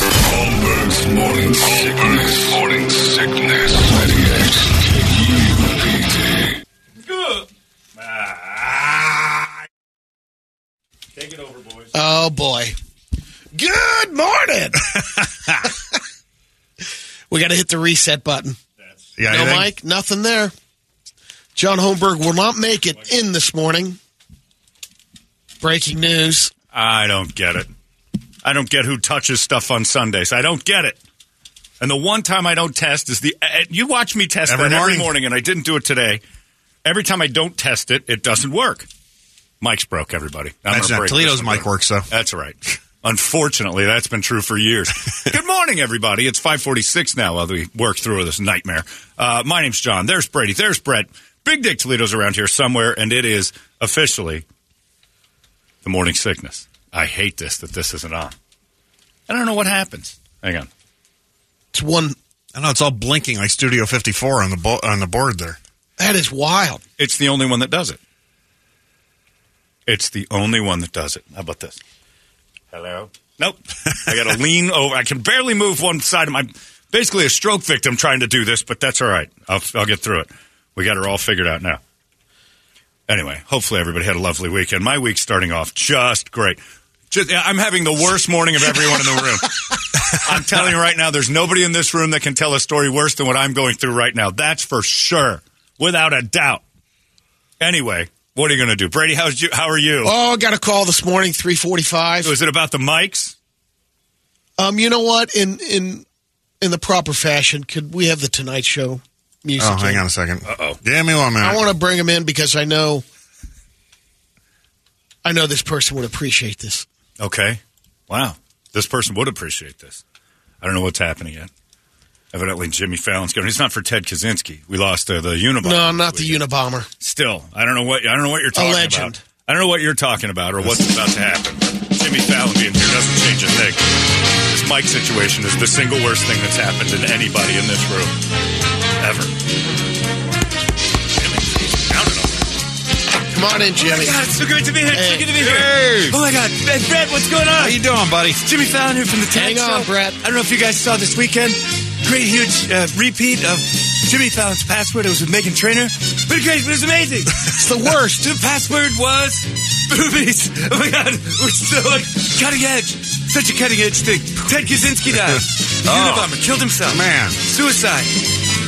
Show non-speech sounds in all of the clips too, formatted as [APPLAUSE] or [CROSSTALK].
Holmberg's morning sickness. Morning sickness. 98 ah. Take it over, boys. Oh boy. Good morning. [LAUGHS] we got to hit the reset button. Yeah, no, you? Mike, nothing there. John Holmberg will not make it in this morning. Breaking news. I don't get it. I don't get who touches stuff on Sundays. I don't get it. And the one time I don't test is the. Uh, you watch me test Every that every morning. morning, and I didn't do it today. Every time I don't test it, it doesn't work. mic's broke, everybody. I'm That's not Toledo's mic works though. That's right. Unfortunately, that's been true for years. [LAUGHS] Good morning, everybody. It's 546 now while we work through this nightmare. Uh, my name's John. There's Brady. There's Brett. Big Dick Toledo's around here somewhere, and it is officially the morning sickness. I hate this that this isn't on. I don't know what happens. Hang on. It's one. I know it's all blinking like Studio 54 on the bo- on the board there. That is wild. It's the only one that does it. It's the only one that does it. How about this? Hello? Nope. I got to [LAUGHS] lean over. I can barely move one side of my. Basically, a stroke victim trying to do this, but that's all right. I'll, I'll get through it. We got her all figured out now. Anyway, hopefully everybody had a lovely weekend. My week's starting off just great. Just, I'm having the worst morning of everyone in the room. [LAUGHS] I'm telling you right now, there's nobody in this room that can tell a story worse than what I'm going through right now. That's for sure, without a doubt. Anyway, what are you going to do, Brady? How's you? How are you? Oh, I got a call this morning, three forty-five. Was it about the mics? Um, you know what? In in in the proper fashion, could we have the Tonight Show music? Oh, hang in? on a second. Uh-oh. Give me one minute. I want to bring him in because I know, I know this person would appreciate this. Okay. Wow. This person would appreciate this. I don't know what's happening yet. Evidently, Jimmy Fallon's going. He's not for Ted Kaczynski. We lost uh, the Unabomber. No, I'm not the. Unabomber. Still, I don't know what I don't know what you're talking legend. about. I don't know what you're talking about or what's about to happen. Jimmy Fallon being here doesn't change a thing. This mic situation is the single worst thing that's happened to anybody in this room ever. Come on in, Jimmy. God, it's so good to be here. It's so Hey. good to be here. Oh my God, Hey, Brett, what's going on? How you doing, buddy? Jimmy Fallon here from the Hang Tonight on, Show. Brett. I don't know if you guys saw this weekend. Great, huge uh, repeat of Jimmy Fallon's password. It was with Meghan Trainor. But it was amazing. [LAUGHS] It's the worst. The password was boobies. Oh my God, we're so like cutting edge. Such a cutting edge thing. Ted Kaczynski died. [LAUGHS] The Oh. Unabomber killed himself. Man. Suicide.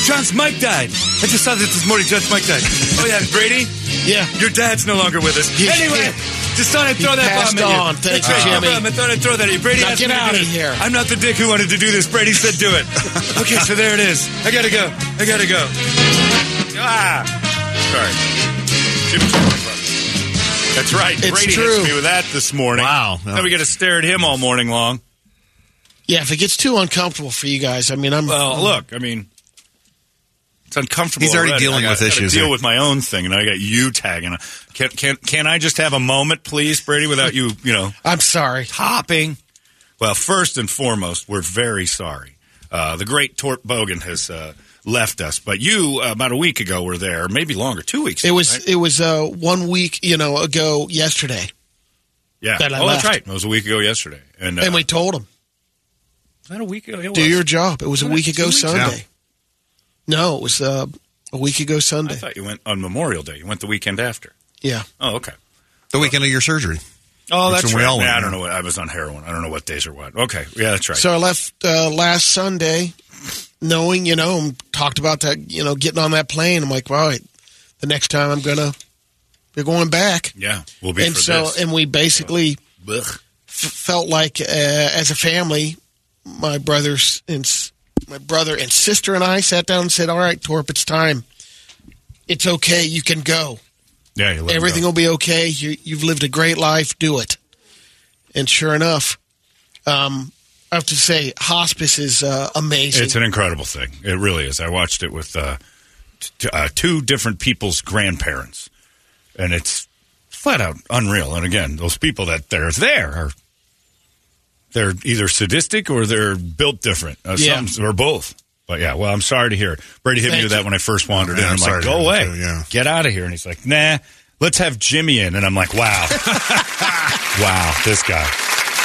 John's mic died. I just saw that this morning. John's mic died. Oh yeah, Brady. Yeah. Your dad's no longer with us. He- anyway, just thought I'd throw that bomb at you. on. Thanks, That's right, Jimmy. I thought I'd throw that at you. Brady Now asked get me do this. here. I'm not the dick who wanted to do this. Brady said do it. [LAUGHS] okay, so there it is. I gotta go. I gotta go. Ah, sorry. Jimmy That's right. It's Brady true. hits me with that this morning. Wow. Now we got to stare at him all morning long. Yeah, if it gets too uncomfortable for you guys, I mean, I'm. Well, look, I mean, it's uncomfortable. He's already already. dealing I with gotta- I gotta issues Deal here. with my own thing, and I got you tagging. Can can can I just have a moment, please, Brady, without you? You know, [LAUGHS] I'm sorry. hopping. Well, first and foremost, we're very sorry. Uh, the great Torp Bogan has uh, left us, but you uh, about a week ago were there, maybe longer, two weeks. It ago, was right? it was uh, one week, you know, ago yesterday, yeah. that I oh, left. that's right. It was a week ago yesterday, and, uh, and we told him was that a week ago. It do was. your job. It was a week ago? Sunday. No, it was uh, a week ago Sunday. I thought you went on Memorial Day. You went the weekend after. Yeah, Oh, okay. The weekend of your surgery. Oh, Which that's right. went, Yeah, I don't know what I was on heroin. I don't know what days or what. Okay, yeah, that's right. so I left uh, last Sunday, knowing you know, and talked about that, you know, getting on that plane. I'm like, all right, the next time I'm gonna They're going back. Yeah, we'll be and for so, this. and we basically Ugh. f- felt like, uh, as a family, my brothers and s- my brother and sister and I sat down and said, "All right, Torp, it's time. It's okay. You can go. Yeah, you Everything go. will be okay. You, you've lived a great life. Do it." And sure enough, um, I have to say, hospice is uh, amazing. It's an incredible thing. It really is. I watched it with uh, t- uh, two different people's grandparents, and it's flat out unreal. And again, those people that they're there are they're either sadistic or they're built different, uh, Yeah. some, or both. But yeah, well, I'm sorry to hear it. Brady hit me Thank with you. that when I first wandered Yeah, in. I'm I'm like, go away, too, yeah. get out of here. And he's like, nah, let's have Jimmy in. And I'm like, wow, [LAUGHS] wow, this guy.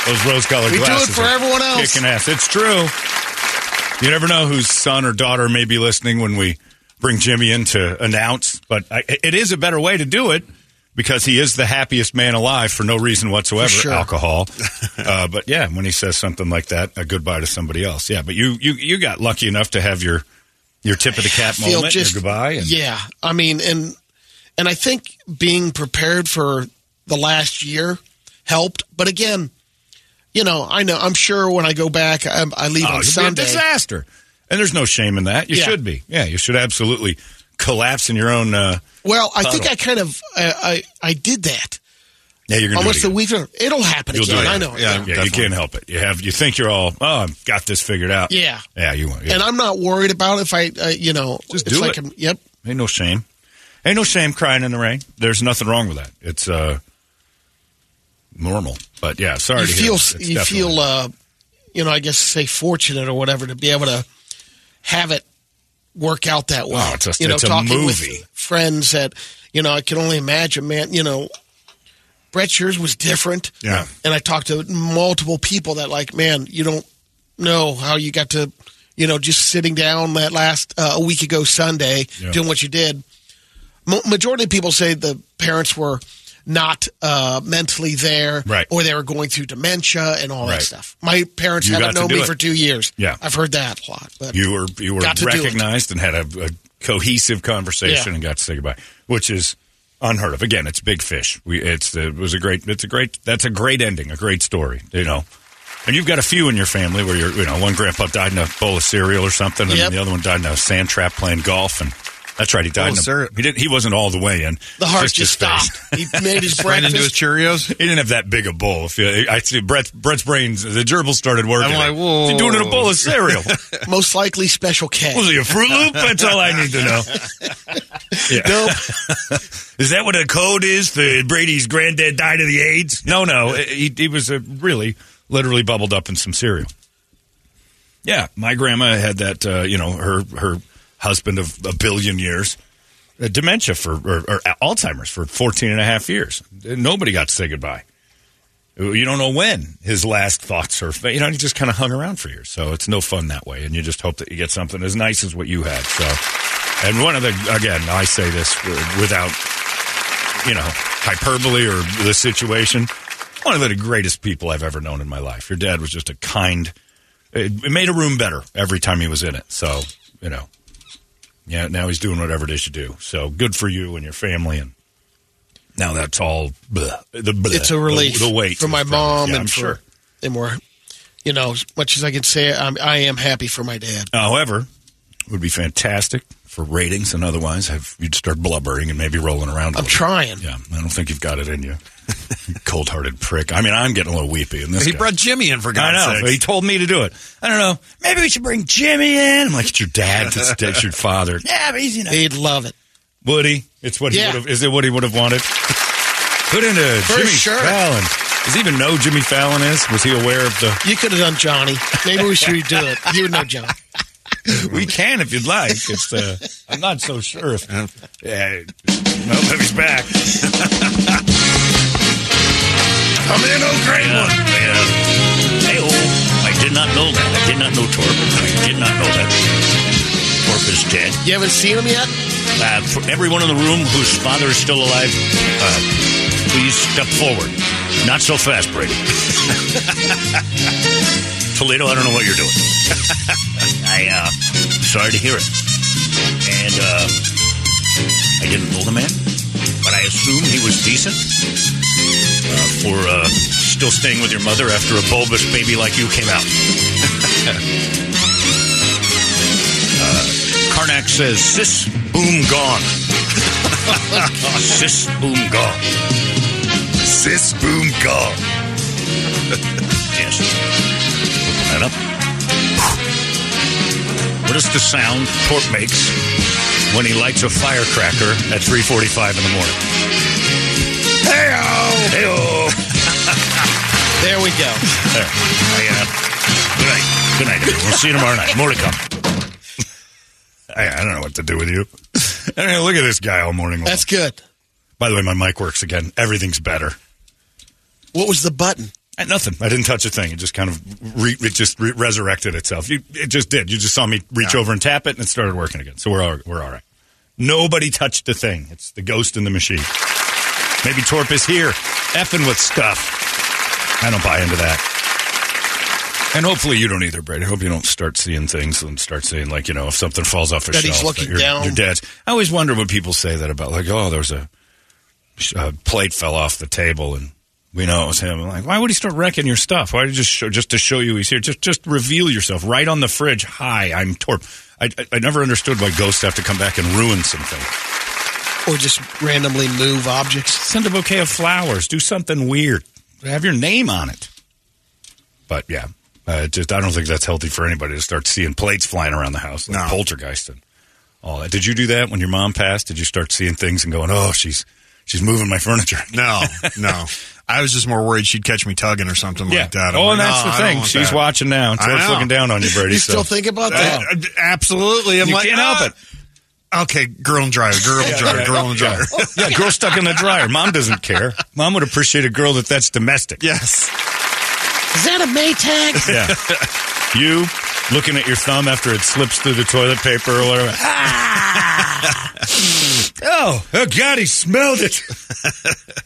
Those rose-colored We do it glasses for everyone else. Kicking ass. It's true. You never know whose son or daughter may be listening when we bring Jimmy in to announce, but I, it is a better way to do it because he is the happiest man alive for no reason whatsoever. Sure. Alcohol, [LAUGHS] uh, but yeah, when he says something like that, a goodbye to somebody else. Yeah, but you you you got lucky enough to have your your tip of the cap moment, just- your goodbye. And, Yeah, I mean, and and I think being prepared for the last year helped. But again, you know, I know I'm sure when I go back, I, I leave Oh, on it'd be a Sunday. disaster, and there's no shame in that. You Yeah. should be. Yeah, you should absolutely collapse in your own. Uh, Well, I think I kind of I I, I did that yeah, you're gonna do almost it the again. week. ago. It'll happen You'll do again. it. I know. Yeah. Yeah. Yeah, you can't help it. You have you think you're all oh I've got this figured out. Yeah. yeah, you want. yeah. And I'm not worried about if I, uh, you know, Just it's do like it. I'm, yep. Ain't no shame. Ain't no shame crying in the rain. There's nothing wrong with that. It's uh normal. But yeah, sorry You to feel you definitely- feel uh, you know, I guess say fortunate or whatever to be able to have it work out that way. Oh, it's a- you know, it's a talking movie. with friends that you know, I can only imagine, man. You know, Brett Shears was different. Yeah. and I talked to multiple people that like, man, you don't know how you got to, you know, just sitting down that last uh, a week ago Sunday Yeah. doing what you did. Majority of people say the parents were not uh, mentally there, Right. or they were going through dementia and all Right. that stuff. My parents You haven't known me it. for two years. Yeah. I've heard that a lot. But you were you were Got to do it. recognized and had a, a cohesive conversation Yeah. and got to say goodbye, which is unheard of. Again, it's big fish. We it's it was a great it's a great that's a great ending, a great story. You know. And you've got a few in your family where you're, you know, one grandpa died in a bowl of cereal or something, and Yep. the other one died in a sand trap playing golf, and that's right, he died of a, he didn't he wasn't all the way in. the heart his just, stopped. he made his [LAUGHS] Ran into his. Cheerios. He didn't have that big a bowl. If you, I see Brett's, Brett's brains, the gerbil started working. I'm like, whoa. He's doing it in a bowl of cereal. [LAUGHS] Most likely Special K. Was he a Fruit Loop? That's all I need to know. [LAUGHS] Yeah. Nope. Is that what a code is? for Brady's granddad died of the AIDS? No, no. He, he was a really, literally bubbled up in some cereal. Yeah, my grandma had that. Uh, you know, her her husband of a billion years, uh, dementia for or, or Alzheimer's for 14 and a half years. Nobody got to say goodbye. You don't know when his last thoughts are. You know, he just kind of hung around for years. So it's no fun that way. And you just hope that you get something as nice as what you had. So, and one of the again, I say this without you know hyperbole or the situation. One of the greatest people I've ever known in my life. Your dad was just a kind. It, it made a room better every time he was in it. So you know, yeah. Now he's doing whatever it is you do. So good for you and your family. And now that's all. Bleh, the bleh, it's a relief The, the weight for my mom yeah, and I'm for, sure. and we're, you know, as much as I can say, I'm, I am happy for my dad. However, it would be fantastic for ratings and otherwise. Have you'd start blubbering and maybe rolling around. a I'm trying. Yeah, I don't think you've got it in you. [LAUGHS] Cold hearted prick. I mean, I'm getting a little weepy in this. He guy. brought Jimmy in for I God's know. sakes. He told me to do it. I don't know. Maybe we should bring Jimmy in. I'm like, it's your dad. It's, it's your father. [LAUGHS] Yeah, but he's, you know. They'd love it. Would he? It's what he would have. Is it what he would have wanted? Put into For Jimmy sure. Fallon. Does he even know Jimmy Fallon is? Was he aware of the? You could have done Johnny. Maybe we should do it. You would know John. [LAUGHS] We can if you'd like. It's. Uh, I'm not so sure if. Yeah. No, he's back. Come in, oh great one. Hey, oh, I did not know that. I did not know Torp. I did not know that. Torp is dead. You haven't seen him yet? Uh, for everyone in the room whose father is still alive, uh, please step forward. Not so fast, Brady. [LAUGHS] Toledo, I don't know what you're doing. [LAUGHS] I, uh, sorry to hear it. And, uh, I didn't know the man, but I assume he was decent for uh, still staying with your mother after a bulbous baby like you came out. [LAUGHS] uh, Carnac says, sis, boom, gone. [LAUGHS] sis, boom, gone. Sis boom gone. [LAUGHS] Yes. Looking that up. What is the sound Torp makes when he lights a firecracker at 3.45 in the morning? Hey-o! Hey-oh! There we go. There. I, uh, good night. Good night, everyone. We'll see you tomorrow night. More to come. I, I don't know what to do with you. I mean, look at this guy all morning long. That's good. By the way, my mic works again. Everything's better. What was the button? Uh, Nothing. I didn't touch a thing. It just kind of re- it just re- resurrected itself. You, it just did. You just saw me reach over and tap it, and it started working again. So we're all, we're all right. Nobody touched the thing. It's the ghost in the machine. Maybe Torp is here, effing with stuff. I don't buy into that. And hopefully you don't either, Brady. I hope you don't start seeing things and start saying like you know if something falls off a That he's shelf looking your, down. your dad's. I always wonder when people say that about like oh there's a, a plate fell off the table and we know it was him. I'm like, why would he start wrecking your stuff? Why did he just show, just to show you he's here? Just just reveal yourself right on the fridge. Hi, I'm Torp. I, I, I never understood why ghosts have to come back and ruin something. Or just randomly move objects? Send a bouquet of flowers. Do something weird. Have your name on it. But yeah, uh, just I don't think that's healthy for anybody to start seeing plates flying around the house like No. poltergeist and all that. Did you do that when your mom passed? Did you start seeing things and going, oh, she's she's moving my furniture? [LAUGHS] No, no. I was just more worried she'd catch me tugging or something like that. I'm Oh, like, and that's no, the thing. She's that. watching now. I Torp's looking down on you, Brady. You so- still think about that? Uh, absolutely. I'm You like, can't ah. help it. Okay, girl and dryer, girl and dryer, girl and dryer. [LAUGHS] Yeah, girl stuck in the dryer. Mom doesn't care. Mom would appreciate a girl that that's domestic. Yes. Is that a Maytag? Yeah. [LAUGHS] you looking at your thumb after it slips through the toilet paper or whatever. [LAUGHS] oh, oh, God, he smelled it.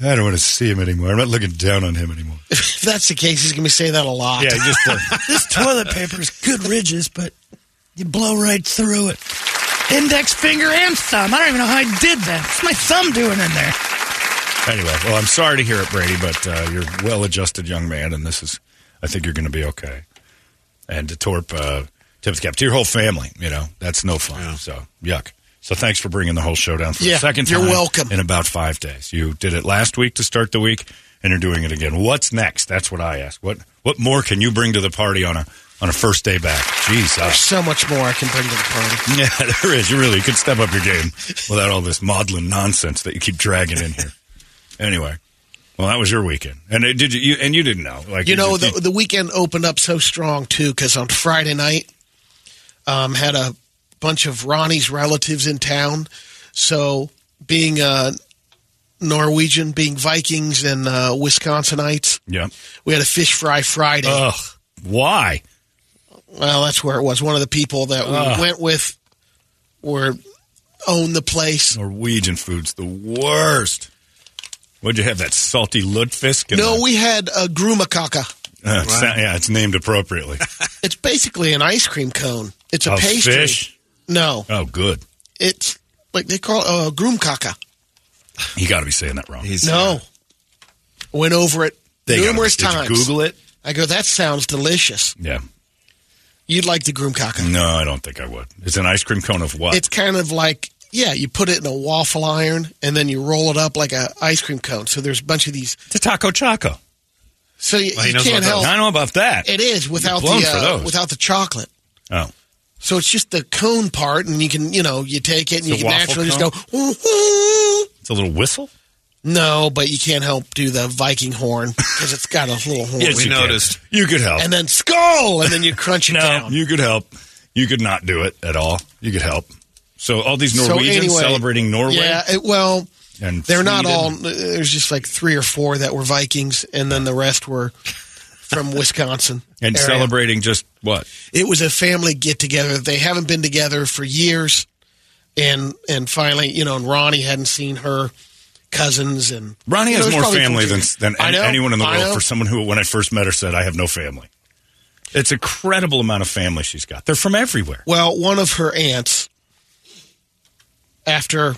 I don't want to see him anymore. I'm not looking down on him anymore. if that's the case, he's going to be saying that a lot. Yeah, just uh, This toilet paper is good ridges, but you blow right through it. Index finger and thumb. I don't even know how I did that. What's my thumb doing in there? anyway. Well, I'm sorry to hear it, Brady, but uh, you're a well-adjusted young man, and this is. I think you're going to be okay. And to Torp, uh, tips cap to your whole family. You know that's no fun. So yuck. So thanks for bringing the whole show down for Yeah, the second time. you're welcome. In about five days, you did it last week to start the week, and you're doing it again. What's next? That's what I ask. What what more can you bring to the party on a on a first day back? Jeez, There's uh, so much more I can bring to the party. [LAUGHS] yeah, there is. You really you could step up your game without all this maudlin nonsense that you keep dragging in here. Anyway, well, that was your weekend, and it, did you, you? And you didn't know, like You know, the, the weekend opened up so strong, too, because on Friday night, um, had a bunch of Ronnie's relatives in town. So, being uh, Norwegian, being Vikings and uh, Wisconsinites, yeah. we had a fish fry Friday. Ugh, why? Well, that's where it was. One of the people that we Ugh. went with were owned the place. Norwegian food's the worst. What'd you have? That salty lutefisk? No, the- we had a grumakaka. Uh, it's not- yeah, it's named appropriately. [LAUGHS] It's basically an ice cream cone. It's a Of pastry. fish? No, Oh, good. it's like they call it uh, groomkaka. You got to be saying that wrong. He's, No, went over it They numerous be- did times. You Google it? I go, that sounds delicious. Yeah. You'd like the groomkaka. No, I don't think I would. It's an ice cream cone of what? It's kind of like yeah, you put it in a waffle iron and then you roll it up like a ice cream cone. So there's a bunch of these. It's a taco choco. So you, Well, he you knows can't help. I know about that. It is without the uh, without the chocolate. Oh. So it's just the cone part, and you can you know you take it and It's you can waffle naturally just go. "Ooh, ooh." It's a little whistle? No, but you can't help do the Viking horn because it's got a little horn. Yes, we you can. noticed. You could help. and then skull, and then you crunch it no, down. you could help. You could not do it at all. You could help. So all these So Norwegians anyway, celebrating Norway. Yeah, it, well, and they're not all. There's just like three or four that were Vikings, and then the rest were from Wisconsin. [LAUGHS] and area. celebrating just what? It was a family get together. They haven't been together for years, and and finally, you know, and Ronnie hadn't seen her cousins, and Ronnie you know, has more family than, than any- know, anyone in the I world know. for someone who, when I first met her, said, I have no family. It's a credible amount of family she's got. They're from everywhere. Well, one of her aunts, after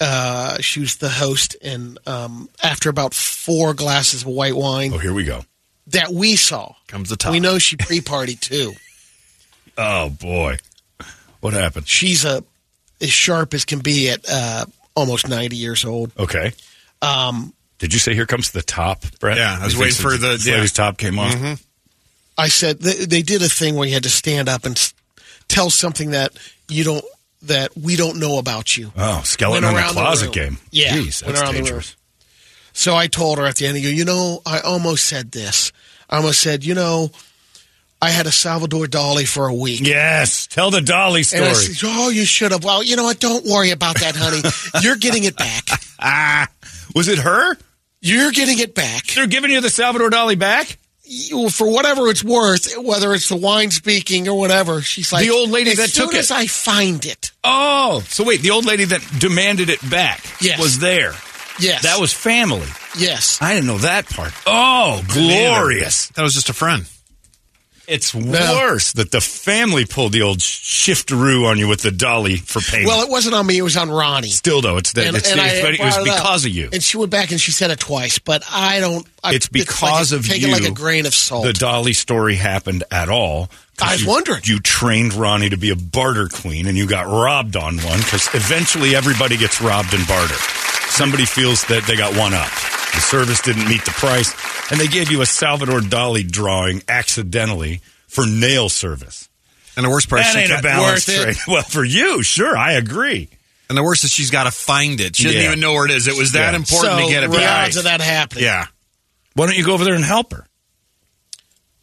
Uh, she was the host, and um, after about four glasses of white wine Oh, here we go. that we saw, Comes the time. we know she pre-partied [LAUGHS] too. Oh boy, what happened? She's a as sharp as can be at uh, almost ninety years old. Okay. Um, Did you say here comes the top, Brett? Yeah, I was You waiting for the- yeah. lady's top came off. I said they, they did a thing where you had to stand up and tell something that you don't that we don't know about you. Oh, skeleton in the around the closet game. Yeah, Jeez, that's around the room. dangerous. So I told her at the end, I go, you know, I almost said this. I almost said, you know, I had a Salvador Dali for a week. Yes, tell the Dali And story. I said, oh, you should have. Well, you know what? Don't worry about that, honey. You're getting it back. ah, [LAUGHS] was it her? You're getting it back. They're giving you the Salvador Dali back. You, for whatever it's worth, whether it's the wine speaking or whatever, she's like The old lady as that soon took it." as I find it, Oh, so wait, the old lady that demanded it back Yes. was there. yes, That was family. yes. I didn't know that part. Oh, glorious. That was just a friend. It's worse that the family pulled the old shifteroo on you with the Dali for payment. Well, it wasn't on me; it was on Ronnie. Still, though, it's, that And- it's, and I it's- it was brought it up. because of you. And she went back and she said it twice, but I don't. I, It's because like, of take you. it like a grain of salt. The Dali story happened at all. I was you- wondering. You trained Ronnie to be a barter queen, and you got robbed on one because eventually everybody gets robbed in barter. Somebody feels that they got one up. The service didn't meet the price, and they gave you a Salvador Dali drawing accidentally for nail service. And the worst part, That she ain't a got- balance it. trade. [LAUGHS] Well, for you, sure, I agree. And the worst is she's got to find it. She doesn't Yeah. even know where it is. It was that Yeah. important so to get it the back. odds of that happening. Yeah. Why don't you go over there and help her?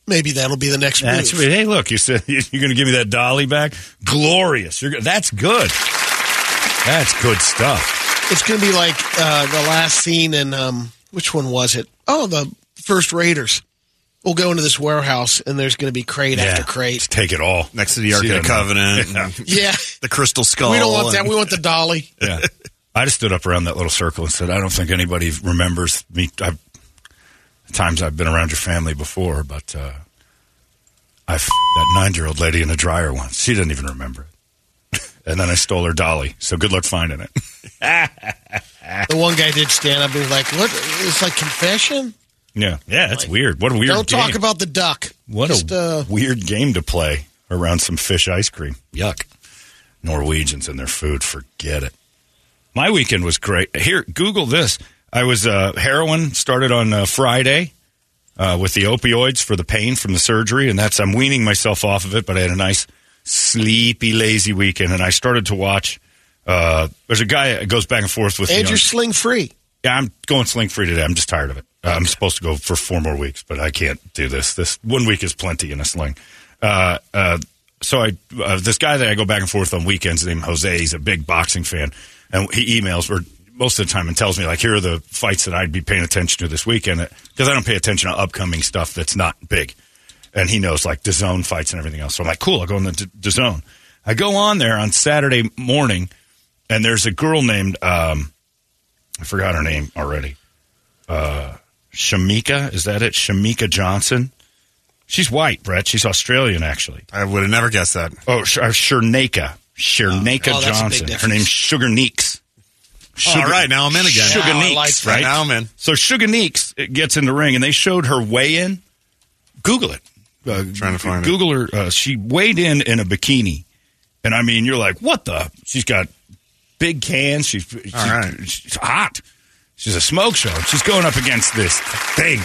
maybe that'll be the next That's move. hey, look, you said [LAUGHS] you're going to give me that Dali back. Glorious. You're go- that's good. That's good stuff. It's going to be like uh, the last scene in um, which one was it? Oh, the first Raiders. We'll go into this warehouse and there's going to be crate after crate. Just take it all Next to the Ark of the? Covenant. [LAUGHS] Yeah. Yeah, The crystal skull. we don't want that. We want the Dali. [LAUGHS] Yeah. I just stood up around that little circle and said, I don't think anybody remembers me. I've, times I've been around your family before, but uh, I f- that nine year old lady in a dryer once. She didn't even remember it. And then I stole her Dali. So good luck finding it. [LAUGHS] [LAUGHS] The one guy did stand up and was like, "What? It's like confession. yeah. Yeah, that's weird. What a weird Don't talk game. about the duck. What Just, a uh, weird game to play around some fish ice cream. Yuck. Norwegians and their food, forget it. My weekend was great. Here, Google this. I was uh, heroin started on uh, Friday uh, with the opioids for the pain from the surgery, and that's I'm weaning myself off of it. But I had a nice sleepy, lazy weekend, and I started to watch. Uh, there's a guy that goes back and forth with and you're sling free. yeah, I'm going sling free today. I'm just tired of it. Uh, I'm supposed to go for four more weeks, but I can't do this. This one week is plenty in a sling. Uh, uh, so I, uh, this guy that I go back and forth on weekends, named Jose, he's a big boxing fan, and he emails or most of the time and tells me like, here are the fights that I'd be paying attention to this weekend because I don't pay attention to upcoming stuff that's not big. And he knows like the zone fights and everything else. So I'm like, cool, I'll go in the D- zone. I go on there on Saturday morning, and there's a girl named um, I forgot her name already. Uh, Shamika, is that it? Shamika Johnson. She's white, Brett. She's Australian, actually. I would have never guessed that. Oh, Sh- uh, Shernaka. Shernaka Oh, that's a big Johnson. Her name's Sugar Neeks. All right, now I'm in again. Sugar Neeks, like right? Now I'm in. So Sugar Neeks gets in the ring, and they showed her weigh in. Google it. Uh, Trying to find it. Google her. Uh, she weighed in in a bikini, and I mean, you're like, what the? She's got big cans. She's, she's, right. she's hot. She's a smoke show. She's going up against this thing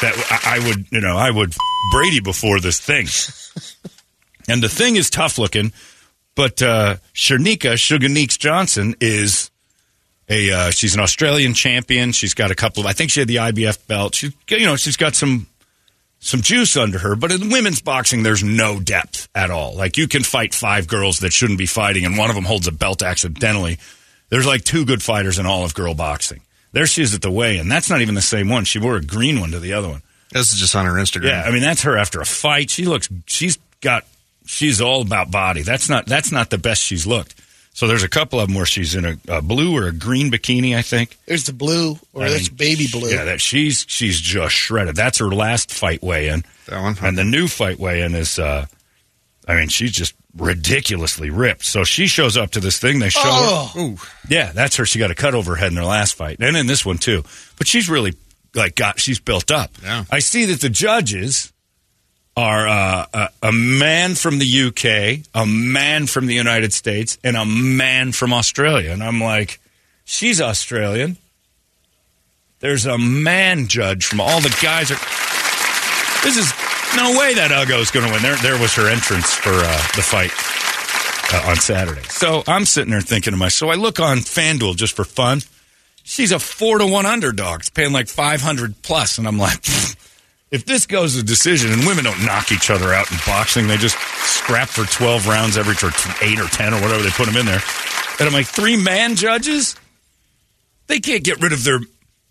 that I, I would, you know, I would Brady before this thing. [LAUGHS] and the thing is tough looking, but uh, Shernika Suganeeks Johnson is a uh, she's an Australian champion. She's got a couple of I think she had the IBF belt. She you know she's got some some juice under her. But in women's boxing, there's no depth at all. Like you can fight five girls that shouldn't be fighting, and one of them holds a belt accidentally. There's like two good fighters in all of girl boxing. There she is at the weigh-in. That's not even the same one. She wore a green one to the other one. This is just on her Instagram. Yeah, I mean that's her after a fight. She looks. She's got. She's all about body. That's not. That's not the best she's looked. So there's a couple of them where she's in a, a blue or a green bikini. I think. There's the blue, or I that's mean, baby blue. Yeah, that she's she's just shredded. That's her last fight weigh in. That one? And the new fight weigh in is. Uh, I mean, she's just ridiculously ripped. So she shows up to this thing. They show Oh. her. Ooh. Yeah, that's her. She got a cut over her head in their last fight, and in this one too. But she's really like got. She's built up. Yeah. I see that the judges are uh, a, a man from the UK, a man from the United States, and a man from Australia. And I'm like, she's Australian. There's a man judge from all the guys are. This is no way that Ugo's going to win. There, there was her entrance for uh, the fight uh, on Saturday. So I'm sitting there thinking to myself. So I look on FanDuel just for fun. She's a four to one underdog. It's paying like five hundred plus, and I'm like, [LAUGHS] if this goes to decision, and women don't knock each other out in boxing, they just scrap for twelve rounds every or eight or ten or whatever they put them in there. And I'm like, three man judges, they can't get rid of their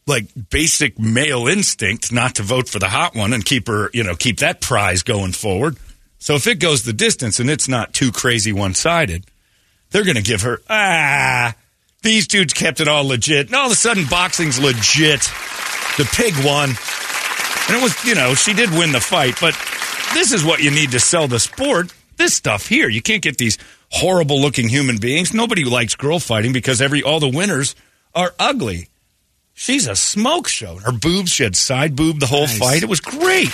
like basic male instinct not to vote for the hot one and keep her, you know, keep that prize going forward. So if it goes the distance and it's not too crazy one sided, they're going to give her, ah, these dudes kept it all legit. And all of a sudden, boxing's legit. The pig won. And it was, you know, she did win the fight, but this is what you need to sell the sport. This stuff here. You can't get these horrible looking human beings. Nobody likes girl fighting because every all the winners are ugly. She's a smoke show. Her boobs, she had side boob the whole Nice. fight. It was great.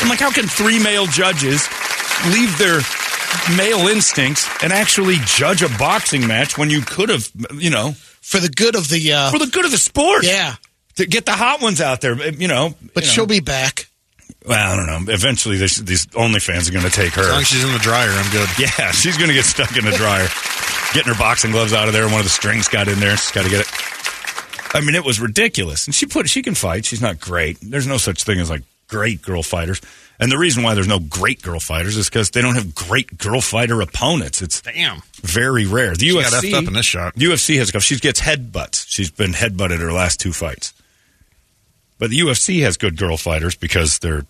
I'm like, how can three male judges leave their male instincts and actually judge a boxing match when you could have, you know, For the good of the. Uh, for the good of the sport? yeah. To get the hot ones out there, you know. But you know. she'll be back. Well, I don't know. Eventually, this, these OnlyFans are going to take her. As long as she's in the dryer, I'm good. Yeah, [LAUGHS] she's going to get stuck in the dryer. Getting her boxing gloves out of there. One of the strings got in there. She's got to get it. I mean, it was ridiculous. And she put she can fight. She's not great. There's no such thing as like great girl fighters. And the reason why there's no great girl fighters is because they don't have great girl fighter opponents. It's Damn. very rare. The She UFC got effed up in this shot. UFC has she gets headbutts. She's been headbutted her last two fights. But the UFC has good girl fighters because they're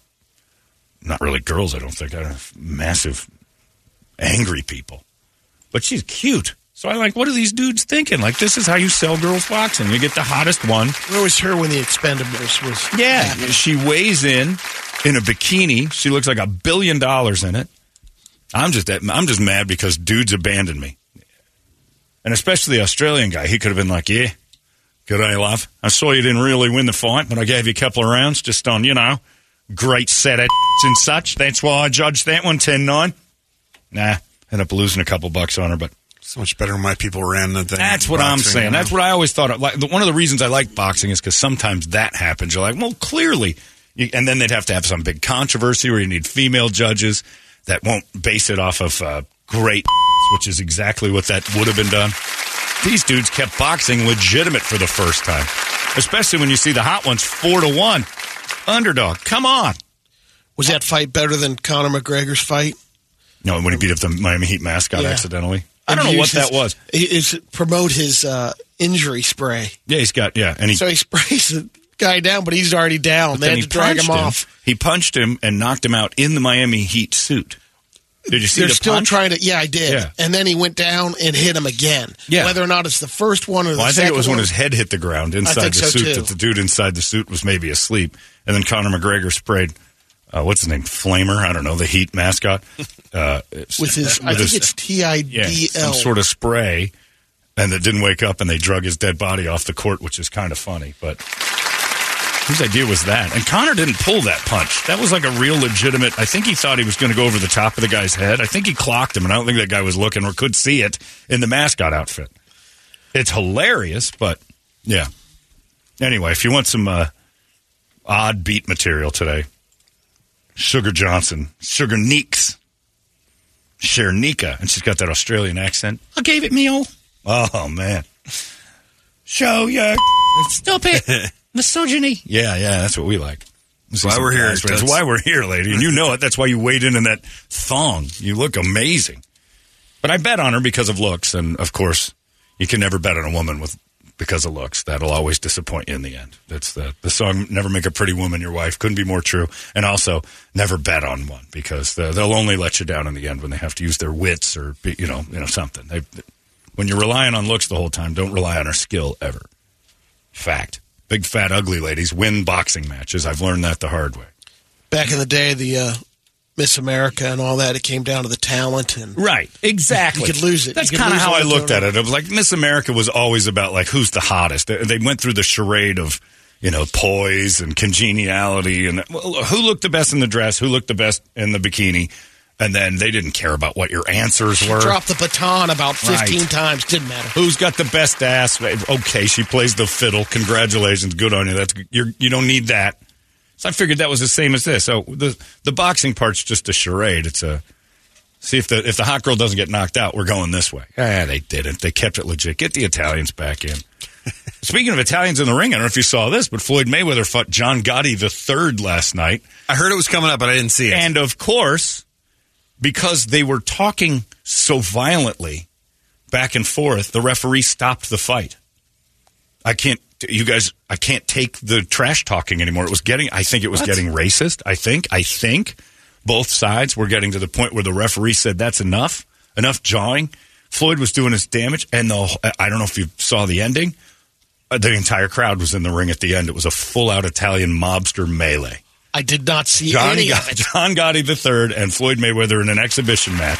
not really girls. I don't think they're massive, angry people. But she's cute. So I like. What are these dudes thinking? Like this is how you sell girls boxing. You get the hottest one. Where was her when the Expendables was? Yeah, happening? she weighs in in a bikini. She looks like a billion dollars in it. I'm just I'm just mad because dudes abandoned me, and especially the Australian guy. He could have been like, "Yeah, good day, love. I saw you didn't really win the fight, but I gave you a couple of rounds just on you know great set of [LAUGHS] and such. That's why I judged that one 10-9. Nah, ended up losing a couple bucks on her, but So much better when my people ran than that's what I'm saying. you know? That's what I always thought. Of. Like the- one of the reasons I like boxing is because sometimes that happens. You're like, well, clearly, you, and then they'd have to have some big controversy where you need female judges that won't base it off of uh, great, [LAUGHS] which is exactly what that would have been done. These dudes kept boxing legitimate for the first time, especially when you see the hot ones four to one underdog. Come on. Was that fight better than Conor McGregor's fight? No, when he beat up the Miami Heat mascot Yeah. accidentally. I don't know what that was. Is promote his uh, injury spray. Yeah, he's got yeah, and he So he sprays the guy down, but he's already down. They then had to drag him punched off. He punched him and knocked him out in the Miami Heat suit. Did you see They're the still punch? trying to. Yeah, I did. Yeah. And then he went down and hit him again. Yeah. Whether or not it's the first one or the Well, I second think it was when his head hit the ground inside the so, suit too. that the dude inside the suit was maybe asleep, and then Conor McGregor sprayed. Uh, what's his name? Flamer. I don't know the Heat mascot. Uh, [LAUGHS] with his, I think it's T I yeah, some sort of spray, and that didn't wake up, and they drug his dead body off the court, which is kind of funny. But whose idea was that? And Conor didn't pull that punch. That was like a real legitimate. I think he thought he was going to go over the top of the guy's head. I think he clocked him, and I don't think that guy was looking or could see it in the mascot outfit. It's hilarious, but yeah. Anyway, if you want some uh, odd beat material today, Sugar Johnson, Sugar Neeks. Shernika, and she's got that Australian accent. I gave it me. Oh man, show your [LAUGHS] stop it, [LAUGHS] misogyny. Yeah, yeah, that's what we like. That's why we're here, That's Toots. why we're here, lady, and you know it. That's why you wade in in that thong. You look amazing. But I bet on her because of looks, and of course, you can never bet on a woman with because of looks. That'll always disappoint you in the end. That's the the song "Never Make a Pretty Woman Your Wife." Couldn't be more true. And also, never bet on one because the, they'll only let you down in the end when they have to use their wits or be, you know you know something. They, when you're relying on looks the whole time, don't rely on her skill ever. Fact. Big fat ugly ladies win boxing matches. I've learned that the hard way. Back in the day, the uh, Miss America and all that. It came down to the talent and Right, exactly. You could lose it. That's kind of how I looked at it. It was like Miss America was always about like who's the hottest. They, they went through the charade of you know poise and congeniality and well, who looked the best in the dress, who looked the best in the bikini, and then they didn't care about what your answers were. dropped the baton about 15 Right. times. Didn't matter. Who's got the best ass? Okay, she plays the fiddle. Congratulations, good on you. That's you're, you don't need that. So I figured that was the same as this. So the the boxing part's just a charade. It's a see if the if the hot girl doesn't get knocked out, we're going this way. Ah, they didn't. They kept it legit. Get the Italians back in. [LAUGHS] Speaking of Italians in the ring, I don't know if you saw this, but Floyd Mayweather fought John Gotti the third last night. I heard it was coming up, but I didn't see it. And of course, because they were talking so violently back and forth, the referee stopped the fight. I can't, you guys, I can't take the trash talking anymore. It was getting, I think it was getting racist. I think, I think both sides were getting to the point where the referee said, that's enough, enough jawing. Floyd was doing his damage, and the, I don't know if you saw the ending. Uh, The entire crowd was in the ring at the end. It was a full out Italian mobster melee. I did not see John, any of it. [LAUGHS] John Gotti III and Floyd Mayweather in an exhibition match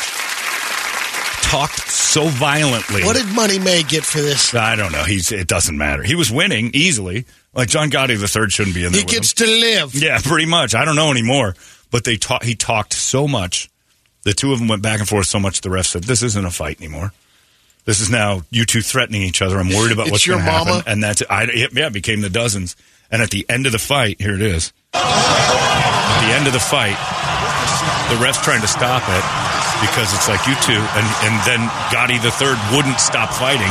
talked so violently. What did Money May get for this? I don't know. He's it doesn't matter. He was winning easily. Like John Gotti III shouldn't be in there. He gets him. to live. Yeah, pretty much. I don't know anymore. But they talk, he talked so much. The two of them went back and forth so much. The ref said, "This isn't a fight anymore. This is now you two threatening each other. I'm worried about what's going to happen." And that's it. I, it, yeah, it became the dozens. And at the end of the fight, here it is. At the end of the fight, the ref's trying to stop it because it's like you two, and and then Gotti the third wouldn't stop fighting.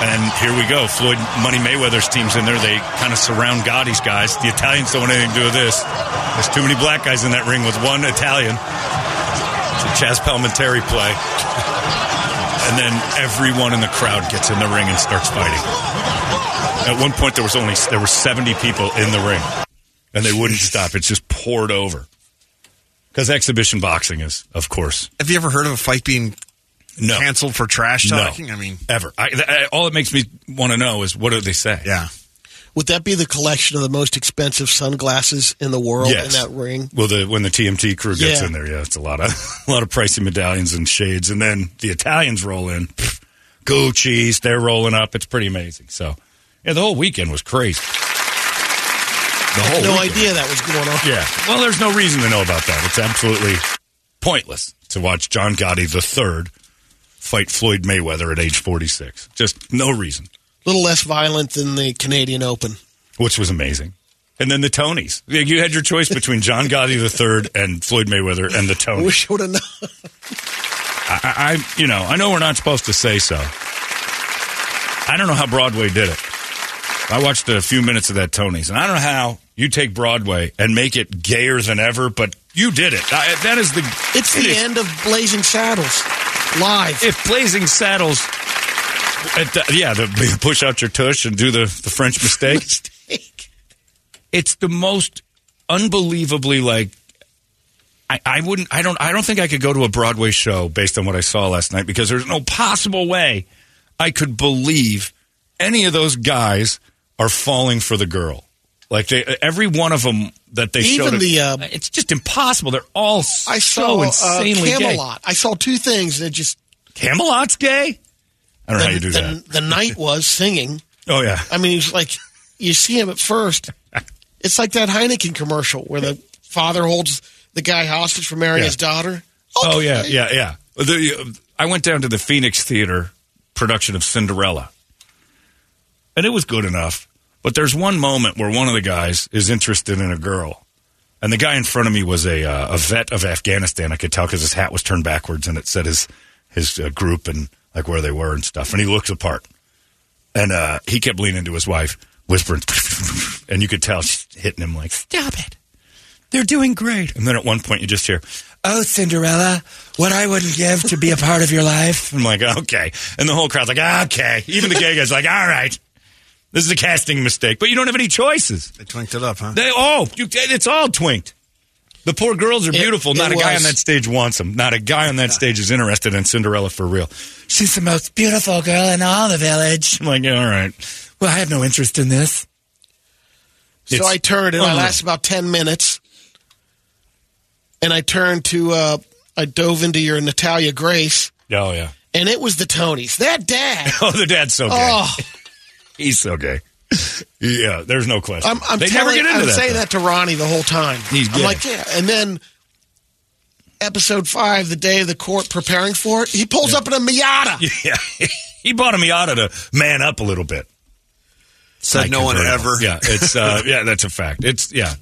And here we go. Floyd Money Mayweather's team's in there. They kind of surround Gotti's guys. The Italians don't want anything to do with this. There's too many black guys in that ring with one Italian. It's a Chazz Palminteri play. And then everyone in the crowd gets in the ring and starts fighting. At one point, there was only there were 70 people in the ring, and they wouldn't stop. It's just poured over. Because exhibition boxing is, of course, Have you ever heard of a fight being no canceled for trash No. talking? I mean, ever. I, I, all it makes me want to know is what do they say? yeah. Would that be the collection of the most expensive sunglasses in the world Yes. in that ring? Well, the when the TMT crew gets Yeah. in there, yeah, it's a lot of [LAUGHS] a lot of pricey medallions and shades, and then the Italians roll in, Gucci's, they're rolling up. It's pretty amazing. So, yeah, the whole weekend was crazy. The whole no weekend. idea that was going on. Yeah. Well, there's no reason to know about that. It's absolutely pointless to watch John Gotti the third fight Floyd Mayweather at age 46. Just no reason, A little less violent than the Canadian Open. which was amazing. And then the Tonys. You had your choice between John Gotti the third and Floyd Mayweather and the Tonys. wish I would have known. I, I, you know, I know we're not supposed to say so. I don't know how Broadway did it. I watched a few minutes of that Tony's, and I don't know how you take Broadway and make it gayer than ever, but you did it. I, that is the. It's it the is- end of Blazing Saddles live. If Blazing Saddles, the, yeah, the [LAUGHS] push out your tush and do the the French mistake. [LAUGHS] Mistake. it's the most unbelievably like I, I wouldn't I don't I don't think I could go to a Broadway show based on what I saw last night because there's no possible way I could believe any of those guys are falling for the girl. Like they every one of them that they Even showed the, uh, it's just impossible. They're all I so saw uh, insanely gay. Camelot. I saw two things that just Camelot's gay? I don't know how you do the, that. the knight [LAUGHS] was singing. Oh yeah. I mean, he's like, you see him at first. [LAUGHS] It's like that Heineken commercial where the father holds the guy hostage for marrying Yeah. his daughter. Oh yeah, yeah, yeah. The, I went down to the Phoenix Theater production of Cinderella, and it was good enough. But there's one moment where one of the guys is interested in a girl, and the guy in front of me was a uh, a vet of Afghanistan. I could tell because his hat was turned backwards and it said his his uh, group and like where they were and stuff. And he looks apart, and uh, he kept leaning to his wife, whispering, [LAUGHS] and you could tell she's hitting him like, "Stop it." They're doing great. And then at one point, you just hear, "Oh, Cinderella, what I would give to be a part of your life." I'm like, "Okay," and the whole crowd's like, "Okay." Even the gay guy's like, "All right, this is a casting mistake," but you don't have any choices. They twinked it up, huh? They oh, you, it's all twinked. The poor girls are beautiful. it Not a guy on that stage wants [LAUGHS] them. Not a guy on that stage is interested in Cinderella for real. She's the most beautiful girl in all the village. I'm like, yeah, all right. Well, I have no interest in this. So It's I turned and I unreal. lasted about 10 minutes. and I turned to, uh, I dove into your Natalia Grace, Oh yeah. and it was the Tonys. That dad. [LAUGHS] Oh, the dad's so good. Oh, He's so gay. Yeah, there's no question. I'm, I'm they telling, never get into I'm that. saying though. that to Ronnie the whole time. He's I'm like, yeah. And then episode five, the day of the court preparing for it, he pulls up in a Miata. [LAUGHS] Yeah, he bought a Miata to man up a little bit. Said Like no one ever. Yeah, it's uh, [LAUGHS] yeah, that's a fact. It's yeah.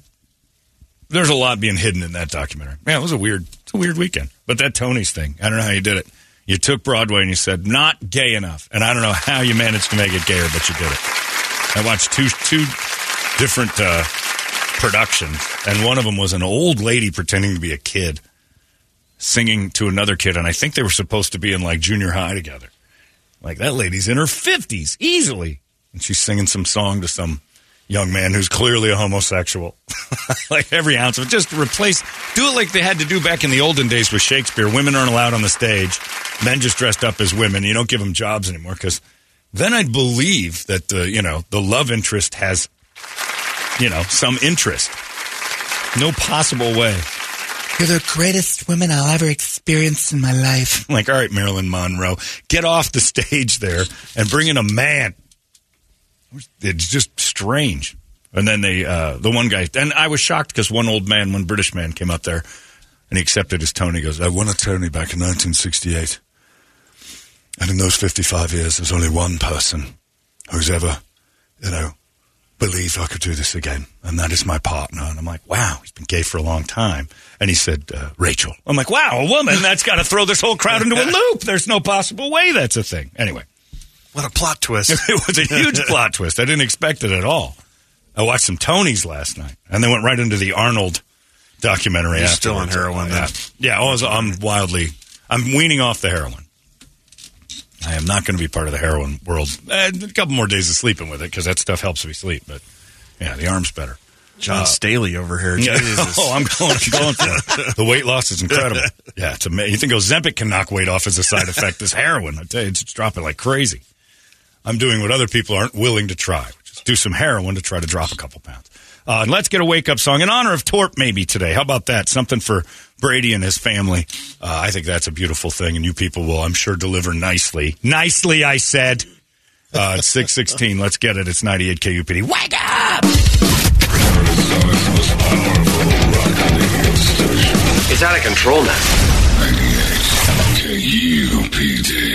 There's a lot being hidden in that documentary. Man, it was a weird, it's a weird weekend. But that Tony's thing, I don't know how you did it. You took Broadway and you said not gay enough, and I don't know how you managed to make it gayer, but you did it. I watched two two different uh, productions, and one of them was an old lady pretending to be a kid singing to another kid, and I think they were supposed to be in like junior high together. Like that lady's in her fifties easily, and she's singing some song to some young man who's clearly a homosexual. [LAUGHS] like every ounce of it, just replace, do it like they had to do back in the olden days with Shakespeare. Women aren't allowed on the stage, men just dressed up as women. You don't give them jobs anymore because then I'd believe that the you know the love interest has you know some interest. No possible way. You're the greatest woman I'll ever experience in my life. [LAUGHS] like, all right, Marilyn Monroe, get off the stage there and bring in a man. It's just strange. And then they, uh, the one guy, and I was shocked because one old man, one British man came up there and he accepted his Tony. He goes, I won a Tony back in 1968. And in those 55 years, there's only one person who's ever, you know, believed I could do this again. And that is my partner. And I'm like, wow, he's been gay for a long time. And he said, uh, Rachel. I'm like, wow, a woman? That's got to throw this whole crowd into a loop. There's no possible way that's a thing. Anyway, What a plot twist. [LAUGHS] it was a huge [LAUGHS] plot twist. I didn't expect it at all. I watched some Tonys last night, and then went right into the Arnold documentary. You're still on heroin, Yeah, then? yeah. I was, I'm wildly. I'm weaning off the heroin. I am not going to be part of the heroin world. Eh, a couple more days of sleeping with it because that stuff helps me sleep. But yeah, the arm's better. John Staley over here. Yeah. [LAUGHS] Oh, I'm going. I'm going for it. The weight loss is incredible. Yeah, it's amazing. You think Ozempic can knock weight off as a side effect? This heroin, I tell you, it's dropping like crazy. I'm doing what other people aren't willing to try, which is do some heroin to try to drop a couple pounds. Uh, and let's get a wake up song in honor of Torp maybe today. How about that? Something for Brady and his family. Uh, I think that's a beautiful thing, and you people will, I'm sure, deliver nicely. Nicely, I said. Uh, it's 616. Let's get it. It's 98 KUPD. Wake up! It's out of control now. 98 KUPD.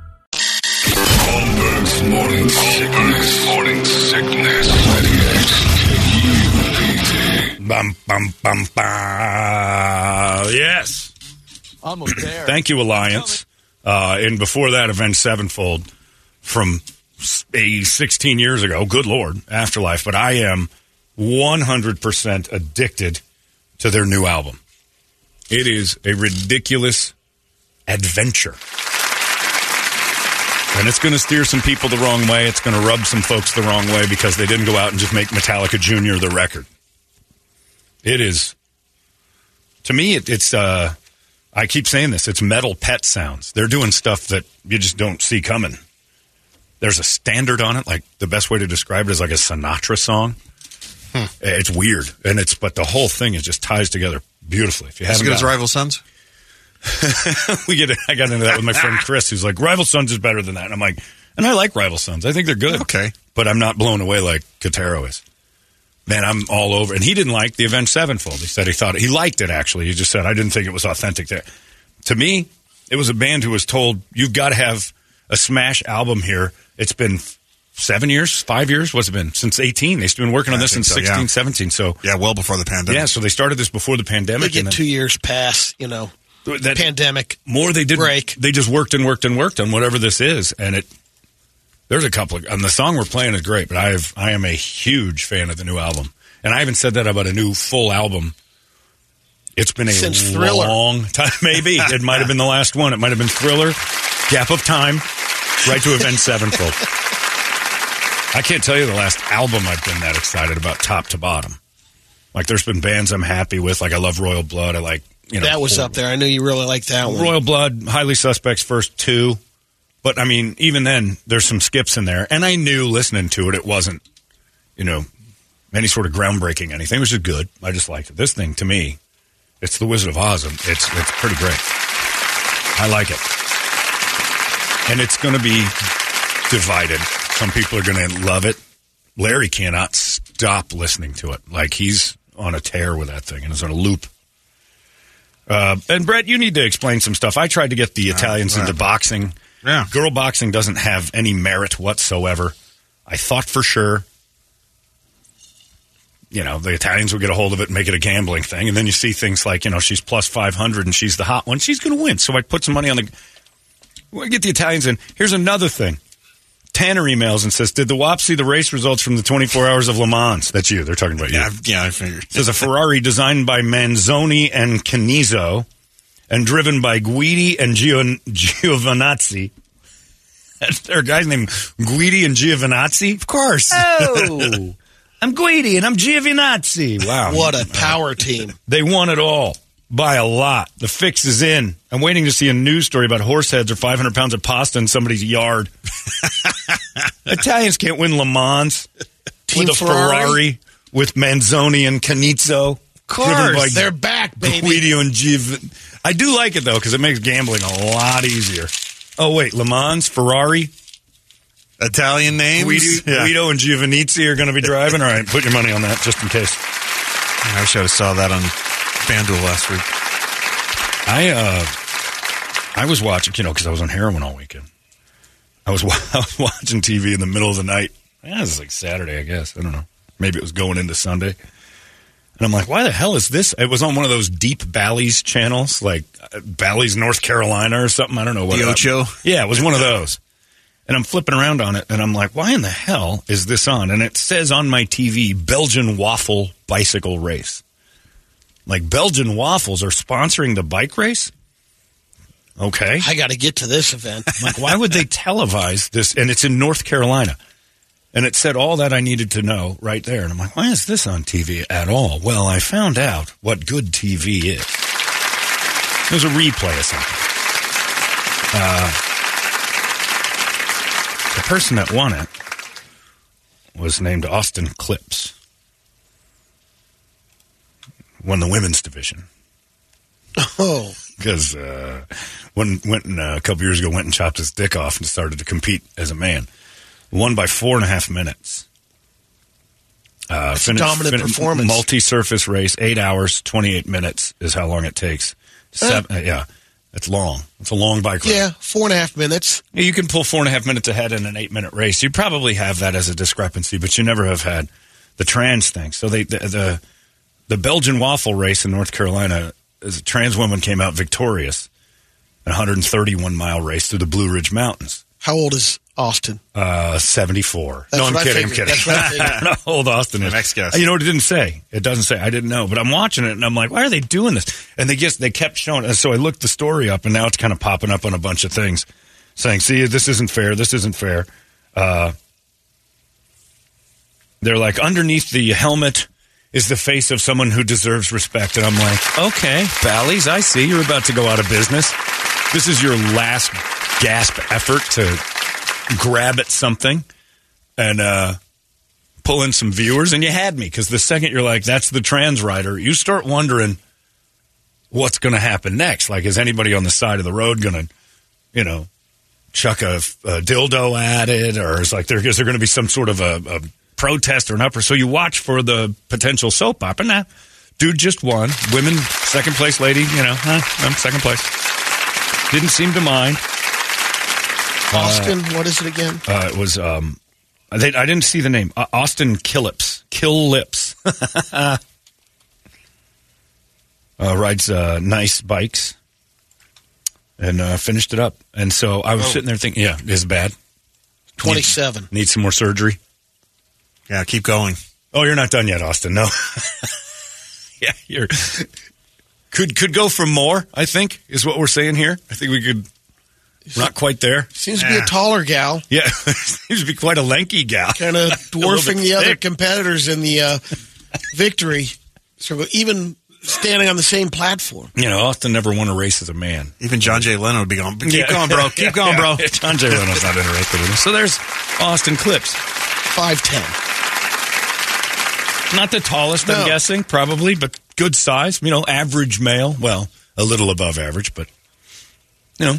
Holmberg's morning sickness. Morning sickness. 98 KUPD. Bum, bum, bum, bum. Yes. Almost [CLEARS THROAT] there. Thank you, Alliance. Uh, and before that, Avenged Sevenfold from a 16 years ago. Good Lord, Afterlife. But I am 100% addicted to their new album. It is a ridiculous adventure. And it's going to steer some people the wrong way. It's going to rub some folks the wrong way because they didn't go out and just make Metallica Jr. the record. It is, to me, it, it's, uh, I keep saying this, it's metal pet sounds. They're doing stuff that you just don't see coming. There's a standard on it. Like the best way to describe it is like a Sinatra song. It's weird. And it's, but the whole thing is just ties together beautifully. If you As haven't good as Rival Sons? [LAUGHS] we get I got into that with my friend Chris, who's like, Rival Sons is better than that. And I'm like, and I like Rival Sons. I think they're good. Okay. But I'm not blown away like Katero is. Man, I'm all over. And he didn't like the Avenged Sevenfold. He said he thought he liked it actually. He just said I didn't think it was authentic. There, to me, it was a band who was told you've got to have a smash album here. It's been seven years, five years. What's it been since 18? They've been working on I this think since so, yeah. 16, 17. So Yeah, well before the pandemic. yeah, so they started this before the They pandemic. get and then- two years past, you know, that, pandemic. more they did break. They just worked and worked and worked on whatever this is, and it. There's a couple, of, and the song we're playing is great. But I have, I am a huge fan of the new album, and I haven't said that about a new full album It's been a Since Thriller. long time. [LAUGHS] Maybe it might have been the last one. It might have been Thriller. Gap of time, right to Avenged Sevenfold. I can't tell you the last album I've been that excited about, top to bottom. Like, there's been bands I'm happy with. Like, I love Royal Blood. I like you know that was up there. I knew you really liked that one. Royal Blood, Highly Suspects, first two. But I mean, even then, there's some skips in there, and I knew listening to it, it wasn't, you know, any sort of groundbreaking anything. It was just good. I just liked it. This thing, to me, it's the Wizard of Oz. It's it's pretty great. I like it, and it's going to be divided. Some people are going to love it. Larry cannot stop listening to it. Like he's on a tear with that thing and is on a loop. Uh, and Brett, you need to explain some stuff. I tried to get the Italians into boxing. Yeah. Girl boxing doesn't have any merit whatsoever. I thought for sure, you know, the Italians would get a hold of it and make it a gambling thing. And then you see things like, you know, she's plus 500 and she's the hot one. She's going to win. So I put some money on the. We'll get the Italians in. Here's another thing. Tanner emails and says, Did the WAP see the race results from the 24 hours of Le Mans? That's you. They're talking about you. Yeah, yeah, I figured. Says a Ferrari designed by Manzoni and Cannizzo and driven by Guidi and Gio- Giovinazzi. [LAUGHS] There are guys named Guidi and Giovinazzi? Of course. Oh, [LAUGHS] I'm Guidi and I'm Giovinazzi. Wow. What a power [LAUGHS] team. They won it all by a lot. The fix is in. I'm waiting to see a news story about horse heads or 500 pounds of pasta in somebody's yard. [LAUGHS] Italians can't win Le Mans Team with a Ferrari? Ferrari with Manzoni and Cannizzo. Of course. They're back, baby. Guido and Giv. I do like it though because it makes gambling a lot easier. Oh wait, Le Mans, Ferrari, Italian names. Guido, Yeah. Guido and Giovinazzi are going to be driving. All right, put your money on that just in case. I wish I would have saw that on FanDuel last week. I uh, I was watching, you know, because I was on heroin all weekend. I was, [LAUGHS] wa- I was watching TV in the middle of the night. Yeah, it was like Saturday, I guess. I don't know. Maybe it was going into Sunday. And I'm like, why the hell is this? It was on one of those deep Bally's channels, like uh, Bally's, North Carolina or something. I don't know what. The it- Ocho? Yeah, it was one of those. And I'm flipping around on it, and I'm like, why in the hell is this on? And it says on my TV, Belgian waffle bicycle race. Like Belgian waffles are sponsoring the bike race? Okay. I got to get to this event. [LAUGHS] Like, why would they televise this? And it's in North Carolina. And it said all that I needed to know right there. And I'm like, why is this on TV at all? Well, I found out what good TV is. It was a replay of something. Uh, the person that won it was named Austin Killips. Won the women's division Oh, because uh, when went and, uh, a couple years ago went and chopped his dick off and started to compete as a man. Won by four and a half minutes. Uh, dominant performance. Multi-surface race, eight hours, twenty-eight minutes is how long it takes. Seven, uh, yeah, it's long. It's a long bike ride. yeah, four and a half minutes. You can pull four and a half minutes ahead in an eight minute race. You probably have that as a discrepancy, but you never have had the trans thing. So they the the, the Belgian waffle race in North Carolina, as a trans woman came out victorious, a 131 mile race through the Blue Ridge Mountains. How old is Austin? Uh, 74. That's no, I'm kidding. I'm kidding. That's what I. I don't know how old Austin is. Next guess. You know what it didn't say? It doesn't say. I didn't know, but I'm watching it and I'm like, why are they doing this? And they just they kept showing. And so I looked the story up, and now it's kind of popping up on a bunch of things, saying, "See, this isn't fair. This isn't fair." Uh, they're like underneath the helmet is the face of someone who deserves respect, and I'm like, okay, Bally's, I see you're about to go out of business. This is your last gasp effort to grab at something and uh, pull in some viewers, and you had me because the second you're like, that's the trans rider, you start wondering what's going to happen next. Like, is anybody on the side of the road going to, you know, chuck a, a dildo at it, or is like there is there going to be some sort of a, a protest or an upper? So you watch for the potential soap opera. Nah, dude just won. Women second place, lady. You know, huh, I'm second place. Didn't seem to mind. Austin, what is it again? Uh, it was um, they, I didn't see the name. Uh, Austin Killips. Kill Lips. [LAUGHS] uh, rides uh, nice bikes and uh, finished it up. And so I was Oh. sitting there thinking, yeah, it's bad. 27. Need some more surgery. Yeah, keep going. Oh, you're not done yet, Austin. No. [LAUGHS] yeah, you're. Could could go for more. I think is what we're saying here. I think we could. we're Not quite there. Seems to be a taller gal, Yeah, [LAUGHS] seems to be quite a lanky gal. kind of [LAUGHS] dwarfing bit the other competitors in the uh, victory. So even standing on the same platform. You know, Austin never won a race as a man. Even John Jay Leno would be going, keep Yeah. going, bro. Keep going, bro. Yeah, John Jay Leno's not interested in this. So there's Austin Killips. Five ten. Not the tallest, I'm guessing, probably, but good size. You know, average male. Well, a little above average, but you know,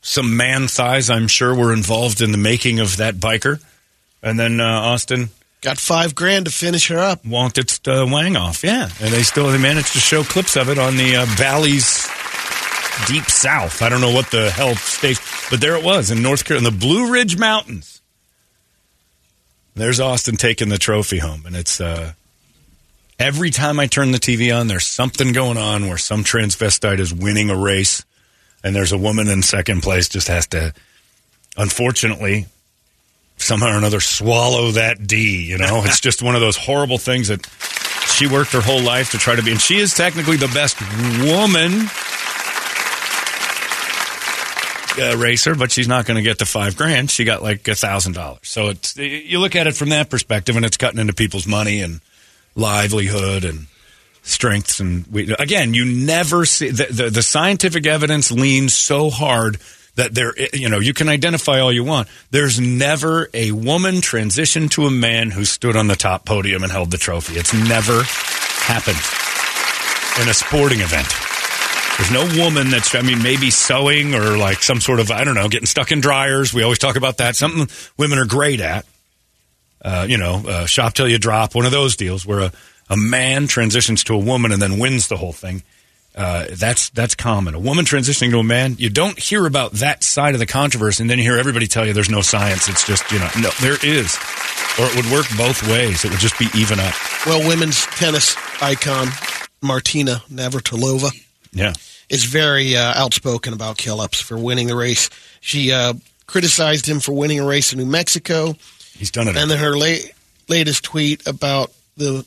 some man thighs. I'm sure were involved in the making of that biker. And then uh, Austin Got five grand to finish her up. walked its uh, wang off. Yeah, and they still they managed to show clips of it on the uh, Bally's deep south. I don't know what the hell state, but there it was in North Carolina, in the Blue Ridge Mountains. There's Austin taking the trophy home, and it's uh, every time I turn the TV on, there's something going on where some transvestite is winning a race, and there's a woman in second place just has to, unfortunately, somehow or another swallow that D. You know, it's just one of those horrible things that she worked her whole life to try to be, and she is technically the best woman uh, racer, but she's not going to get the five grand. She got like a thousand dollars. So it's you look at it from that perspective, and it's cutting into people's money and livelihood and strengths. And we, again, you never see the, the the scientific evidence leans so hard that there, you know, you can identify all you want. There's never a woman transition to a man who stood on the top podium and held the trophy. It's never happened in a sporting event. There's no woman that's, I mean, maybe sewing or like some sort of, I don't know, getting stuck in dryers. We always talk about that. Something women are great at. Uh, you know, uh, shop till you drop, one of those deals where a, a man transitions to a woman and then wins the whole thing. Uh, that's that's common. A woman transitioning to a man, you don't hear about that side of the controversy, and then you hear everybody tell you there's no science. It's just you know, no, there is, or it would work both ways. It would just be even up. Well, women's tennis icon Martina Navratilova Yeah, is very uh, outspoken about Killips for winning the race. She uh, criticized him for winning a race in New Mexico, he's done it. and then her la- latest tweet about the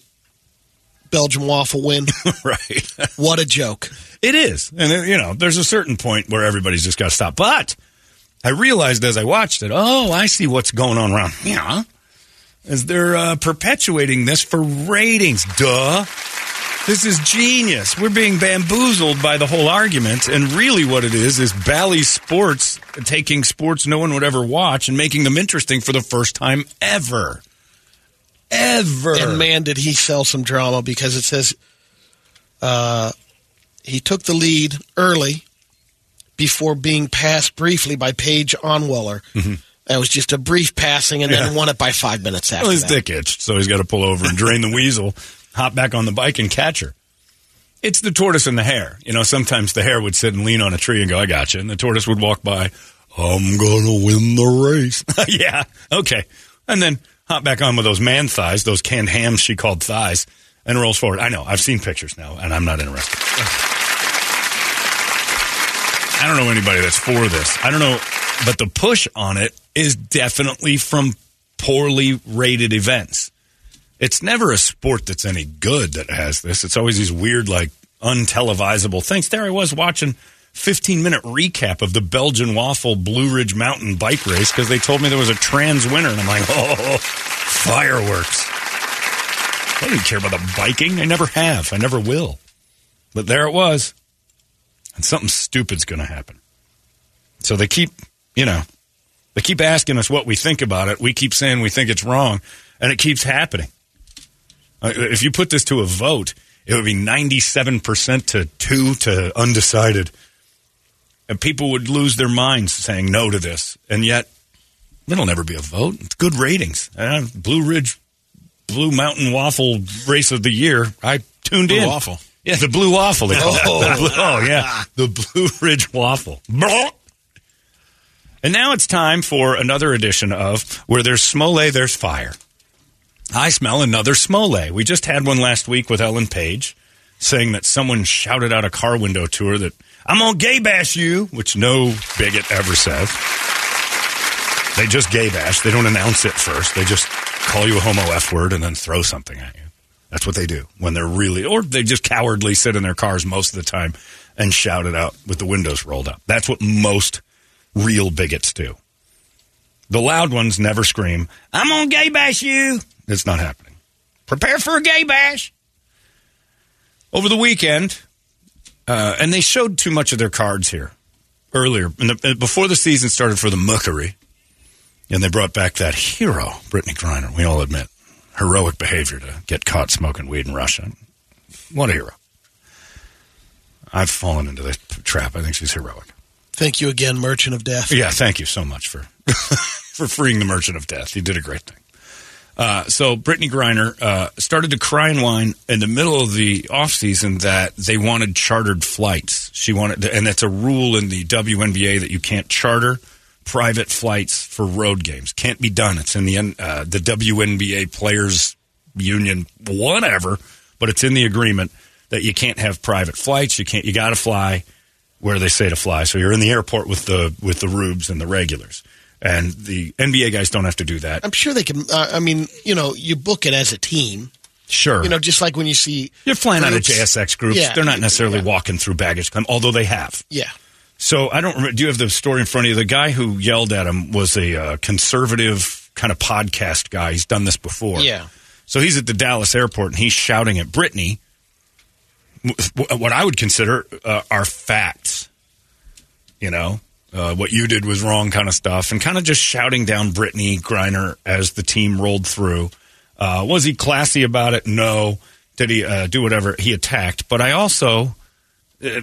Belgian waffle win. [LAUGHS] right. [LAUGHS] what a joke! It is. And, uh, you know, there's a certain point where everybody's just got to stop. But I realized as I watched it, oh, I see what's going on around here. As they're uh, perpetuating this for ratings. Duh. This is genius. We're being bamboozled by the whole argument. And really, what it is, is Bally Sports taking sports no one would ever watch and making them interesting for the first time ever. Ever. And man, did he sell some drama because it says uh, he took the lead early before being passed briefly by Paige Onweller. That was just a brief passing, and then Mm-hmm. Yeah. won it by five minutes after Well, his that. dick itched, so he's got to pull over and drain the weasel, hop back on the bike, and catch her. It's the tortoise and the hare. You know, sometimes the hare would sit and lean on a tree and go, I got you. And the tortoise would walk by, I'm going to win the race. [LAUGHS] yeah, okay. And then hop back on with those man thighs, those canned hams she called thighs, and rolls forward. I know, I've seen pictures now, and I'm not interested. I don't know anybody that's for this. I don't know, but the push on it is definitely from poorly rated events. It's never a sport that's any good that has this. It's always these weird, like, untelevisable things. There I was watching 15 minute recap of the Belgian Waffle Blue Ridge Mountain bike race because they told me there was a trans winner. And I'm like, [LAUGHS] oh, fireworks. I didn't care about the biking. I never have. I never will. But there it was. And something stupid's going to happen. So they keep, you know, they keep asking us what we think about it. We keep saying we think it's wrong, and it keeps happening. Uh, If you put this to a vote, it would be 97% to 2 to undecided. And people would lose their minds saying no to this. And yet, it'll never be a vote. It's good ratings. Uh, Blue Ridge, Blue Mountain Waffle Race of the Year. I tuned Blue in. Waffle. Yeah, the Blue Waffle. They call it. Oh. The blue- oh, yeah. The Blue Ridge Waffle. And now it's time for another edition of Where There's Smole, There's Fire. I smell another Smole. We just had one last week with Ellen Page saying that someone shouted out a car window to her that, I'm going to gay bash you, which no bigot ever says. They just gay bash. They don't announce it first. They just call you a homo F word and then throw something at you. That's what they do when they're really, or they just cowardly sit in their cars most of the time and shout it out with the windows rolled up. That's what most real bigots do. The loud ones never scream, I'm on gay bash you. It's not happening. Prepare for a gay bash. Over the weekend, uh, and they showed too much of their cards here earlier, the, uh, before the season started for the Mercury, and they brought back that hero, Brittney Griner. We all admit heroic behavior to get caught smoking weed in Russia. What a hero! I've fallen into the trap. I think she's heroic. Thank you again, Merchant of Death. Yeah, thank you so much for [LAUGHS] for freeing the Merchant of Death. You did a great thing. Uh, so Brittney Griner uh, started to cry and whine in the middle of the off season that they wanted chartered flights. She wanted, and that's a rule in the WNBA that you can't charter private flights for road games. Can't be done. It's in the uh, the WNBA Players Union, whatever, but it's in the agreement that you can't have private flights. You can't. You got to fly where they say to fly. So you're in the airport with the with the rubes and the regulars. And the NBA guys don't have to do that. I'm sure they can. Uh, I mean, you know, you book it as a team. Sure. You know, just like when you see You're flying out of groups. JSX groups. Yeah. They're not necessarily walking through baggage claim, although they have. Yeah. So I don't remember. Do you have the story in front of you? The guy who yelled at him was a uh, conservative kind of podcast guy. He's done this before. Yeah. So he's at the Dallas airport and he's shouting at Brittney what I would consider uh, are facts. You know, uh, what you did was wrong kind of stuff, and kind of just shouting down Brittney Griner as the team rolled through. Uh, was he classy about it? No. Did he uh, do whatever he attacked? But I also uh,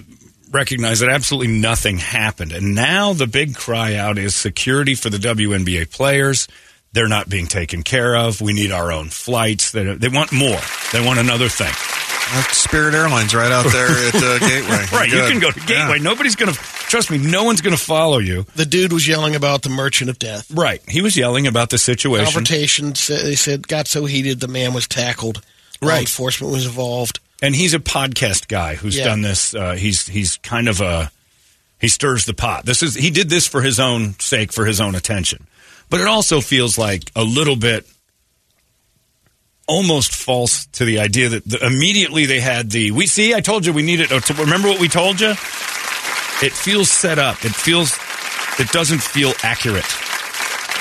recognize that absolutely nothing happened. And now the big cry out is security for the WNBA players. They're not being taken care of. We need our own flights. They, they want more. They want another thing. That's Spirit Airlines right out there at uh, [LAUGHS] Gateway. Right, you can go to Gateway. Yeah. Nobody's going to, trust me, no one's going to follow you. The dude was yelling about the Merchant of Death. Right. He was yelling about the situation. Confrontation. sa- They said got so heated the man was tackled. Law Right. enforcement was involved. and he's a podcast guy who's Yeah. done this. Uh, he's he's kind of a he stirs the pot. This is he did this for his own sake, for his own attention. But it also feels like a little bit almost false to the idea that the, immediately they had the we see. I told you we needed. Oh, to, remember what we told you? It feels set up. It feels. It doesn't feel accurate.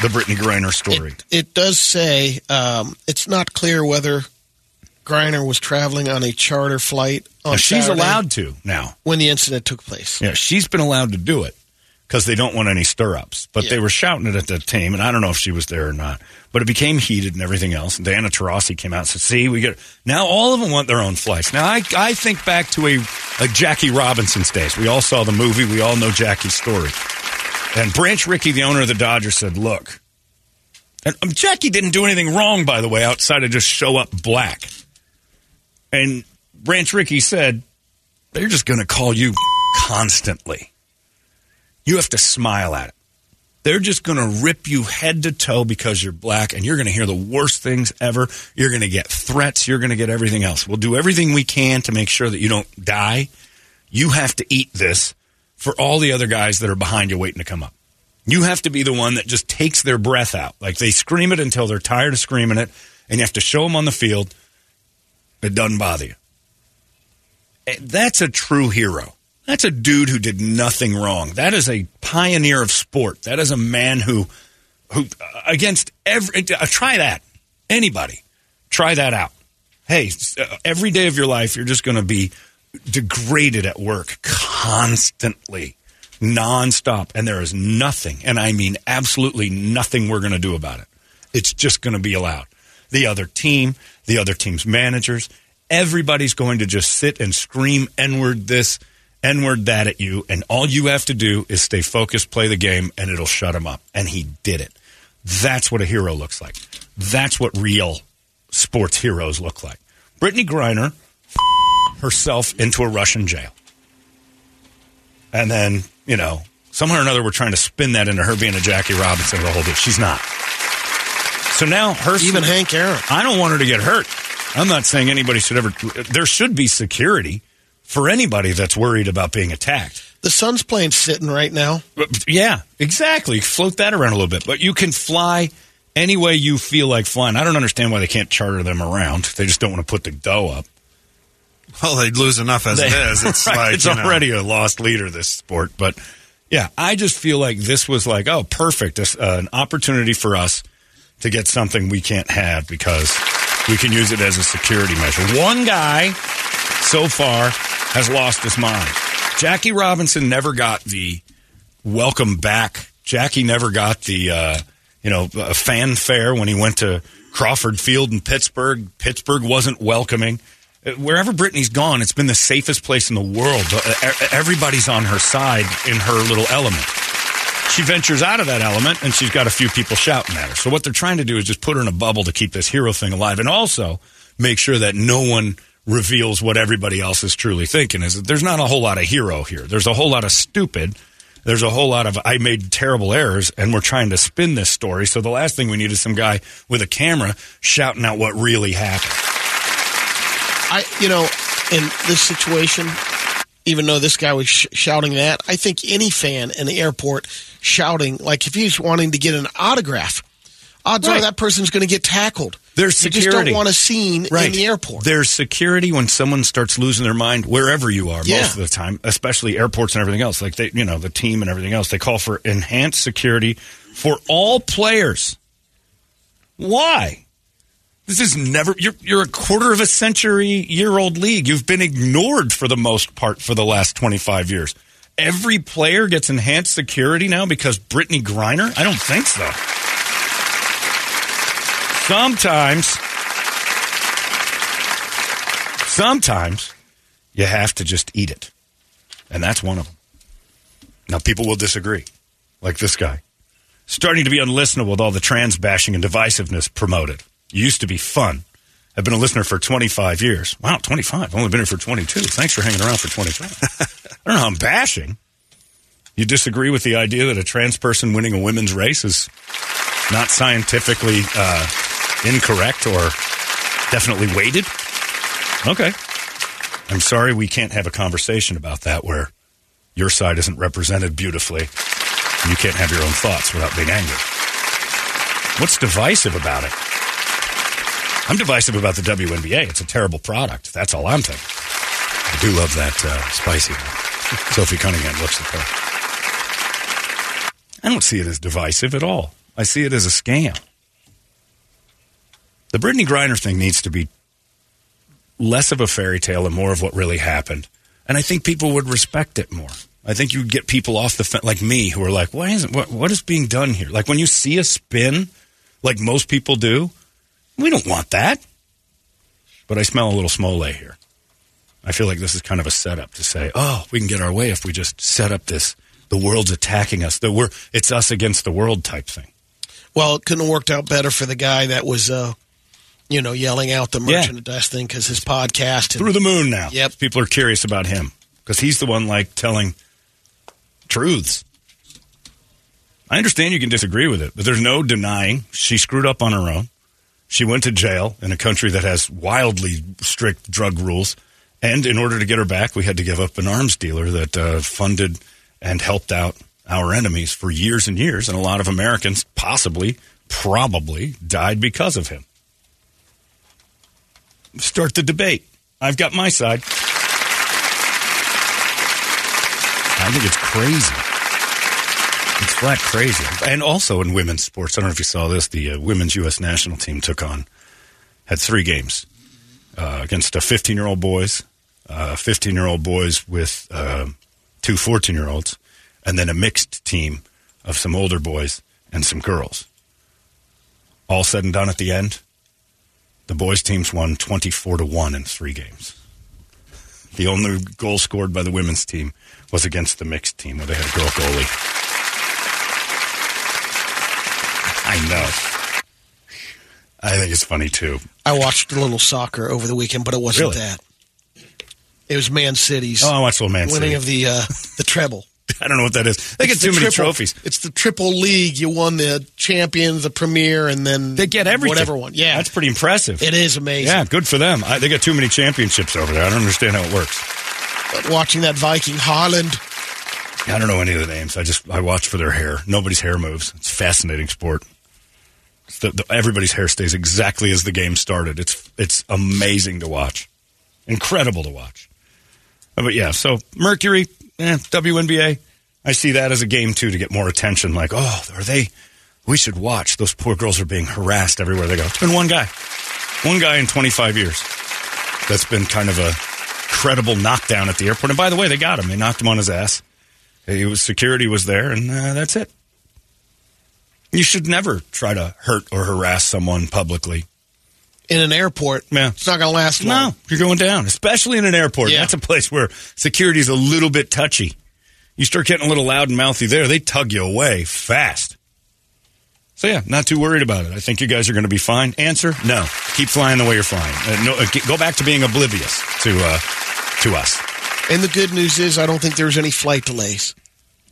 The Brittney Griner story. It does say um, it's not clear whether Griner was traveling on a charter flight on Now, she's Saturday allowed to now. when the incident took place. Yeah, she's been allowed to do it because they don't want any stir-ups. But they were shouting it at the team, and I don't know if she was there or not. But it became heated and everything else. And Diana Taurasi came out and said, "See, we get now all of them want their own flights." Now I I think back to a, a Jackie Robinson's days. We all saw the movie. We all know Jackie's story. And Branch Rickey, the owner of the Dodgers, said, "Look." And um, Jackie didn't do anything wrong, by the way, outside of just show up black. And Branch Rickey said, they're just going to call you constantly. You have to smile at it. They're just going to rip you head to toe because you're black, and you're going to hear the worst things ever. You're going to get threats. You're going to get everything else. We'll do everything we can to make sure that you don't die. You have to eat this for all the other guys that are behind you waiting to come up. You have to be the one that just takes their breath out. Like they scream it until they're tired of screaming it, and you have to show them on the field. It doesn't bother you. Eh, That's a true hero. That's a dude who did nothing wrong. That is a pioneer of sport. That is a man who, who uh, against every. Uh, try that. Anybody, try that out. Hey, uh, every day of your life, you're just going to be degraded at work constantly, nonstop, and there is nothing, and I mean absolutely nothing, we're going to do about it. It's just going to be allowed. The other team, the other team's managers, everybody's going to just sit and scream N word this, N word that at you, and all you have to do is stay focused, play the game, and it'll shut him up. And he did it. That's what a hero looks like. That's what real sports heroes look like. Brittney Griner [LAUGHS] herself into a Russian jail. And then, you know, somehow or another, we're trying to spin that into her being a Jackie Robinson the whole deal. She's not. So now her Even Hank Aaron. I don't want her to get hurt. I'm not saying anybody should ever. There should be security for anybody that's worried about being attacked. The Sun's playing sitting right now. But, yeah, exactly. Float that around a little bit. But you can fly any way you feel like flying. I don't understand why they can't charter them around. They just don't want to put the dough up. Well, they'd lose enough as They- it is. It's [LAUGHS] Right, like it's you know. already a lost leader this sport, but yeah, I just feel like this was like oh perfect, This, uh, an opportunity for us to get something we can't have because we can use it as a security measure. One guy so far has lost his mind. Jackie Robinson never got the welcome back. Jackie never got the uh, you know uh, fanfare when he went to Crawford Field in Pittsburgh. Pittsburgh wasn't welcoming. Uh, Wherever Brittney's gone, it's been the safest place in the world. Uh, Everybody's on her side in her little element. She ventures out of that element, and she's got a few people shouting at her. So what they're trying to do is just put her in a bubble to keep this hero thing alive, and also make sure that no one reveals what everybody else is truly thinking. Is that there's not a whole lot of hero here. There's a whole lot of stupid. There's a whole lot of I made terrible errors, and we're trying to spin this story. So the last thing we need is some guy with a camera shouting out what really happened. I, you know, in this situation, even though this guy was sh- shouting that, I think any fan in the airport shouting, like if he's wanting to get an autograph, odds are that person's going to get tackled. There's security. You just don't want a scene right. in the airport. There's security when someone starts losing their mind wherever you are Yeah. most of the time, especially airports and everything else. Like they, you know, the team and everything else. They call for enhanced security for all players. Why? This is never. You're you're a quarter of a century year old league. You've been ignored for the most part for the last 25 years. Every player gets enhanced security now because Brittney Griner. I don't think so. Sometimes, sometimes you have to just eat it. And that's one of them. Now, people will disagree, like this guy. Starting to be unlistenable with all the trans bashing and divisiveness promoted. Used to be fun. I've been a listener for 25 years. Wow, 25. I've only been here for 22. Thanks for hanging around for 25. [LAUGHS] I don't know how I'm bashing. You disagree with the idea that a trans person winning a women's race is not scientifically uh, incorrect or definitely weighted? Okay. I'm sorry we can't have a conversation about that where your side isn't represented beautifully. and You can't have your own thoughts without being angry. What's divisive about it? I'm divisive about the WNBA. It's a terrible product. That's all I'm saying. I do love that uh, spicy one. [LAUGHS] Sophie Cunningham looks the part. I don't see it as divisive at all. I see it as a scam. The Brittney Griner thing needs to be less of a fairy tale and more of what really happened. And I think people would respect it more. I think you'd get people off the fence, like me, who are like, "Why isn't what, what is being done here?" Like when you see a spin, like most people do, we don't want that. But I smell a little smole here. I feel like this is kind of a setup to say, "Oh, we can get our way if we just set up this the world's attacking us. The we're it's us against the world type thing." Well, it couldn't have worked out better for the guy that was, uh, you know, yelling out the Yeah. Merchant of Death thing because his podcast. And, through the moon now. Yep. People are curious about him because he's the one like telling truths. I understand you can disagree with it, but there's no denying she screwed up on her own. She went to jail in a country that has wildly strict drug rules. And in order to get her back, we had to give up an arms dealer that uh, funded and helped out our enemies for years and years. And a lot of Americans possibly, probably died because of him. Start the debate. I've got my side. I think it's crazy. It's flat crazy. And also in women's sports, I don't know if you saw this, the uh, women's U.S. national team took on, had three games uh, against uh, 15 year old boys, 15 year old boys with uh, two 14 year olds, and then a mixed team of some older boys and some girls. All said and done at the end, the boys' teams won 24 to 1 in three games. The only goal scored by the women's team was against the mixed team where they had a girl goalie. I know. I think it's funny too. I watched a little soccer over the weekend, but it wasn't Really? that. It was Man City's Oh, I watched Little Man winning City. of the uh, the treble. [LAUGHS] I don't know what that is. They get too the many triple- trophies. It's the triple league. You won the champion, the premier, and then They get everything. Whatever one. Yeah, That's pretty impressive. it is amazing. Yeah, good for them. I, they got too many championships over there. I don't understand how it works. But watching that Viking Haaland, I don't know any of the names. I just I watch for their hair. Nobody's hair moves. It's a fascinating sport. The, the, everybody's hair stays exactly as the game started. It's it's amazing to watch, incredible to watch. Uh, But yeah, so Mercury, eh, WNBA, I see that as a game too to get more attention. Like, oh, are they? We should watch. Those poor girls are being harassed everywhere they go. It's been one guy, one guy in 25 years. That's been kind of a credible knockdown at the airport. And by the way, they got him. They knocked him on his ass. He was security was there, and uh, that's it. You should never try to hurt or harass someone publicly. In an airport, Yeah. it's not going to last long. No, you're going down, especially in an airport. Yeah. That's a place where security's a little bit touchy. You start getting a little loud and mouthy there, they tug you away fast. So yeah, not too worried about it. I think you guys are going to be fine. Answer: No. Keep flying the way you're flying. Uh, no, uh, go back to being oblivious to uh, to us. And the good news is, I don't think there was any flight delays.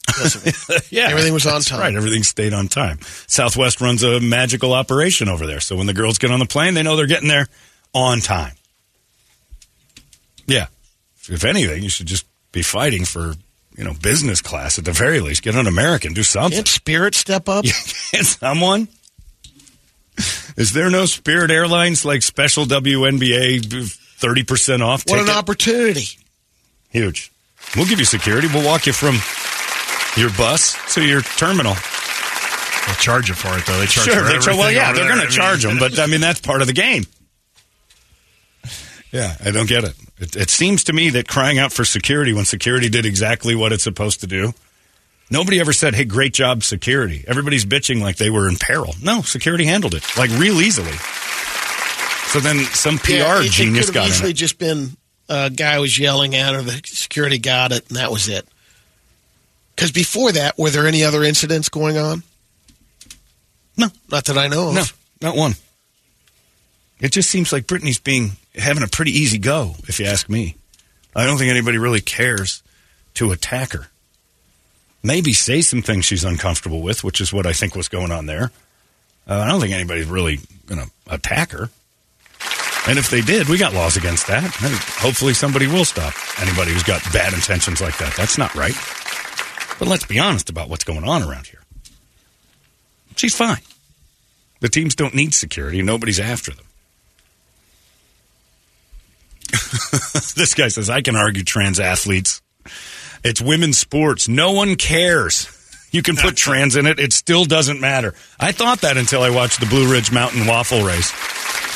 [LAUGHS] Yeah, Everything was on time. Right, everything stayed on time. Southwest runs a magical operation over there, so when the girls get on the plane, they know they're getting there on time. Yeah, if anything, you should just be fighting for you know business class at the very least. Get an American, do something. Can't Spirit step up? [LAUGHS] Can someone? Is there no Spirit Airlines like special WNBA thirty percent off? What an opportunity. Huge. We'll give you security. We'll walk you from your bus to your terminal. They'll charge you for it, though. They charge Sure, for they charge. Well, yeah, they're going to charge them, but I mean that's part of the game. [LAUGHS] Yeah, I don't get it. it. It seems to me that crying out for security when security did exactly what it's supposed to do. Nobody ever said, "Hey, great job, security." Everybody's bitching like they were in peril. No, security handled it like real easily. So then some PR Yeah, it- genius it could got have in easily it. just been a guy was yelling at her, the security got it, and that was it. Because before that, were there any other incidents going on? No. Not that I know of. No, not one. It just seems like Brittney's being having a pretty easy go, if you ask me. I don't think anybody really cares to attack her. Maybe say some things she's uncomfortable with, which is what I think was going on there. Uh, I don't think anybody's really going to attack her. And if they did, we got laws against that. And hopefully, somebody will stop anybody who's got bad intentions like that. That's not right. But let's be honest about what's going on around here. She's fine. The teams don't need security. Nobody's after them. [LAUGHS] this guy says, I can argue trans athletes. It's women's sports. No one cares. You can put [LAUGHS] trans in it. It still doesn't matter. I thought that until I watched the Blue Ridge Mountain Waffle Race.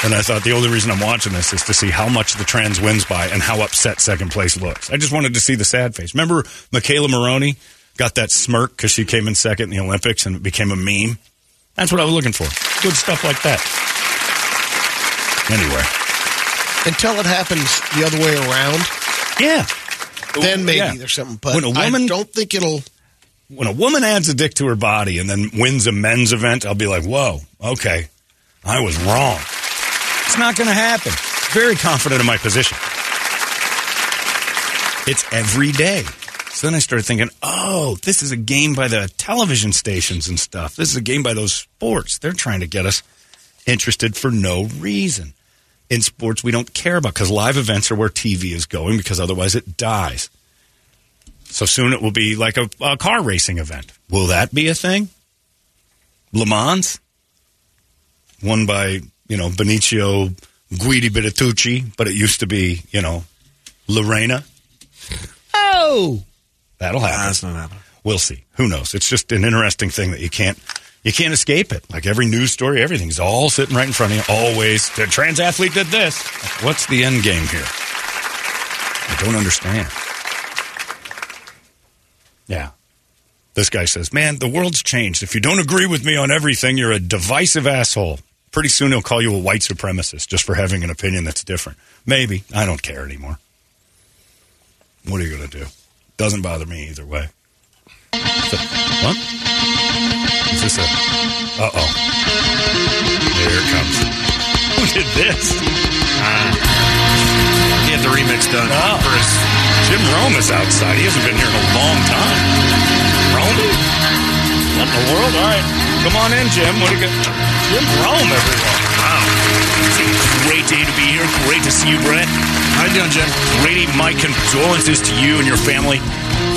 And I thought the only reason I'm watching this is to see how much the trans wins by and how upset second place looks. I just wanted to see the sad face. Remember McKayla Maroney got that smirk because she came in second in the Olympics and it became a meme? That's what I was looking for. Good stuff like that. Anyway. Until it happens the other way around, Yeah. then maybe Yeah. there's something. But When a woman- I don't think it'll. when a woman adds a dick to her body and then wins a men's event, I'll be like, whoa, okay, I was wrong. It's not going to happen. Very confident in my position. It's every day. So then I started thinking, oh, this is a game by the television stations and stuff. This is a game by those sports. They're trying to get us interested for no reason. In sports, we don't care about because live events are where TV is going because otherwise it dies. So soon it will be like a, a car racing event. Will that be a thing? Le Mans, won by you know Benicio Guidi Bertucci, but it used to be you know Lorena. Oh, that'll happen. That's not happening. We'll see. Who knows? It's just an interesting thing that you can't you can't escape it. Like every news story, everything's all sitting right in front of you. Always, the trans athlete did this. What's the end game here? I don't understand. Yeah. This guy says, Man, the world's changed. If you don't agree with me on everything, you're a divisive asshole. Pretty soon he'll call you a white supremacist just for having an opinion that's different. Maybe. I don't care anymore. What are you going to do? Doesn't bother me either way. So- what? Is this a. Uh oh. Here it comes. [LAUGHS] Who did this? He had the remix done Oh. for his. Jim Rome is outside. He hasn't been here in a long time. Rome? What in the world? All right. Come on in, Jim. What do you got? Jim Rome, everyone. Wow. It's a great day to be here. Great to see you, Brett. How you doing, Jim? Brady, my condolences to you and your family.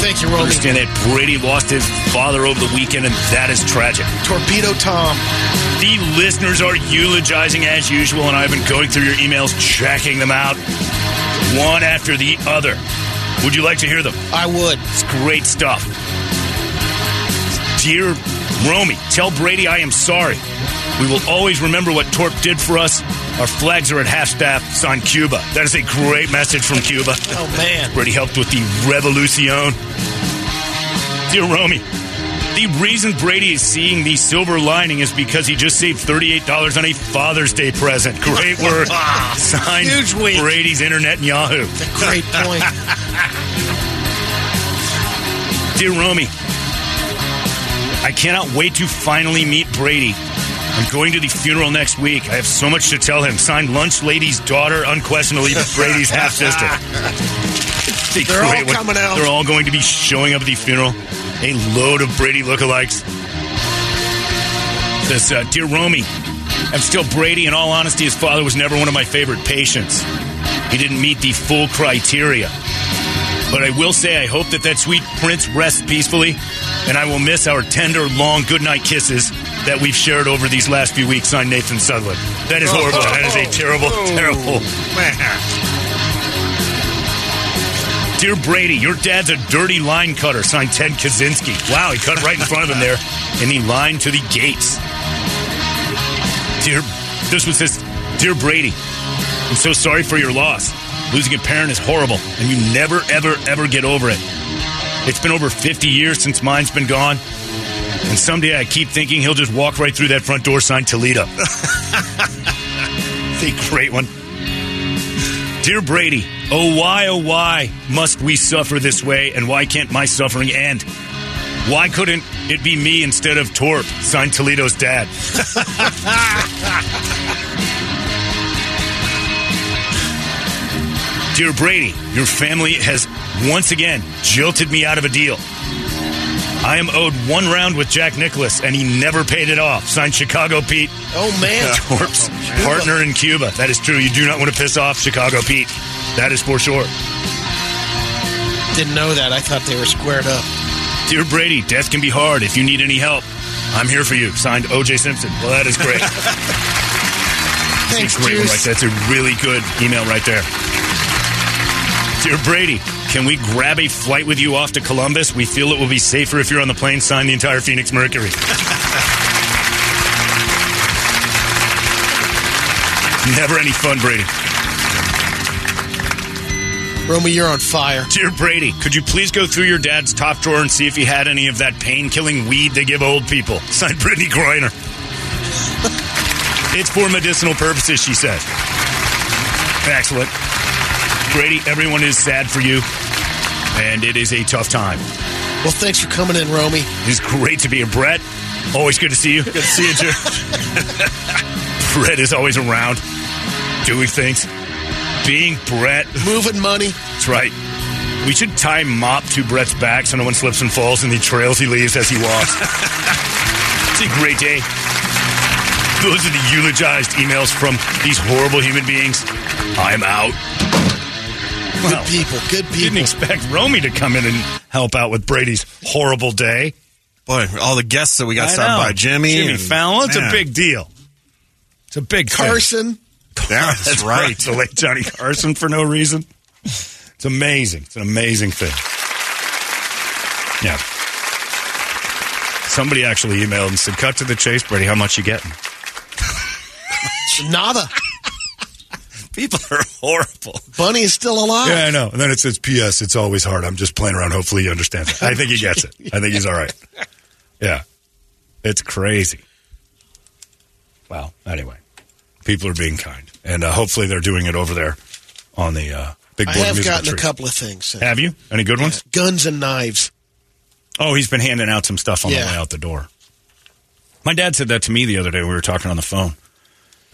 Thank you, Romy. Understand that Brady lost his father over the weekend, and that is tragic. Torpedo Tom. The listeners are eulogizing as usual, and I've been going through your emails, checking them out, one after the other. Would you like to hear them? I would. It's great stuff. Dear Romy, tell Brady I am sorry. We will always remember what Torp did for us. Our flags are at half staff, signed Cuba. That is a great message from Cuba. Oh, man. Brady helped with the Revolucion. Dear Romy, the reason Brady is seeing the silver lining is because he just saved $38 on a Father's Day present. Great [LAUGHS] work. Signed Huge week. Brady's Internet and Yahoo. Great point. Dear Romy, I cannot wait to finally meet Brady. I'm going to the funeral next week. I have so much to tell him. Signed Lunch Lady's daughter, unquestionably Brady's half sister. [LAUGHS] They're all coming out. They're all going to be showing up at the funeral. A load of Brady lookalikes. Says, uh, Dear Romy, I'm still Brady. In all honesty, his father was never one of my favorite patients. He didn't meet the full criteria. But I will say, I hope that that sweet prince rests peacefully, and I will miss our tender, long goodnight kisses that we've shared over these last few weeks. Signed Nathan Sutherland. That is horrible. That is a oh. terrible, oh. terrible. Man. Dear Brady, your dad's a dirty line cutter. Signed Ted Kaczynski. Wow, he cut right in front of him there, and he lined to the gates. Dear, this was his. Dear Brady, I'm so sorry for your loss. Losing a parent is horrible, and you never, ever, ever get over it. It's been over 50 years since mine's been gone, and someday I keep thinking he'll just walk right through that front door sign Toledo. [LAUGHS] it's a great one. Dear Brady, oh why, oh why must we suffer this way, and why can't my suffering end? Why couldn't it be me instead of Torp? Signed Toledo's dad. [LAUGHS] Dear Brady, your family has once again jilted me out of a deal. I am owed one round with Jack Nicklaus, and he never paid it off. Signed Chicago Pete. Oh, man. [LAUGHS] Torp's oh, partner in Cuba. That is true. You do not want to piss off Chicago Pete. That is for sure. Didn't know that. I thought they were squared up. Dear Brady, death can be hard. If you need any help, I'm here for you. Signed OJ Simpson. Well, that is great. Thanks, [LAUGHS] That's a great one right there. That's a really good email right there. Dear Brady, can we grab a flight with you off to Columbus? We feel it will be safer if you're on the plane. Sign the entire Phoenix Mercury. [LAUGHS] Never any fun, Brady. Romy, you're on fire. Dear Brady, could you please go through your dad's top drawer and see if he had any of that pain killing weed they give old people? [LAUGHS] Signed Brittney Griner. it's for medicinal purposes, she says. Excellent. Brady, everyone is sad for you, and it is a tough time. Well, thanks for coming in, Romy. It's great to be a Brett. Always good to see you. Good to see you, too. [LAUGHS] Brett is always around, doing things. Being Brett. Moving money. That's right. We should tie mop to Brett's back so no one slips and falls in the trails he leaves as he walks. [LAUGHS] it's a great day. Those are the eulogized emails from these horrible human beings. I'm out. Good people. Good people. Didn't expect Romy to come in and help out with Brady's horrible day. Boy, all the guests that we got stopped by Jimmy. Jimmy and- Fallon. It's a big deal. It's a big thing. Carson. Yeah, that's, [LAUGHS] That's right. right. The late Johnny Carson for no reason. It's amazing. It's an amazing thing. Yeah. Somebody actually emailed and said, "Cut to the chase, Brady. How much you getting?" Nada. People are [LAUGHS] horrible. Bunny is still alive. Yeah, I know. And then it says, "P.S. It's always hard. I'm just playing around. Hopefully, you understand that." I think he gets it. I think he's all right. Yeah, it's crazy. Well, anyway, people are being kind, and uh, hopefully, they're doing it over there on the uh, big I have musical gotten a couple of things. Have you any good ones? Guns and knives. Oh, he's been handing out some stuff on Yeah. the way out the door. My dad said that to me the other day. We were talking on the phone.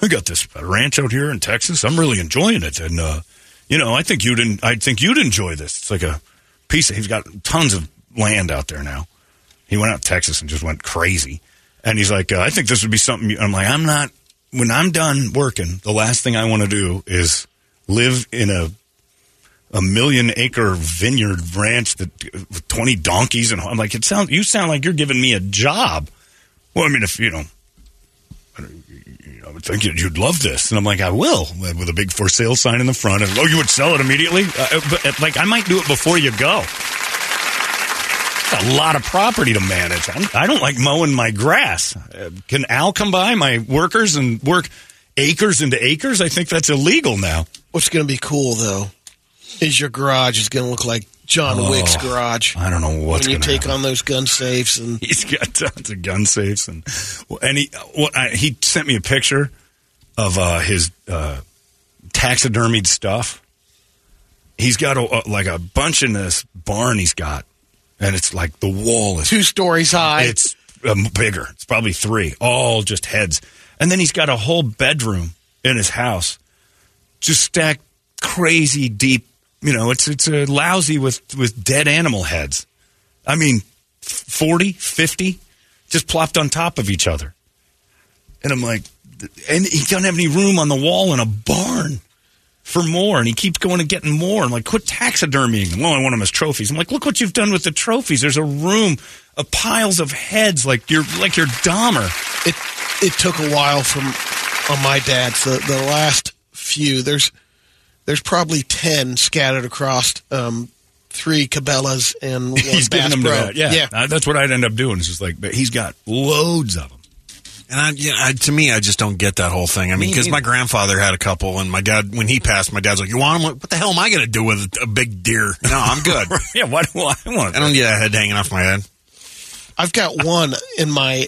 We got this ranch out here in Texas. I'm really enjoying it, and uh, you know, I think you'd. En- I think you'd enjoy this. It's like a piece. Of, he's got tons of land out there now. He went out to Texas and just went crazy. And he's like, uh, I think this would be something. You, I'm like, I'm not. When I'm done working, the last thing I want to do is live in a a million acre vineyard ranch that with 20 donkeys and I'm like it sounds you sound like you're giving me a job. Well, I mean if you know I would think you'd love this. And I'm like, I will, with a big for sale sign in the front. And, oh, you would sell it immediately? Uh, but, uh, like, I might do it before you go. A lot of property to manage. I'm, I don't like mowing my grass. Uh, can Al come by, my workers, and work acres into acres? I think that's illegal now. What's going to be cool though is your garage is going to look like John Oh, Wick's garage. I don't know what's when you take happen. on those gun safes and [LAUGHS] He's got tons of gun safes and well, and he what I, he sent me a picture of uh, his uh, taxidermied stuff. He's got a, a- like a bunch in this barn he's got, and it's like the wall is two stories high. It's um, bigger. It's probably three, all just heads. And then he's got a whole bedroom in his house, just stacked crazy deep. You know, it's it's a lousy with with dead animal heads. I mean, 40, 50, just plopped on top of each other. And I'm like, and he doesn't have any room on the wall in a barn for more. And he keeps going and getting more. I'm like, quit taxidermying them. Well, I want them as trophies. I'm like, look what you've done with the trophies. There's a room of piles of heads like you're like you're Dahmer. it it took a while from on my dad's the the last few there's there's probably 10 scattered across um, three cabela's and [LAUGHS] one He's Bass giving them to Pro. that. Yeah. Uh, that's what I'd end up doing. It's just like, but he's got loads of them. And I, yeah, I, to me, I just don't get that whole thing. I mean, Me because my grandfather had a couple, and my dad, when he passed, my dad's like, "You want them? What the hell am I going to do with a big deer? No, I'm good. [LAUGHS] yeah, why do I want? I don't get a head hanging off my head. I've got one in my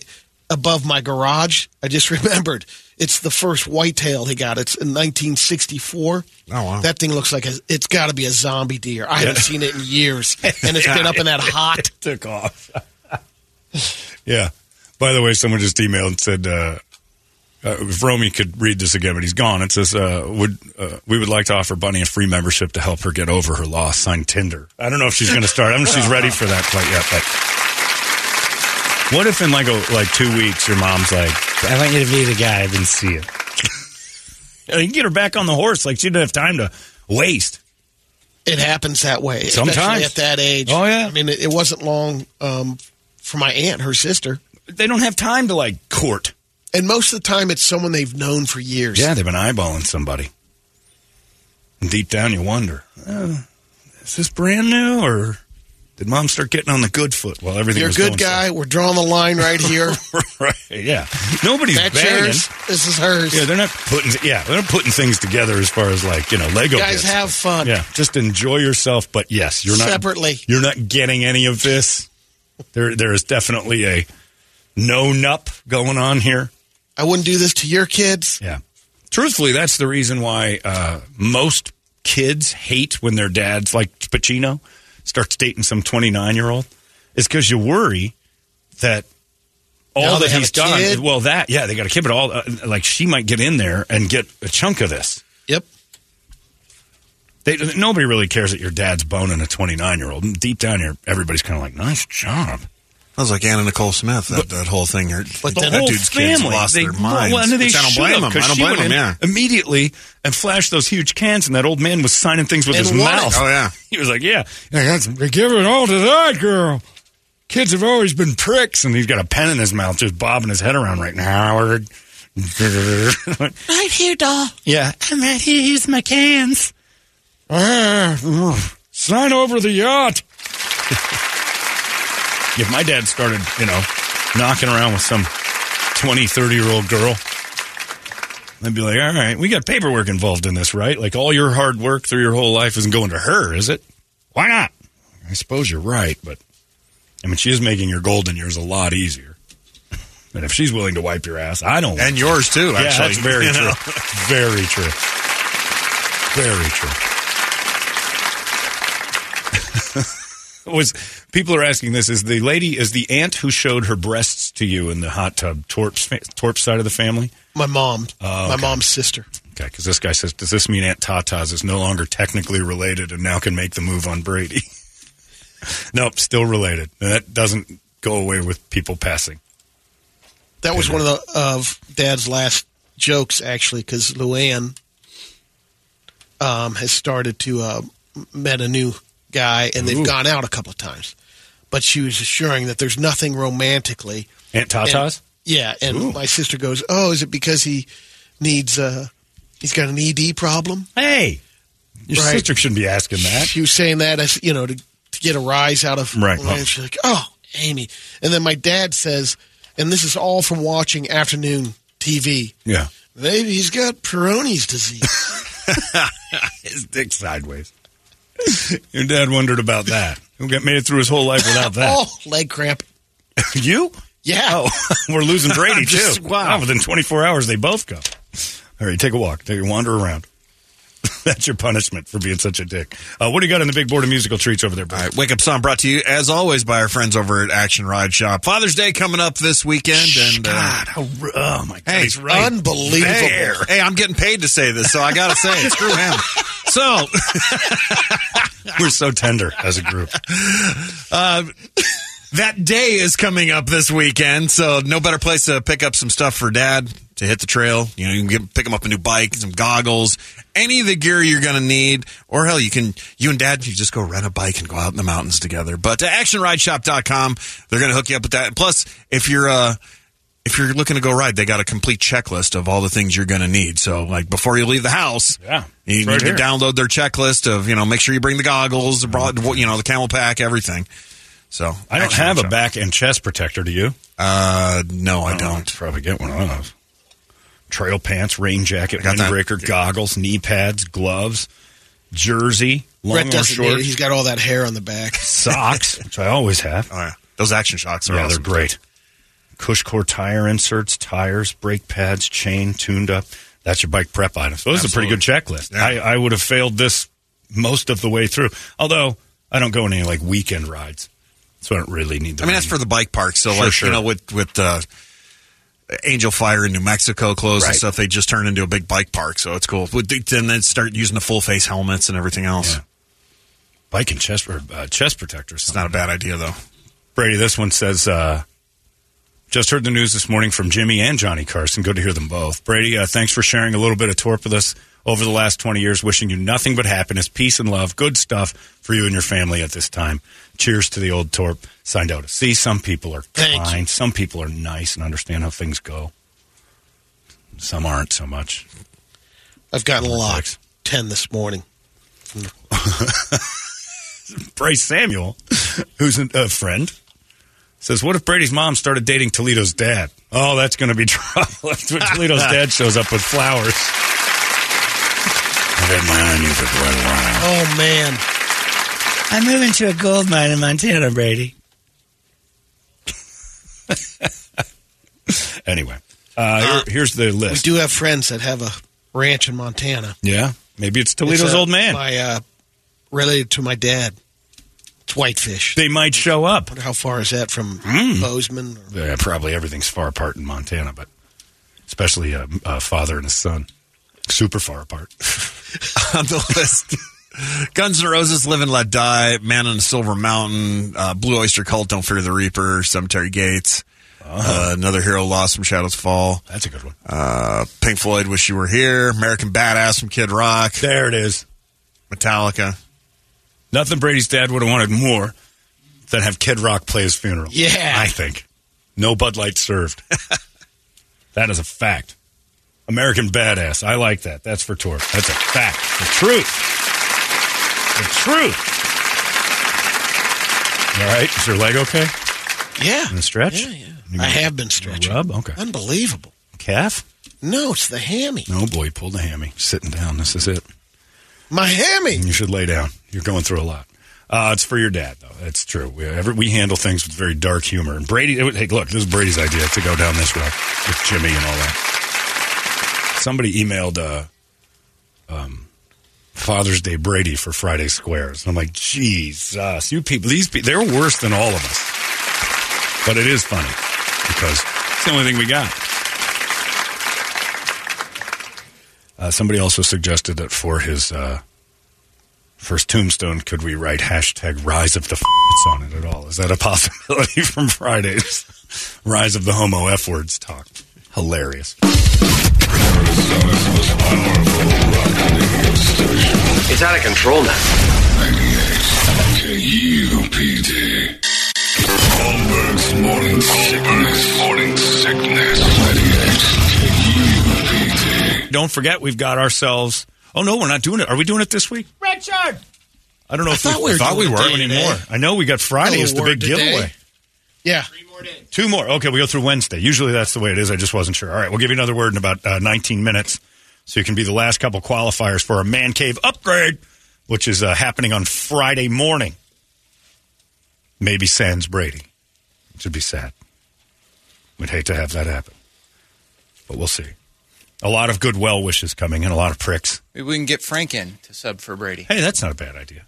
above my garage. I just [LAUGHS] remembered. It's the first whitetail he got. It's in 1964. Oh wow! That thing looks like a, it's got to be a zombie deer. I haven't seen it in years, [LAUGHS] and it's been up in that hot. [LAUGHS] took off. yeah. By the way, someone just emailed and said, uh, uh, if Romy could read this again, but he's gone. It says, uh, "Would uh, we would like to offer Bunny a free membership to help her get over her loss?" Signed Tinder. I don't know if she's going to start. I don't know if she's ready for that quite yet. But what if in like a, like two weeks your mom's like, "I want you to be the guy I've been seeing." you [LAUGHS] you can get her back on the horse. Like she didn't have time to waste. It happens that way, Sometimes. at that age. Oh, yeah. I mean, it, it wasn't long um, for my aunt, her sister, They don't have time to like court. and most of the time, it's someone they've known for years. Yeah, they've been eyeballing somebody. And deep down, you wonder, uh, is this brand new or did mom start getting on the good foot while everything You're a good guy. We're drawing the line right here. [LAUGHS] right? Yeah, nobody's That's banging. yours. This is hers. Yeah, they're not putting. Yeah, they're not putting things together as far as like you know Lego. Guys, bits. have fun. Yeah, just enjoy yourself. But yes, you're not Separately. You're not getting any of this. There, there is definitely a no nup going on here. I wouldn't do this to your kids. Yeah. Truthfully, that's the reason why uh, most kids hate when their dads, like Pacino, starts dating some 29 year old. Is because you worry that all that he's done. kid. Well, that, yeah, they got to keep it all. Uh, like she might get in there and get a chunk of this. Yep. They, nobody really cares that your dad's boning a 29 year old. Deep down here, everybody's kind of like, nice job. That was like Anna Nicole Smith. That, that whole thing. Her, But the that whole dude's kids family lost they, their minds. Well, and they Which I don't blame have, them. 'cause I don't blame them. Yeah. immediately and flashed those huge cans, and that old man was signing things with And his won it. mouth. Oh yeah. [LAUGHS] He was like, "Yeah, yeah they give it all to that girl." Kids have always been pricks, and he's got a pen in his mouth, just bobbing his head around right now. Howard. [LAUGHS] Right here, doll. yeah, I'm right here. Here's my cans. Ah, sign over the yacht. [LAUGHS] if my dad started, you know, knocking around with some 20, 30 year old girl, I'd be like, all right, we got paperwork involved in this, right? Like all your hard work through your whole life isn't going to her, is it? Why not? I suppose you're right, but I mean, she is making your golden years a lot easier. [LAUGHS] And if she's willing to wipe your ass, I don't. And yours too. Yeah, that's [LAUGHS] very true. Very true. Very [LAUGHS] true. [LAUGHS] Was people are asking this? Is the lady is the aunt who showed her breasts to you in the hot tub Torp's Torp's side of the family? My mom. Oh, My mom's sister. Okay, because this guy says, does this mean Aunt Tata's is no longer technically related and now can make the move on Brady? [LAUGHS] nope, still related. And that doesn't go away with people passing. That was one of the of Dad's last jokes, actually, because Luann um, has started to uh, met a new guy and they've Ooh. gone out a couple of times. But she was assuring that there's nothing romantically. Aunt Tata's? Yeah, and my sister goes, "Oh, is it because he needs uh he's got an ED problem?" Hey, your Right. sister shouldn't be asking that. She was saying that as you know to, to get a rise out of Right. She's like, "Oh, Amy," and then my dad says, and this is all from watching afternoon TV. Yeah. Maybe he's got Peyronie's disease. [LAUGHS] His dick sideways. [LAUGHS] Your dad wondered about that. Who got made it through his whole life without that? [LAUGHS] oh, leg cramp. [LAUGHS] you? Yeah. Oh, we're losing Brady too. Just- wow. Within 24 hours, they both go. All right, take a walk. Take a wander around. [LAUGHS] That's your punishment for being such a dick. Uh, what do you got in the big board of musical treats over there, All Brady? right, Wake Up Song brought to you, as always, by our friends over at Action Ride Shop. Father's Day coming up this weekend. and uh, God, how, oh my God, Hey, he's right. Unbelievable. There. Hey, I'm getting paid to say this, so I got to say it. Screw him. [LAUGHS] So, We're so tender as a group. [LAUGHS] uh, that day is coming up this weekend, so no better place to pick up some stuff for dad to hit the trail. You know, you can get, pick him up a new bike, some goggles, any of the gear you're going to need. Or hell, you can, you and dad, you just go rent a bike and go out in the mountains together. But to actionrideshop.com, they're going to hook you up with that. And plus, if you're, uh, if you're looking to go ride, they got a complete checklist of all the things you're going to need. So, like before you leave the house, Yeah, you it's need right to download their checklist of you know make sure you bring the goggles, broad, you know the CamelBak, everything. So I don't have a Shop. back and chest protector, do you? Uh, no, I Oh, don't. Probably get one of those. Trail pants, rain jacket, got windbreaker, goggles, knee pads, gloves, jersey, long or short. He's got all that hair on the back. [LAUGHS] [LAUGHS] socks, which I always have. Oh yeah, those action shots are yeah, awesome. they're great. Cushcore tire inserts, tires, brake pads, chain tuned up. That's your bike prep items. Those are a pretty good checklist. Yeah. I, I would have failed this most of the way through. Although I don't go on any like weekend rides, so I don't really need. The I mean, that's for the bike park. So Sure, like sure. you know with with uh, Angel Fire in New Mexico closed Right. and stuff, they just turned into a big bike park. So it's cool. And then start using the full face helmets and everything else. Yeah. bike and chest or uh, chest protectors. It's not a bad idea though. Brady, this one says, uh, just heard the news this morning from Jimmy and Johnny Carson. Good to hear them both. Brady, uh, thanks for sharing a little bit of torp with us over the last 20 years. Wishing you nothing but happiness, peace, and love. Good stuff for you and your family at this time. Cheers to the old torp. Signed out. See, some people are kind. Some people are nice and understand how things go. Some aren't so much. I've gotten a lot. Thanks. Ten this morning. [LAUGHS] Bryce Samuel, who's a, a friend, says, "What if Brady's mom started dating Toledo's dad? Oh, that's going to be [LAUGHS] trouble. if Toledo's [LAUGHS] dad shows up with flowers." I've had my eye on you for quite a while. Oh man. I'm moving to a gold mine in Montana, Brady. [LAUGHS] Anyway, uh, here- here's the list. We do have friends that have a ranch in Montana. yeah, maybe it's Toledo's It's, uh, old man. My uh, related to my dad. It's whitefish. they might show up. wonder how far is that from Hmm. Bozeman? Or, Yeah, probably everything's far apart in Montana, but especially a, a father and a son, super far apart. [LAUGHS] on the list. Guns N' Roses, Live and Let Die, Man on the Silver Mountain, uh, Blue Oyster Cult, Don't Fear the Reaper, Cemetery Gates, uh, Another Hero Lost from Shadows Fall, That's a good one. uh, Pink Floyd, Wish You Were Here, American Badass from Kid Rock, There it is. Metallica. Nothing Brady's dad would have wanted more than have Kid Rock play his funeral. Yeah. I think. No Bud Light served. [LAUGHS] that is a fact. American Badass. I like that. That's for tour. That's a fact. The truth. The truth. All right. Is your leg okay? yeah. In the stretch? Yeah, yeah. You I have been stretching. Rub? Okay. Unbelievable. Calf? No, it's the hammy. No, boy. He pulled a hammy. Sitting down. This is it. My hammy. You should lay down. You're going through a lot. Uh, it's for your dad, though. That's true. We, every, we handle things with very dark humor. And Brady, it, hey, look, this is Brady's idea to go down this road with Jimmy and all that. Somebody emailed uh, um, Father's Day Brady for Friday Squares. And I'm like, Jesus, you people, these people, they're worse than all of us. But it is funny because it's the only thing we got. Uh, somebody also suggested that for his uh, first tombstone, could we write hashtag Rise of the F***s on it at all? Is that a possibility [LAUGHS] from Friday's Rise of the Homo F words talk? Hilarious. It's out of control now. KUPD. Holmberg's morning sickness. Morning sickness. 98 KUPD. Don't forget, we've got ourselves. Oh no, we're not doing it. Are we doing it this week? Richard! I don't know I if thought we, we were thought we doing it were today. anymore. I know we got Friday as the big word today. giveaway. Yeah. More Two more. Okay, we go through Wednesday. Usually that's the way it is. I just wasn't sure. All right, we'll give you another word in about uh, 19 minutes, so you can be the last couple qualifiers for a man cave upgrade, which is uh, happening on Friday morning. Maybe sans Brady, which would be sad. We'd hate to have that happen, but we'll see. A lot of good well wishes coming in, a lot of pricks. Maybe we can get Frank in to sub for Brady. Hey, that's not a bad idea.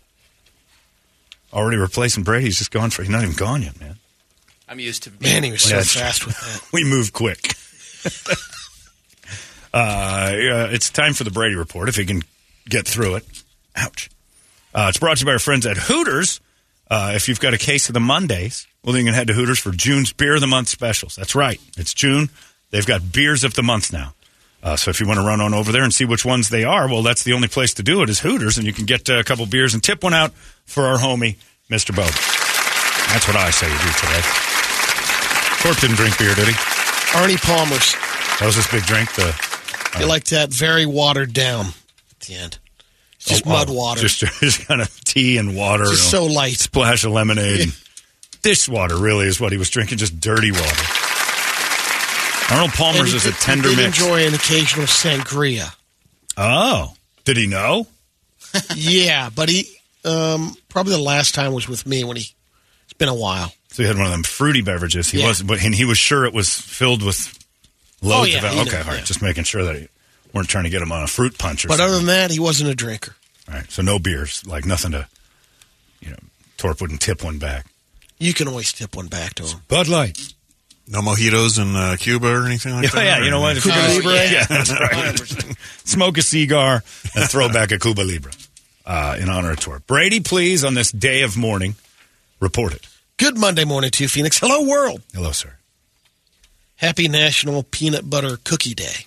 Already replacing Brady. He's just gone for. He's not even gone yet, man. I'm used to Man, he was so Yeah. fast with that. [LAUGHS] we move quick. [LAUGHS] uh, yeah, it's time for the Brady Report, if he can get through it. Ouch. Uh, it's brought to you by our friends at Hooters. Uh, if you've got a case of the Mondays, well, then you can head to Hooters for June's Beer of the Month specials. That's right. It's June. They've got beers of the month now. Uh, so if you want to run on over there and see which ones they are, well, that's the only place to do it is Hooters, and you can get uh, a couple beers and tip one out for our homie, Mr. Bo. That's what I say you do today. Torp didn't drink beer, did he? Arnie Palmer's. That was his big drink. The You like that very watered down at the end. It's just oh, mud water. Just, [LAUGHS] just kind of tea and water. Just and so light. Splash of lemonade. and [LAUGHS] Dishwater really is what he was drinking, just dirty water. Arnold Palmer's he is a did- he tender did mix. enjoy an occasional sangria. Oh, did he know? [LAUGHS] yeah, but he um, probably the last time was with me when he. It's been a while. So he had one of them fruity beverages. He Yeah. was, but and he was sure it was filled with loads Oh, yeah, of. he Okay, all right, yeah. just making sure that he weren't trying to get him on a fruit punch or But something. other than that, he wasn't a drinker. all right, so no beers, like nothing to, you know, Torp wouldn't tip one back. You can always tip one back to him. Bud Light. No mojitos in uh, Cuba or anything like [LAUGHS] Yeah, that? yeah, you know what? If Cuba gonna- Libre? Yeah, that's right. [LAUGHS] Smoke a cigar and throw back a Cuba Libre uh, in honor of Torp. Brady, please, on this day of mourning, report it. Good Monday morning to you, Phoenix. Hello, world. Hello, sir. Happy National Peanut Butter Cookie Day.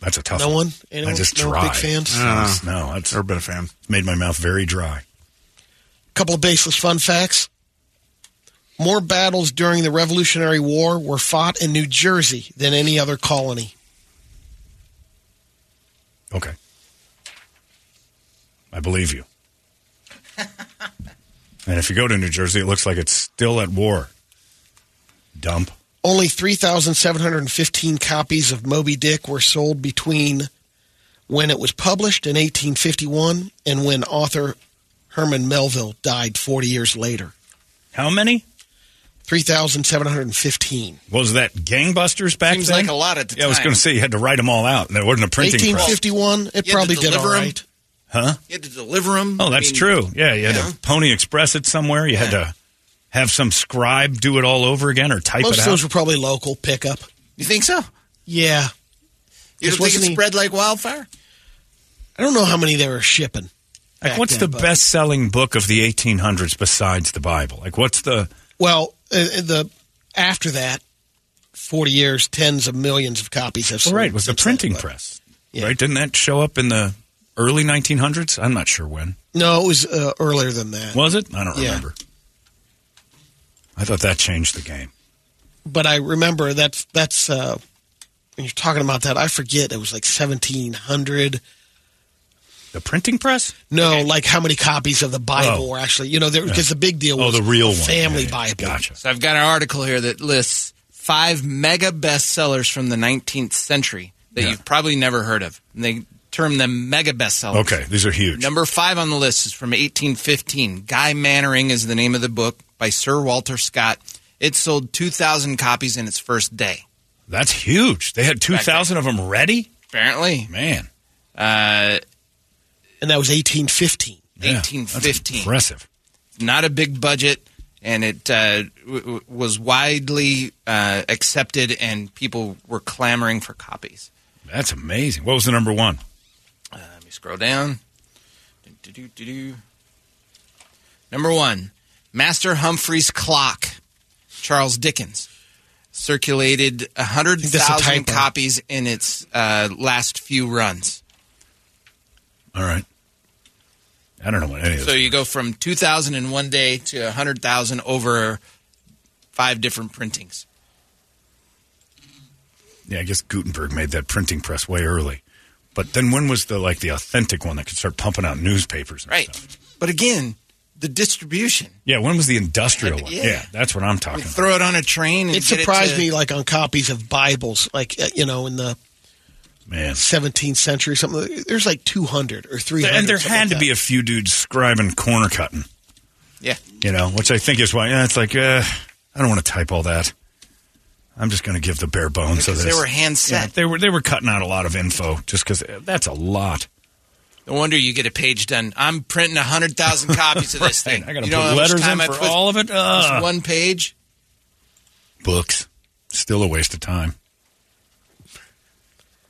That's a tough No one? I Anyone? just No dry. big fans? Uh, no, that's Never been a fan. made my mouth very dry. A Couple of baseless fun facts. More battles during the Revolutionary War were fought in New Jersey than any other colony. Okay. I believe you. [LAUGHS] and if you go to New Jersey, it looks like it's still at war. Dump. Only 3,715 copies of Moby Dick were sold between when it was published in 1851 and when author Herman Melville died 40 years later. How many? 3,715. Was that gangbusters back Seems then? like a lot at the yeah, I was going to say you had to write them all out, and there wasn't a printing press. 1851, it You probably did all deliver 'em? Right. Huh? You had to deliver them. Oh, that's true. Yeah, you had Yeah. to Pony Express it somewhere. You had to have some scribe do it all over again or type Most it of out. those were probably local pickup. You think so? Yeah. You don't think it wasn't spread like wildfire? I don't know how many they were shipping. like, what's then, the but- best-selling book of the 1800s besides the Bible? Like, what's the? Well, uh, the after that, 40 years, tens of millions of copies have Well, sold. right, it was the printing then, but- press. Yeah. Right? Didn't that show up in the early 1900s? I'm not sure when. No, it was uh, earlier than that. Was it? I don't Yeah. remember. I thought that changed the game. but I remember that's that's uh, when you're talking about that. I forget it was like 1700. The printing press? No, like how many copies of the Bible Oh. were actually, you know, because the big deal Oh, was the real one. family Yeah, yeah. Bible. Gotcha. So I've got an article here that lists five mega bestsellers from the 19th century that Yeah. you've probably never heard of. And they term them mega bestsellers. Okay, these are huge. Number five on the list is from 1815. Guy Mannering is the name of the book by Sir Walter Scott. It sold 2,000 copies in its first day. That's huge. They had 2,000 of them ready? Apparently, Man. uh, And that was 1815. Yeah, 1815. impressive. not a big budget, and it uh, w- w- was widely uh, accepted, and people were clamoring for copies. That's amazing. What was the number one? Scroll down. Number one, Master Humphrey's Clock. Charles Dickens. Circulated a 100,000 copies in its uh, last few runs. All right. I don't know what any of So you go from 2,000 in one day to 100,000 over five different printings. Yeah, I guess Gutenberg made that printing press way early. But then when was the like the authentic one that could start pumping out newspapers? And Right. Stuff? But again, the distribution. Yeah. When was the industrial one? Yeah. Yeah, that's what I'm talking about. Throw it on a train and It get surprised to- me, like on copies of Bibles, like uh, you know, in the Man. 17th century, or something. There's like 200 or 300. And there had like to be a few dudes scribing corner cutting. Yeah. You know, which I think is why yeah, it's like uh, I don't want to type all that. I'm just going to give the bare bones of Because this. they were hand Yeah, set. they were they were cutting out a lot of info just because that's a lot. No wonder you get a page done. I'm printing 100,000 copies of this [LAUGHS] Right. thing. I gotta you know put how much letters time in I for put- all of it? Ugh. Just one page? Books, still a waste of time.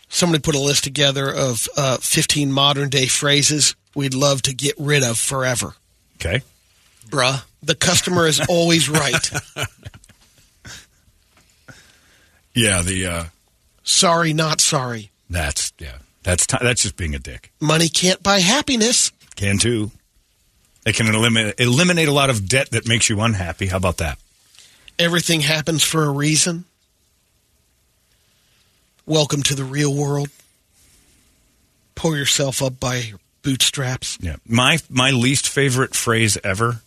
Somebody put a list together of uh, 15 modern day phrases we'd love to get rid of forever. Okay. Bruh. The customer is always right. [LAUGHS] Yeah, the uh, sorry, not sorry. that's yeah, that's ti that's just being a dick. Money can't buy happiness. Can too. It can eliminate eliminate a lot of debt that makes you unhappy. How about that? Everything happens for a reason. Welcome to the real world. Pull yourself up by your bootstraps. Yeah. My my least favorite phrase ever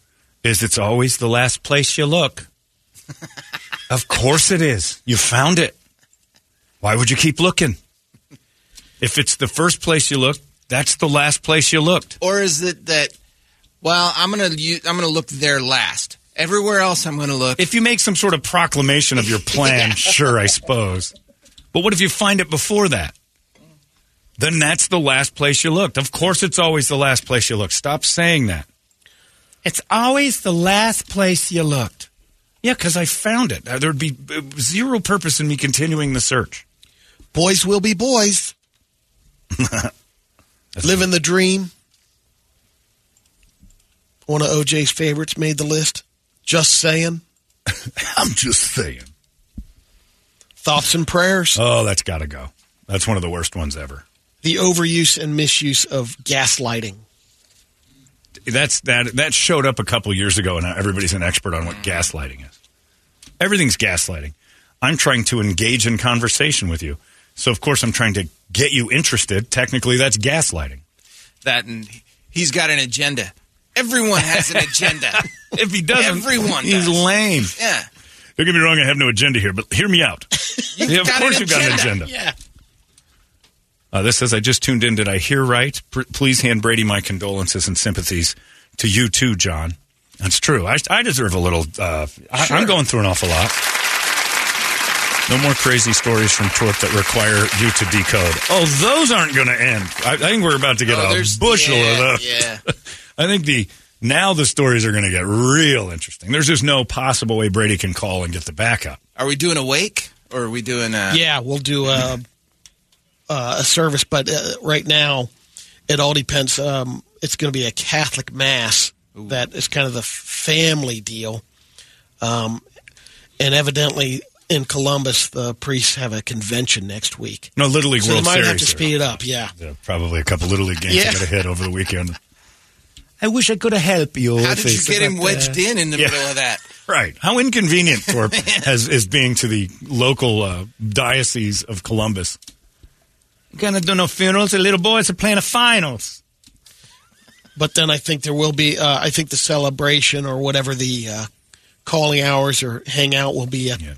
is it's always the last place you look. [LAUGHS] of course it is. You found it. Why would you keep looking? If it's the first place you look, that's the last place you looked. Or is it that, well, I'm going to I'm gonna look there last. Everywhere else I'm going to look. If you make some sort of proclamation of your plan, [LAUGHS] [LAUGHS] sure, I suppose. But what if you find it before that? Then that's the last place you looked. Of course, it's always the last place you look. Stop saying that. It's always the last place you looked. Yeah, because I found it. Uh, There'd be uh, zero purpose in me continuing the search. Boys will be boys. [LAUGHS] Living the dream. One of OJ's favorites made the list. Just saying. [LAUGHS] I'm just saying. Thoughts and prayers. Oh, that's got to go. That's one of the worst ones ever. The overuse and misuse of gaslighting. That's that that showed up a couple years ago, and everybody's an expert on what gaslighting is. Everything's gaslighting. I'm trying to engage in conversation with you, so of course I'm trying to get you interested. Technically, that's gaslighting. that and he's got an agenda. Everyone has an agenda. [LAUGHS] If he doesn't, Everyone he's does. lame. yeah. Don't get me wrong, I have no agenda here, but hear me out. [LAUGHS] yeah, of course you've got an agenda. agenda. Yeah. Uh, this says, I just tuned in. Did I hear right? Pr- please hand Brady my condolences and sympathies to you too, John. That's true. I, I deserve a little. Uh, I, I'm going through an awful lot. No more crazy stories from Torp that require you to decode. Oh, those aren't going to end. I, I think we're about to get Oh, a there's- bushel yeah, of those. yeah. [LAUGHS] I think the now the stories are going to get real interesting. There's just no possible way Brady can call and get the backup. Are we doing a wake or are we doing a. Yeah, we'll do a, uh, a service, but uh, right now it all depends. Um, it's going to be a Catholic mass that is kind of the family deal. Um, and evidently in Columbus, the priests have a convention next week. No, Little League So World they might Series. have to speed it up, yeah. Yeah, probably a couple Little League games Yeah. I got to hit over the weekend. I wish I could have helped you. How did you get him wedged in in the Yeah. middle of that? [LAUGHS] Right. How inconvenient Torp [LAUGHS] has is being to the local uh, diocese of Columbus. Gonna do no funerals. The little boys are playing the finals. But then I think there will be, uh, I think the celebration or whatever the uh, calling hours or hangout will be at Yeah.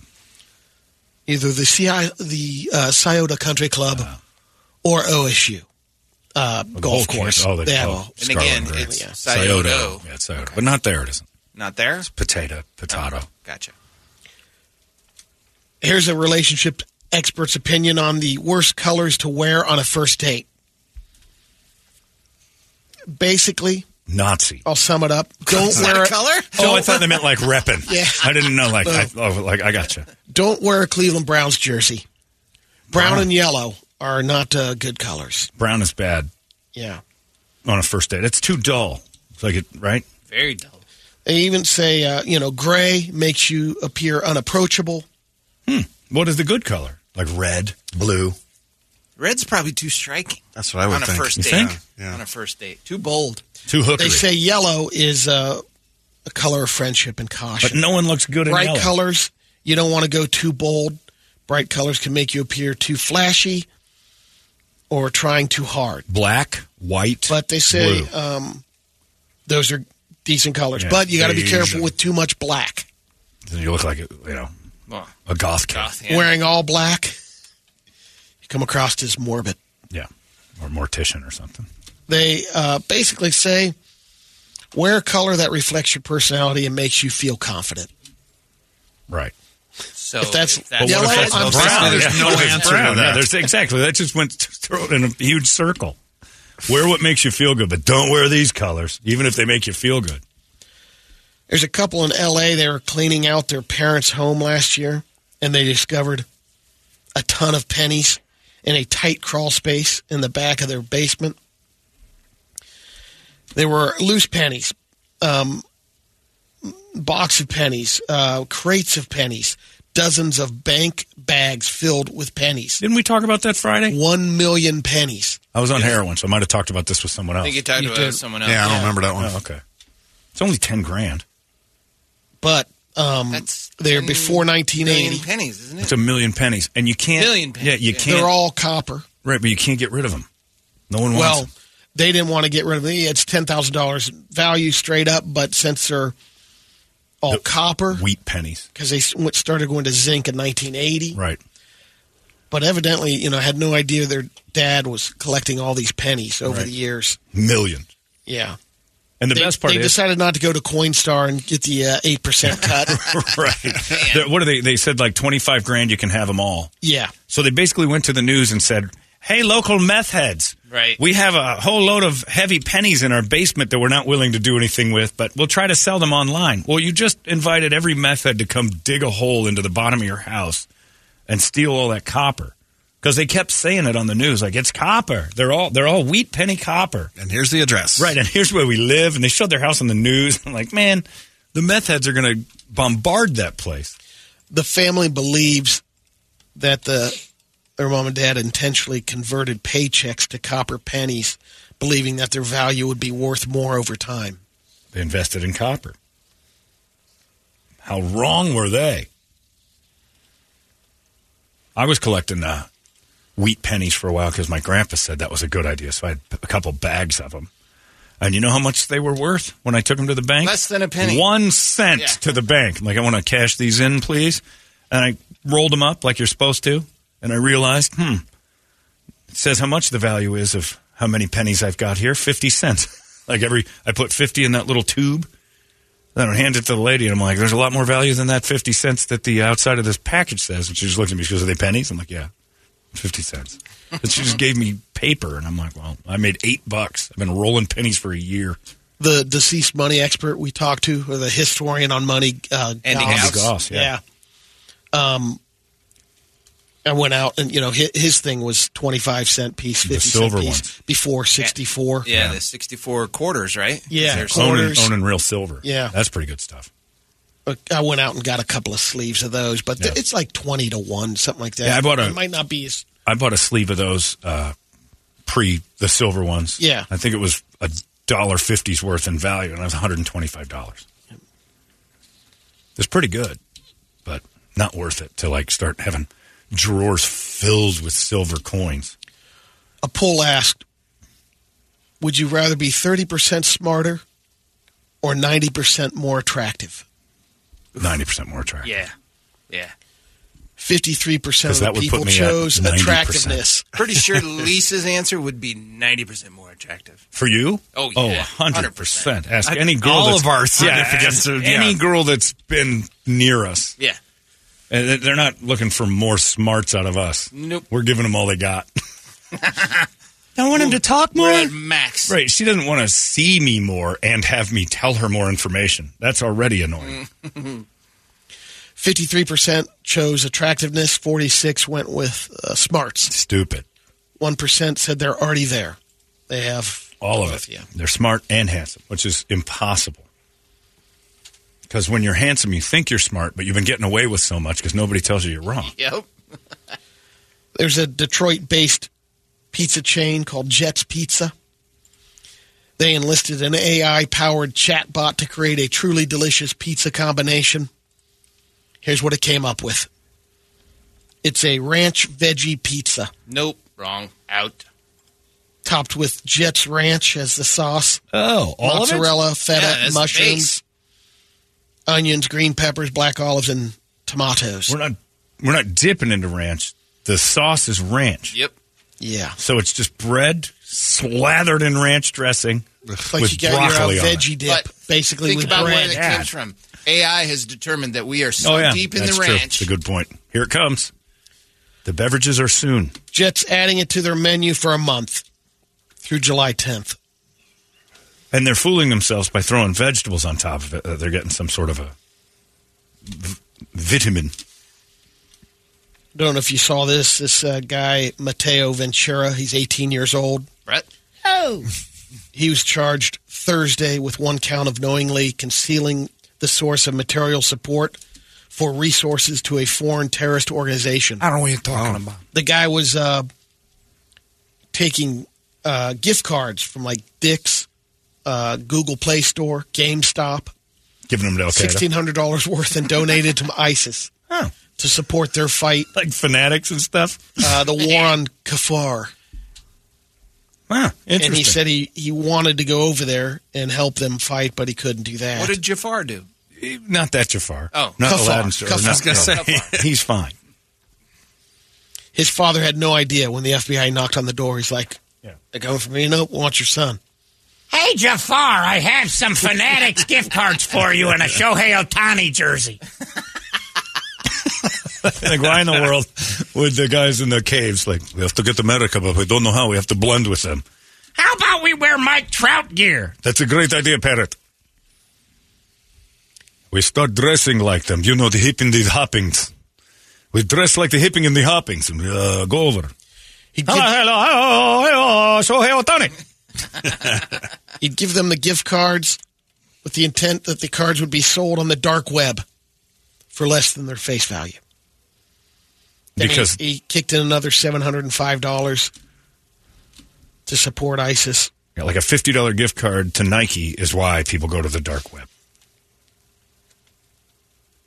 either the CI, the uh, Scioto Country Club or OSU uh, The golf course. Oh, they, they have oh, And Scarlet again, Gray. it's Yeah. Scioto. Yeah, it's Scioto. But not there. It isn't. Not there? It's potato. Potato. Gotcha. here's a relationship expert's opinion on the worst colors to wear on a first date. Basically, Nazi. I'll sum it up. Don't Is wear a color? [LAUGHS] Oh, I thought they meant like repping. [LAUGHS] Yeah. I didn't know. Like, I, oh, like I gotcha. don't wear a Cleveland Browns jersey. Brown Brown. and yellow are not uh, good colors. Brown is bad Yeah. on a first date. It's too dull. It's like it, right? Very dull. They even say, uh, you know, gray makes you appear unapproachable. Hmm. What is the good color? Like red, blue. Red's probably too striking. That's what I would on a think. first You date. think? Yeah. On a first date, too bold. Too hookery. They say yellow is uh, a color of friendship and caution. but caution. no one looks good in Bright yellow. colors, you don't want to go too bold. Bright colors can make you appear too flashy or trying too hard. Black, white, But they say blue. um, those are decent colors. Yeah, but you got to be beige careful and- with too much black. Then you look like, a, you know, Well, a goth kid. goth, yeah. Wearing all black, you come across as morbid. Yeah. Or mortician or something. They uh, basically say wear a color that reflects your personality and makes you feel confident. Right. So If that's if yellow, what if that's I'm brown. brown? There's Yeah, no what if it's answer to that. Yeah, there's exactly. That just went throw it in a huge circle. Wear what makes you feel good, but don't wear these colors, even if they make you feel good. There's a couple in L.A. They were cleaning out their parents' home last year, and they discovered a ton of pennies in a tight crawl space in the back of their basement. They were loose pennies, um, box of pennies, uh, crates of pennies, dozens of bank bags filled with pennies. Didn't we talk about that Friday? One million pennies. I was on heroin, so I might have talked about this with someone I else. think you talked You about did. someone else. Yeah, I don't remember that one. Oh, okay. It's only ten grand. But um, That's they're 10 before Million 1980. pennies, isn't it? It's a million pennies, and you can't. Million pennies, Yeah, you yeah. can't. They're all copper. right, but you can't get rid of them. No one wants Well, them. they didn't want to get rid of them. It's ten thousand dollars value straight up, but since they're all copper, wheat pennies. because they s- started going to zinc in 1980, Right. but evidently, you know, had no idea their dad was collecting all these pennies over Right. the years. Millions. Yeah, And the they, best part they is decided not to go to Coinstar and get the uh, eight percent [LAUGHS] cut. right. [LAUGHS] What are they? They said like twenty five grand. You can have them all. yeah, So they basically went to the news and said, "Hey, local meth heads, Right. We have a whole load of heavy pennies in our basement that we're not willing to do anything with, but we'll try to sell them online." Well, you just invited every meth head to come dig a hole into the bottom of your house and steal all that copper because they kept saying it on the news, like it's copper. They're all they're all wheat penny copper. And here's the address. Right, and here's where we live, and they showed their house on the news. [LAUGHS] I'm like, man, the meth heads are going to bombard that place. the family believes that the their mom and dad intentionally converted paychecks to copper pennies, believing that their value would be worth more over time. They invested in copper. How wrong were they? I was collecting uh, wheat pennies for a while because my grandpa said that was a good idea. So I had a couple bags of them. And you know how much they were worth when I took them to the bank? Less than a penny. One cent Yeah. to the bank. I'm like, I want to cash these in, please. And I rolled them up like you're supposed to. And I realized, hmm, it says how much the value is of how many pennies I've got here 50 cents. [LAUGHS] like every, I put 50 in that little tube. Then I hand it to the lady, and I'm like, "There's a lot more value than that fifty cents that the outside of this package says." And she just looked at me. She goes, "Are they pennies?" I'm like, "Yeah, fifty cents." And she just gave me paper, and I'm like, "Well, I made eight bucks. I've been rolling pennies for a year." The deceased money expert we talked to, or the historian on money, uh, Andy Gauss. Gauss. Goss, yeah. yeah. Um, I went out and you know his, his thing was twenty five cent piece, The fifty silver cent piece ones. before sixty four. Yeah, the 64 quarters, right? Yeah, There's- quarter- Owning, Quarters. owning real silver. Yeah. that's pretty good stuff. I went out and got a couple of sleeves of those, but th- Yeah. it's like twenty to one, something like that. Yeah, I bought a- It might not be as I bought a sleeve of those uh, pre the silver ones. Yeah. I think it was a dollar fifty's worth in value, and it was 125 dollars. It's pretty good, but not worth it to like start having drawers filled with silver coins. a poll asked, would you rather be 30% smarter or 90% more attractive? Ninety percent more attractive. Yeah. Yeah. 53% of the people put me at chose attractiveness. Pretty sure [LAUGHS] Lisa's answer would be 90% more attractive. For you? Oh, Oh, yeah. 100%. Ask I- any girl all of our yeah, significance ask are- yeah. any girl that's been near us. Yeah. And they- they're not looking for more smarts out of us. Nope. We're giving them all they got. [LAUGHS] Don't want him to talk more. We're at max. Right. She doesn't want to see me more and have me tell her more information. That's already annoying. [LAUGHS] 53% chose attractiveness. 46 went with uh, smarts. Stupid. 1% said they're already there. They have All of both, it. Yeah. They're smart and handsome, which is impossible. Because when you're handsome, you think you're smart, but you've been getting away with so much because nobody tells you you're wrong. Yep. [LAUGHS] There's a Detroit based pizza chain called Jets Pizza. They enlisted an AI powered chatbot to create a truly delicious pizza combination. Here's what it came up with it's a ranch veggie pizza Nope. Wrong. Out. topped with Jets Ranch as the sauce, Oh, all mozzarella, feta, Yeah, mushrooms, onions, green peppers, black olives, and tomatoes. We're not we're not dipping into ranch. The sauce is ranch. Yep. Yeah. So it's just bread slathered in ranch dressing like with you got broccoli your uh, on it. veggie dip, But basically Think with about where bread. that Yeah. comes from. AI has determined that we are so Oh yeah, deep in That's the true. ranch. It's a good point. Here it comes. The beverages are soon. Jets adding it to their menu for a month through July 10th. And they're fooling themselves by throwing vegetables on top of it. Uh, they're getting some sort of a v- vitamin. Don't know if you saw this. This uh, guy, Mateo Ventura, he's 18 years old. Brett? Oh. [LAUGHS] He was charged Thursday with one count of knowingly concealing the source of material support for resources to a foreign terrorist organization. I don't know what you're talking about. The guy was uh, taking uh, gift cards from like Dick's, uh, Google Play Store, GameStop, Giving them to Al Qaeda. $1,600 worth and donated to [LAUGHS] ISIS Oh, to support their fight, like fanatics and stuff. uh, the war on Kafar. Wow, interesting. And he said he, he wanted to go over there and help them fight, but he couldn't do that. What did Jafar do? not that Jafar. Oh. not Kafar. Aladdin. Star- Kafar. not- I was gonna no. say. he's fine. His father had no idea when the FBI knocked on the door. He's like, Yeah. they're coming for me. Nope, want your son. Hey, Jafar, I have some Fanatics gift cards for you and a Shohei Ohtani jersey. [LAUGHS] like [LAUGHS] why in the world would the guys in the caves like we have to get America, but we don't know how. We have to blend with them. How about we wear Mike Trout gear? That's a great idea, Parrot. We start dressing like them. You know the hip and the hoppings. We dress like the hipping and the hoppings and uh, go over. He'd Hello, give, hello, hello, hello, so hey, Ohtani. [LAUGHS] he'd give them the gift cards with the intent that the cards would be sold on the dark web for less than their face value. Then he- Because he, kicked in another $705 to support ISIS. yeah, like a fifty dollar gift card to Nike is why people go to the dark web.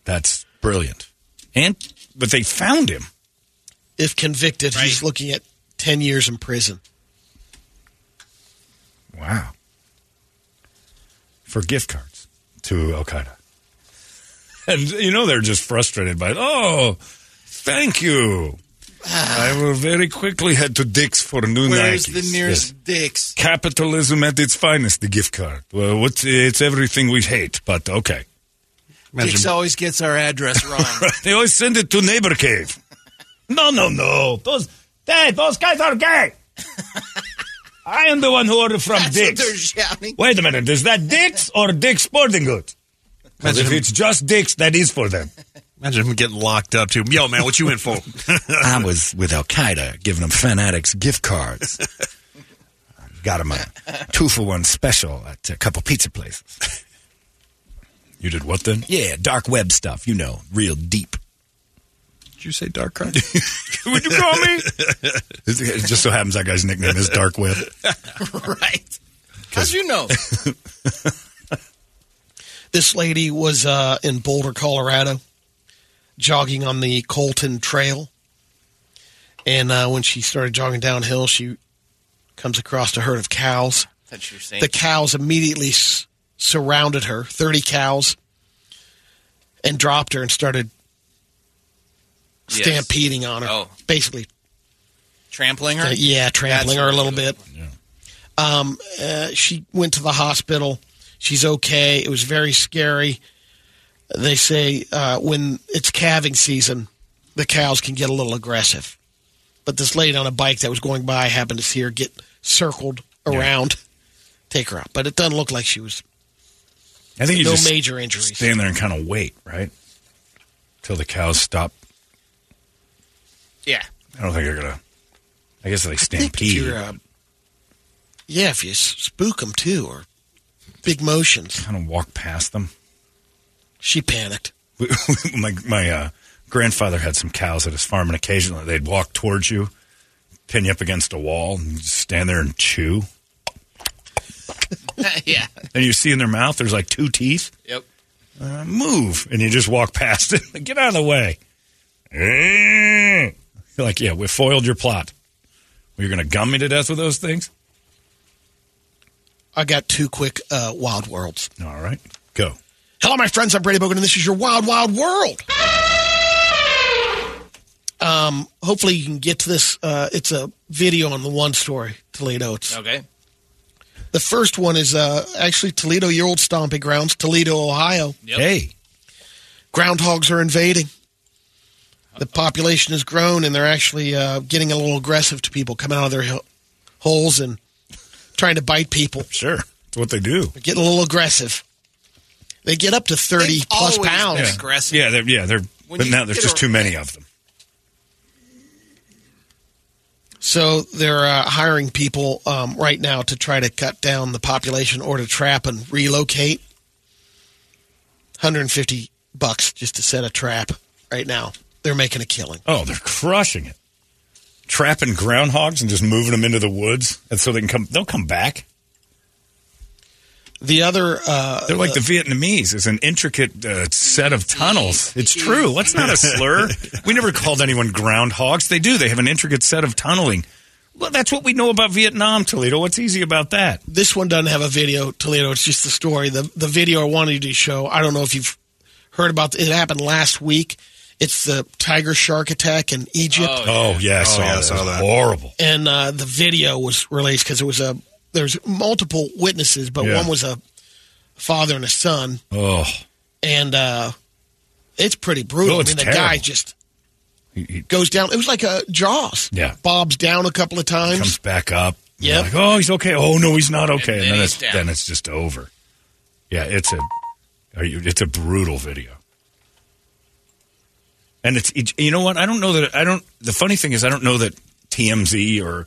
That's brilliant. And but they found him. If convicted, he's looking at 10 years in prison. Wow. For gift cards to Al Qaeda. [LAUGHS] And you know they're just frustrated by, oh, thank you. I will very quickly head to Dick's for new Where's Nikes. the nearest Yes. Dick's? Capitalism at its finest, the gift card. Well, what's, it's everything we hate, but okay. Dick's always gets our address [LAUGHS] wrong. they always send it to Neighbor Cave. No, no, no. Those, hey, those guys are gay. [LAUGHS] I am the one who ordered from That's Dick's. they're shouting. Wait a minute, is that Dick's or Dick's Sporting Goods? 'Cause if it's just Dick's, that is for them. Imagine him getting locked up too. Yo, man, what you in for? [LAUGHS] I was with Al Qaeda giving them fanatics gift cards. Got them a two for one special at a couple pizza places. You did what then? Yeah, dark web stuff, you know, real deep. Did you say dark card? [LAUGHS] Would you call me? it just so happens that guy's nickname is Dark Web. [LAUGHS] right. How'd you know? This lady was uh, in Boulder, Colorado, jogging on the Colton Trail. And uh, when she started jogging downhill, she comes across a herd of cows. That's your saying. The cows immediately s- surrounded her, 30 cows, and dropped her and started Yes. stampeding on her. Oh. Basically, Trampling her? uh, yeah, trampling That's her a little bit. Um, uh, she went to the hospital. She's okay. It was very scary. They say uh, when it's calving season, the cows can get a little aggressive. But this lady on a bike that was going by happened to see her get circled around, take her out. But it doesn't look like she was I think you no just major injuries. stand there and kind of wait, right? Till the cows stop. Yeah. I don't think they're going to. I guess they think if stampede. uh, yeah, if you spook them too, or big motions. kind of walk past them. She panicked. [LAUGHS] my my uh, grandfather had some cows at his farm, and occasionally they'd walk towards you, pin you up against a wall, and just stand there and chew. [LAUGHS] yeah. And you see in their mouth, there's like two teeth. Yep. Uh, move, and you just walk [LAUGHS] past it. Get out of the way. You're like, yeah, we foiled your plot. You're going to gum me to death with those things. I got two quick uh, wild worlds. All right, go. Hello, my friends. I'm Brady Bogan, and this is your Wild Wild World. Um, hopefully, you can get to this. Uh, it's a video on the one story, Toledo. It's, Okay. the first one is uh, actually Toledo, your old stomping grounds, Toledo, Ohio. Yep. Hey, Groundhogs are invading. The population has grown, and they're actually uh, getting a little aggressive to people coming out of their holes and trying to bite people. sure, that's what they do. They're getting a little aggressive. They get up to 30 They've pounds. been aggressive. Yeah, they're, yeah, they're. When But now there's just a- too many of them. So they're uh, hiring people um, right now to try to cut down the population or to trap and relocate. 150 bucks just to set a trap right now. They're making a killing. Oh, they're crushing it. Trapping groundhogs and just moving them into the woods, and so they can come. They'll come back. The other, uh, They're like the Vietnamese. It's an intricate uh, set of tunnels. It's true. That's not a slur. we never called anyone groundhogs. They do. They have an intricate set of tunneling. Well, that's what we know about Vietnam, Toledo. What's easy about that? this one doesn't have a video, Toledo. It's just the story. The the video I wanted to show. I don't know if you've heard about it. Happened last week. It's the tiger shark attack in Egypt. Oh, yeah, I saw, yeah, I that. saw that. Horrible. and uh, the video was released because it was a there's multiple witnesses, but Yeah. one was a father and a son, Oh, and uh, it's pretty brutal. Oh, it's I mean, the terrible. guy just he, he goes down. It was like a Jaws. Yeah. bobs down a couple of times. comes back up. You're Like, oh, he's okay. Oh no, he's not okay. And, then then, it's then it's just over. Yeah, it's a, are you? It's a brutal video. And it's it, you know what? I don't know that I don't. The funny thing is, I don't know that TMZ or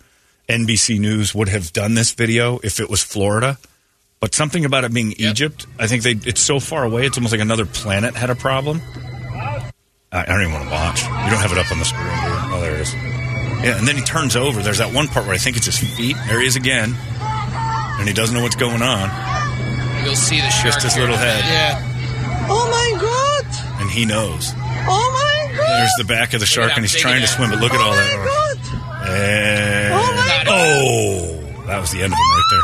NBC News would have done this video if it was Florida. But something about it being Egypt, I think they it's so far away. It's almost like another planet had a problem. I, I don't even want to watch. You don't have it up on the screen, do you? Oh, there it is. Yeah, and then he turns over. There's that one part where I think it's his feet. There he is again, and he doesn't know what's going on. You'll see the shark. Just his here little head. yeah, Oh my god! and he knows. Oh my god! There's the back of the shark, how and he's trying to swim, but look at all Oh my that. God! And Oh my oh, that was the end of him right there.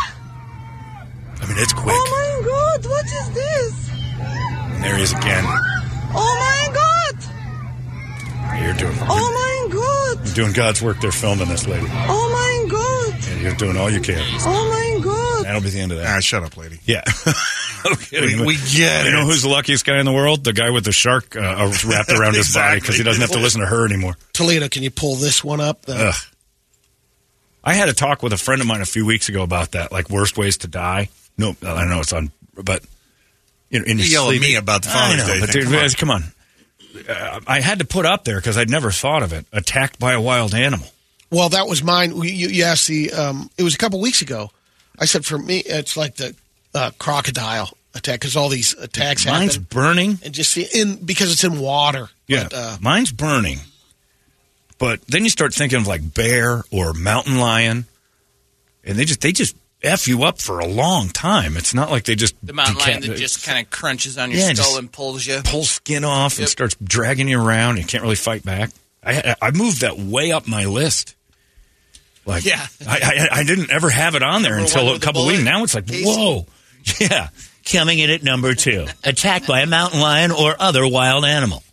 I mean, it's quick. Oh my god! What is this? And there he is again. Oh my god! You're doing, Oh my god! you're doing God's work. They're filming this lady, Oh my god! and you're doing all you can. Oh my god! That'll be the end of that. Ah, shut up, lady. Yeah. [LAUGHS] okay. We, we get You it. know who's the luckiest guy in the world? The guy with the shark uh, wrapped around his body because he doesn't have to listen to her anymore. Toledo. Can you pull this one up? The- Ugh. I had a talk with a friend of mine a few weeks ago about that, like worst ways to die. No, I don't know it's on, but you know, in You yell at me about the I Father's know, Day but thing. dude, Come on. guys, come on. Uh, I had to put up there because I'd never thought of it. Attacked by a wild animal. Well, that was mine. You, you asked the. Um, it was a couple weeks ago. I said for me, it's like the uh, crocodile attack because all these attacks Mine's happen, burning. and just see, in because it's in water. Yeah, But, uh, mine's burning. But then you start thinking of like bear or mountain lion, and they just they just f you up for a long time. It's not like they just The mountain lion that just kind of crunches on your Yeah, skull and pulls you. pulls skin off and starts dragging you around. You can't really fight back. I I moved that way up my list. Like Yeah. I, I I didn't ever have it on there Number until a couple weeks. Now it's like case. whoa, yeah. Coming in at number two, attacked by a mountain lion or other wild animal.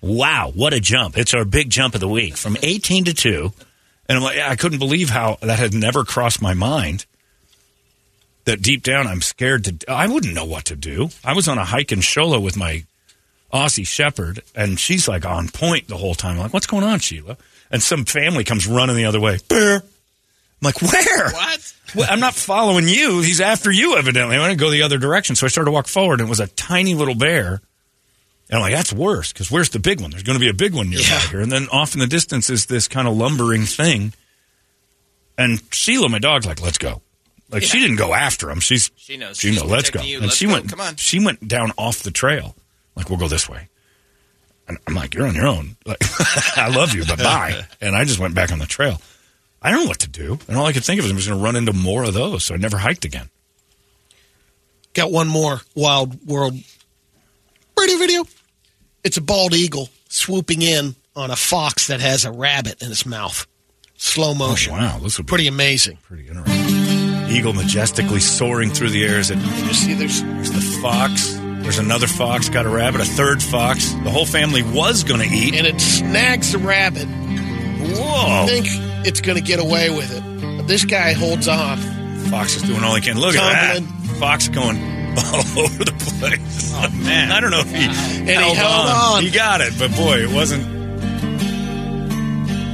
Wow, what a jump! It's our big jump of the week from eighteen to two, and I'm like, I couldn't believe how that had never crossed my mind. That deep down, I'm scared to. I wouldn't know what to do. I was on a hike in Shola with my Aussie Shepherd, and she's like on point the whole time. I'm like, what's going on, Sheila? And some family comes running the other way. Bear. I'm like, where? What? Well, I'm not following you. He's after you, evidently. I want to go the other direction. So I started to walk forward, and it was a tiny little bear. And I'm like, that's worse, because where's the big one? There's going to be a big one nearby Yeah. here. And then off in the distance is this kind of lumbering thing. And Sheila, my dog's like, let's go. Like, she didn't go after him. She's She knows. she She's knows. Let's go. you. And Let's she go. went. Come on. She went down off the trail. Like, we'll go this way. And I'm like, you're on your own. Like, [LAUGHS] I love you, but bye. [LAUGHS] And I just went back on the trail. I don't know what to do. And all I could think of is I was going to run into more of those. So I never hiked again. Got one more Wild World radio video. It's a bald eagle swooping in on a fox that has a rabbit in its mouth. Slow oh, motion. Oh, wow. This would be Pretty amazing. pretty interesting. Eagle majestically soaring through the air as it You see, there's There's the fox. There's another fox, got a rabbit, a third fox. The whole family was going to eat. and it snags the rabbit. Whoa. I think it's going to get away with it. But this guy holds on. Fox is doing all he can. Look at Tumbling. that. Fox going [LAUGHS] all over the place. Oh, man. I don't know if he, he held on. He got it, but boy, it wasn't.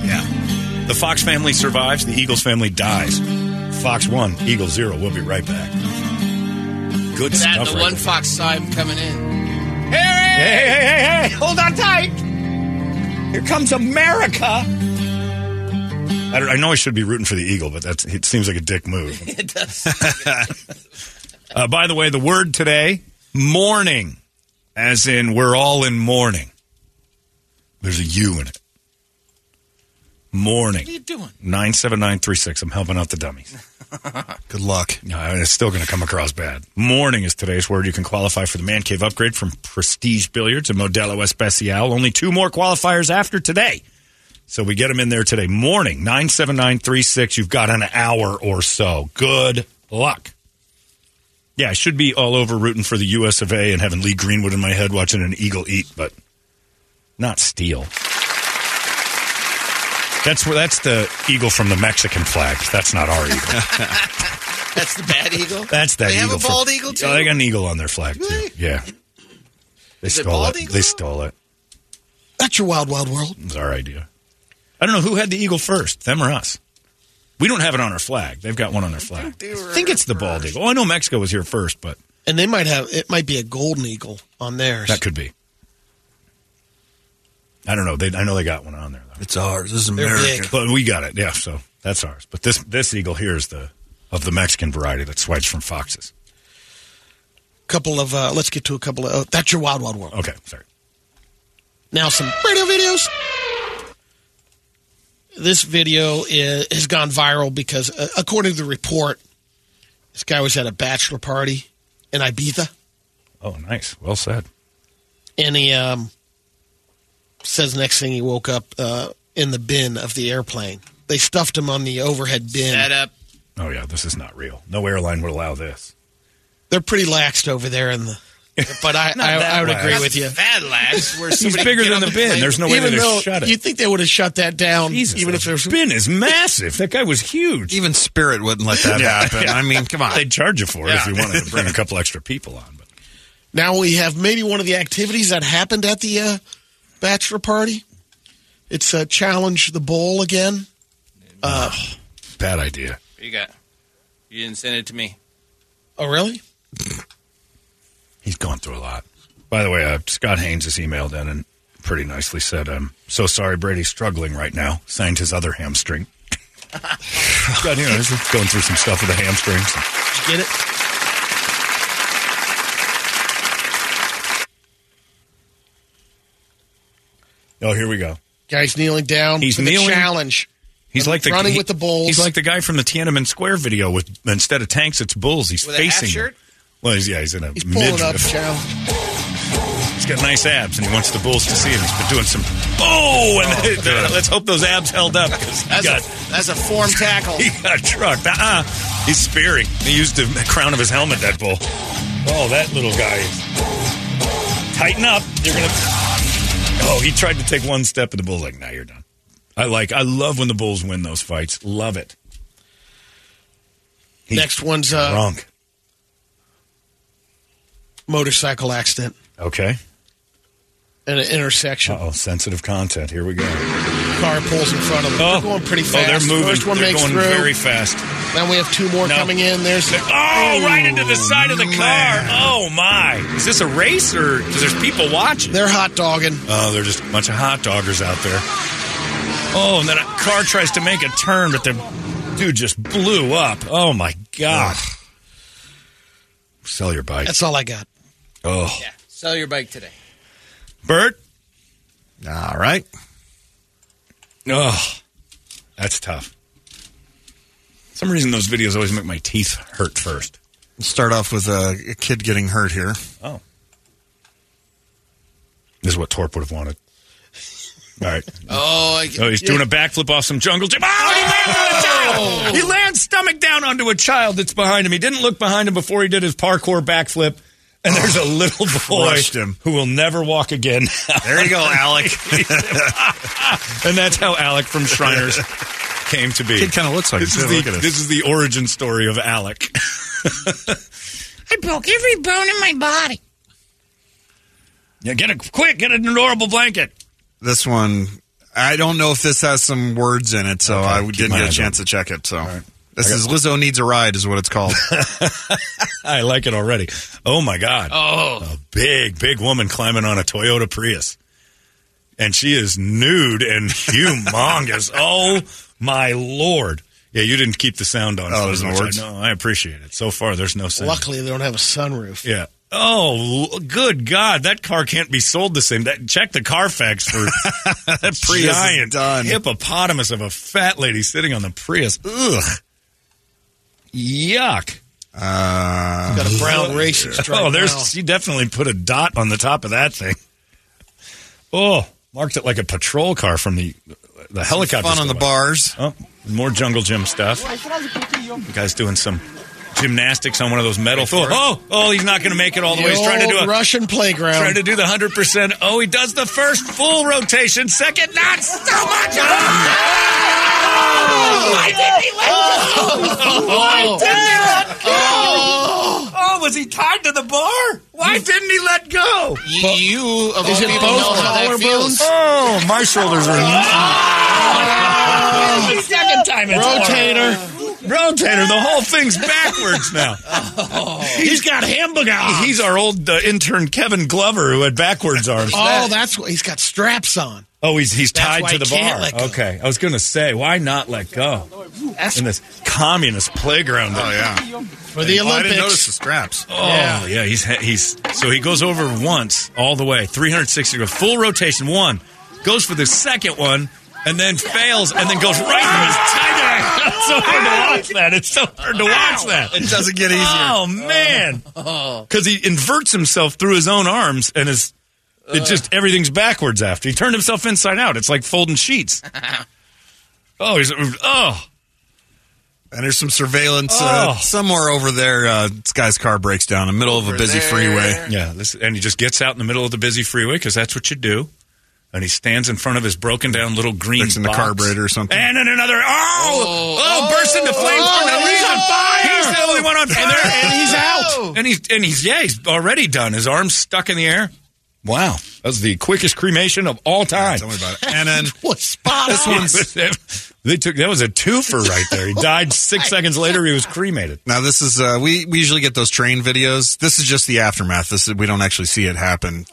Yeah. The Fox family survives. The Eagles family dies. Fox one, Eagle zero. We'll be right back. Good That stuff. the right one there. fox saw him coming in. Hey, hey, hey, hey, hey! Hold on tight. Here comes America. I, don't, I know I should be rooting for the eagle, but that's it seems like a dick move. [LAUGHS] It does. [LAUGHS] Uh, by the way, the word today, mourning, as in we're all in mourning. There's a U in it. Morning. What are you doing? 97936. I'm helping out the dummies. [LAUGHS] Good luck. No, it's still going to come across bad. Morning is today's word. You can qualify for the Man Cave upgrade from Prestige Billiards and Modelo Especial. Only two more qualifiers after today. So we get them in there today. Morning, 97936. You've got an hour or so. Good luck. Yeah, I should be all over rooting for the US of A and having Lee Greenwood in my head watching an eagle eat, but not steal. That's where that's the eagle from the Mexican flag. That's not our eagle. [LAUGHS] That's the bad eagle. That's that eagle. They have a bald from- eagle too. Oh, they got an eagle on their flag too. Yeah. They Is it stole bald it. eagle? They stole it. That's your wild, wild world. It was our idea. I don't know who had the eagle first, them or us. We don't have it on our flag. They've got one on their flag. I think it's the bald eagle. Oh, I know Mexico was here first, but And they might have, it might be a golden eagle on theirs. that could be. I don't know. They, I know they got one on there though. It's ours. This is They're America. But we got it. Yeah, so that's ours. But this this eagle here is the of the Mexican variety that swipes from foxes. couple of, uh, let's get to a couple of, oh, that's your wild, wild world. Okay, sorry. Now some radio videos. This video is, has gone viral because, uh, according to the report, this guy was at a bachelor party in Ibiza, Oh, nice. Well said. and he um, says next thing he woke up uh, in the bin of the airplane. They stuffed him on the overhead bin. Set up. Oh yeah, this is not real. No airline would allow this. They're pretty laxed over there in the. But I, [LAUGHS] I, I would agree with you. Bad lads. [LAUGHS] Where He's bigger than on the bin. plane. There's no way even to though shut it. you think they would have shut that down, Jesus, even if the there's bin is massive. That guy was huge. Even Spirit wouldn't let that [LAUGHS] happen. Yeah. I mean, come on. They'd charge you for it if you wanted to bring a couple extra people on. But Now we have maybe one of the activities that happened at the uh, bachelor party. It's uh, challenge the bowl again. Uh, bad idea. What you got? You didn't send it to me. oh, really? He's gone through a lot. By the way, uh, Scott Haynes has emailed in and pretty nicely said, "I'm so sorry Brady's struggling right now." Signed his other hamstring. [LAUGHS] Scott, you know, he's going through some stuff with the hamstrings. Did you get it? Oh, here we go. Guy's kneeling down. He's for kneeling- The challenge. He's like the running he- with the bulls. He's like the guy from the Tiananmen Square video with instead of tanks, it's bulls. He's With a half facing. Them. shirt? Well, he's, yeah, he's in a He's pulling up midriff. challenge. He's got nice abs, and he wants the bulls to see him. He's been doing some. Oh, and [LAUGHS] let's hope those abs held up because he That's got a, that's a form [LAUGHS] tackle. he got trucked. Uh-uh. He's spearing. He used the crown of his helmet. That bull. Oh, that little guy. Tighten up. You're gonna. Oh, he tried to take one step, and the bull's like, "Now you're done." I like. I love when the bulls win those fights. Love it. He's Next one's uh, drunk. Motorcycle accident Okay. at an intersection. Oh, sensitive content. Here we go. Car pulls in front of them. They're oh. going pretty oh, fast. Oh, they're moving. First one they're makes going through. very fast. Then we have two more No. coming in. There's Oh, right into the oh, side of the car. Oh my! Is this a race or because there's people watching? they're hot dogging. Oh, they're just a bunch of hot doggers out there. Oh, and then a car tries to make a turn, but the dude just blew up. Oh my god! Sell your bike. That's all I got. Oh, Yeah. Sell your bike today. Bert? All right. Oh, that's tough. For some reason, those videos always make my teeth hurt first. We'll start off with a, a kid getting hurt here. Oh. This is what Torp would have wanted. All right. [LAUGHS] Oh, I, Oh, he's doing a backflip off some jungle gym. Oh, he lands on a oh. child. He lands stomach down onto a child that's behind him. He didn't look behind him before he did his parkour backflip. And there's a little boy him. who will never walk again. There you go, Alec. [LAUGHS] and that's how Alec from Shriners came to be. Kid kinda looks like this is the Look at this. this is the origin story of Alec. [LAUGHS] I broke every bone in my body. yeah, get a quick, get an adorable blanket. this one, I don't know if this has some words in it, so Okay, I didn't get a chance open. to check it. So right. This I is Lizzo needs a ride, is what it's called. [LAUGHS] I like it already. Oh my god! oh, a big, big woman climbing on a Toyota Prius. And she is nude and humongous. [LAUGHS] oh, my Lord. Yeah, you didn't keep the sound on. Oh, there's no which I words? know. I appreciate it. So far, there's no sound. Luckily, they don't have a sunroof. Yeah. Oh, good God. That car can't be sold the same. That, check the Carfax for [LAUGHS] that Prius giant done. hippopotamus of a fat lady sitting on the Prius. Ugh. Yuck. Uh, Got a brown [LAUGHS] racing stripe. Oh, there's now. she definitely put a dot on the top of that thing. Oh, marked it like a patrol car from the the helicopter. fun on the bars. Oh, more jungle gym stuff. The guy's doing some gymnastics on one of those metal. floors. oh, oh, he's not going to make it all the, The way. He's trying to do old a Russian playground. trying to do the hundred percent. Oh, he does the first full rotation. Second, not so much. Oh, why didn't he let go? Oh. Why oh. didn't he let go? Oh. oh, was he tied to the bar? Why didn't he let go? you, you of Is all it people both know how collarbones? Oh, my shoulders are. the second time it's Rotator. Rotator. The whole thing's backwards now. He's got hamburger. He's our old uh, intern Kevin Glover who had backwards arms. Oh, that's what he's got straps on. Oh, he's he's That's tied to the bar. Okay, I was going to say, why not let go That's in this communist playground? Oh yeah, for the Oh, I didn't notice the straps. Oh yeah. he's he's so he goes over once all the way, 360 degree, full rotation. One goes for the second one, and then fails, and then goes right through his tiger. It's [LAUGHS] so hard to watch that. It's so hard to watch that. It doesn't get easier. Oh man, because he inverts himself through his own arms, and is it just everything's backwards after he turned himself inside out. It's like folding sheets. [LAUGHS] Oh, he's oh. And there's some surveillance uh, Oh. somewhere over there. Uh, this guy's car breaks down in the middle of a busy there. freeway. Yeah, this, and he just gets out in the middle of the busy freeway because that's what you do. And he stands in front of his broken down little green Fixing the box. carburetor or something. And then another oh oh, bursts into flames oh, for no he's reason. on fire! He's the only one on fire, And they're- and he's out. And he's and he's yeah he's already done. His arms stuck in the air. Wow, that was the quickest cremation of all time. Tell me about it. And then [LAUGHS] What spot this on. one's [LAUGHS] they took that was a twofer right there. He [LAUGHS] died six seconds later. He was cremated. now this is uh, we we usually get those train videos. This is just the aftermath. This is, we don't actually see it happen.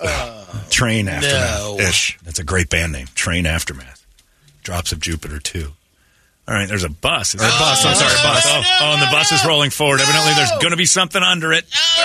Train aftermath. No. Ish. That's a great band name. Train Aftermath. Drops of Jupiter too. All right, there's a bus. Is Or a bus, I'm oh, sorry, bus. Oh, oh, and the bus is rolling forward. Evidently, there's going to be something under it. Oh!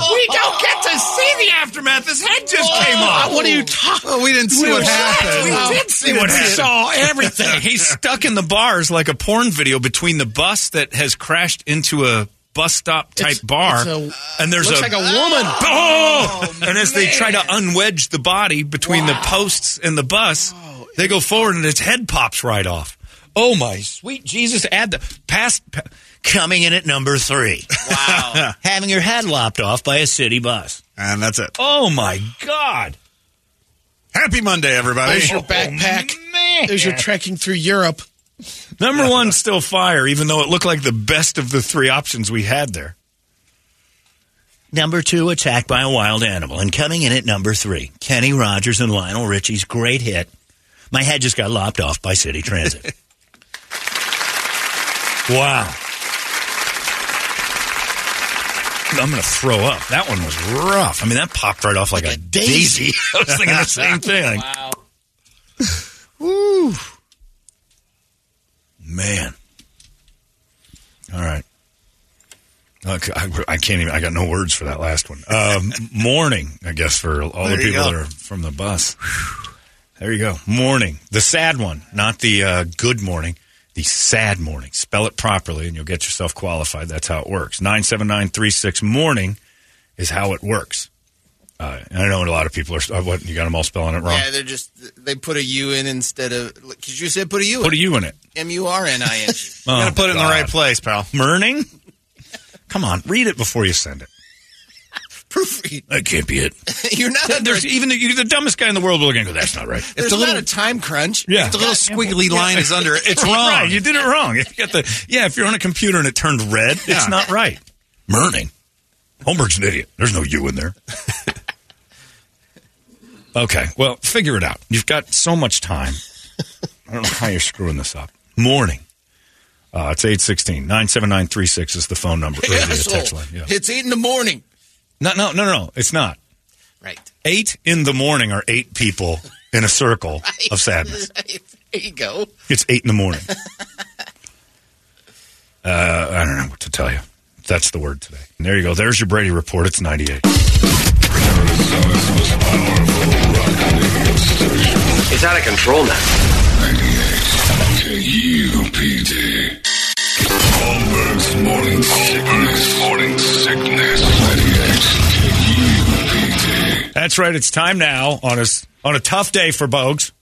oh! We don't get to see the aftermath. His head just came off. What are you talking? Well, we didn't see what happened. We did see what We happened. saw everything. He's stuck in the bars like a porn video between the bus that has crashed into a bus stop type It's- bar, it's a- and there's looks a like a woman. [LAUGHS] Oh! and as they oh, try to unwedge the body between the posts and the bus, oh, they go forward and its head pops right off. Oh my sweet Jesus! Add the past pa- coming in at number three. Wow. [LAUGHS] Having your head lopped off by a city bus. And that's it. Oh my God! Happy Monday, everybody. There's your backpack. Oh, there's your trekking through Europe. Number one, still fire, even though it looked like the best of the three options we had there. Number two, attacked by a wild animal. And coming in at number three, Kenny Rogers and Lionel Richie's great hit. My head just got lopped off by City Transit. [LAUGHS] wow. I'm going to throw up. That one was rough. I mean, that popped right off like, a, daisy. [LAUGHS] I was thinking the same thing. [LAUGHS] wow. Woo. Man. All right. I, I can't even. I got no words for that last one. Um, [LAUGHS] morning, I guess, for all There the people that are from the bus. There you go. Morning, the sad one, not the uh, good morning. The sad morning. Spell it properly, and you'll get yourself qualified. That's how it works. Nine seven nine three six morning is how it works. Uh, I know a lot of people are. uh, What you got them all spelling it wrong? Yeah, they're just they put a U in instead of because you said put a U. Put a in. U in it. M U R N I N. G. [LAUGHS] Oh, gotta put it in the right place, pal. Morning. Come on, read it before you send it. [LAUGHS] Proofread. That can't be it. [LAUGHS] You're not. There's even the, you're the dumbest guy in the world will look and go, that's not right. It's there's not a time crunch. Yeah. If the little squiggly line is under it, it's wrong. Right, you did it wrong. If you got the yeah, if you're on a computer and it turned red, Yeah. it's not right. Merning. Holmberg's an idiot. There's no U in there. Okay, well, figure it out. You've got so much time. I don't know how you're screwing this up. Morning. Uh, it's 816 97936 is the phone number. or the text line. Yeah. It's eight in the morning. No, no, no, no, it's not. Right. Eight in the morning are eight people in a circle [LAUGHS] of sadness. [LAUGHS] There you go. It's eight in the morning. [LAUGHS] uh, I don't know what to tell you. That's the word today. And there you go. There's your Brady report. It's 98. It's out of control now. KUPD. Holmberg's morning sickness. Morning sickness. 98 KUPD. That's right. It's time now on a, on a tough day for Bogues.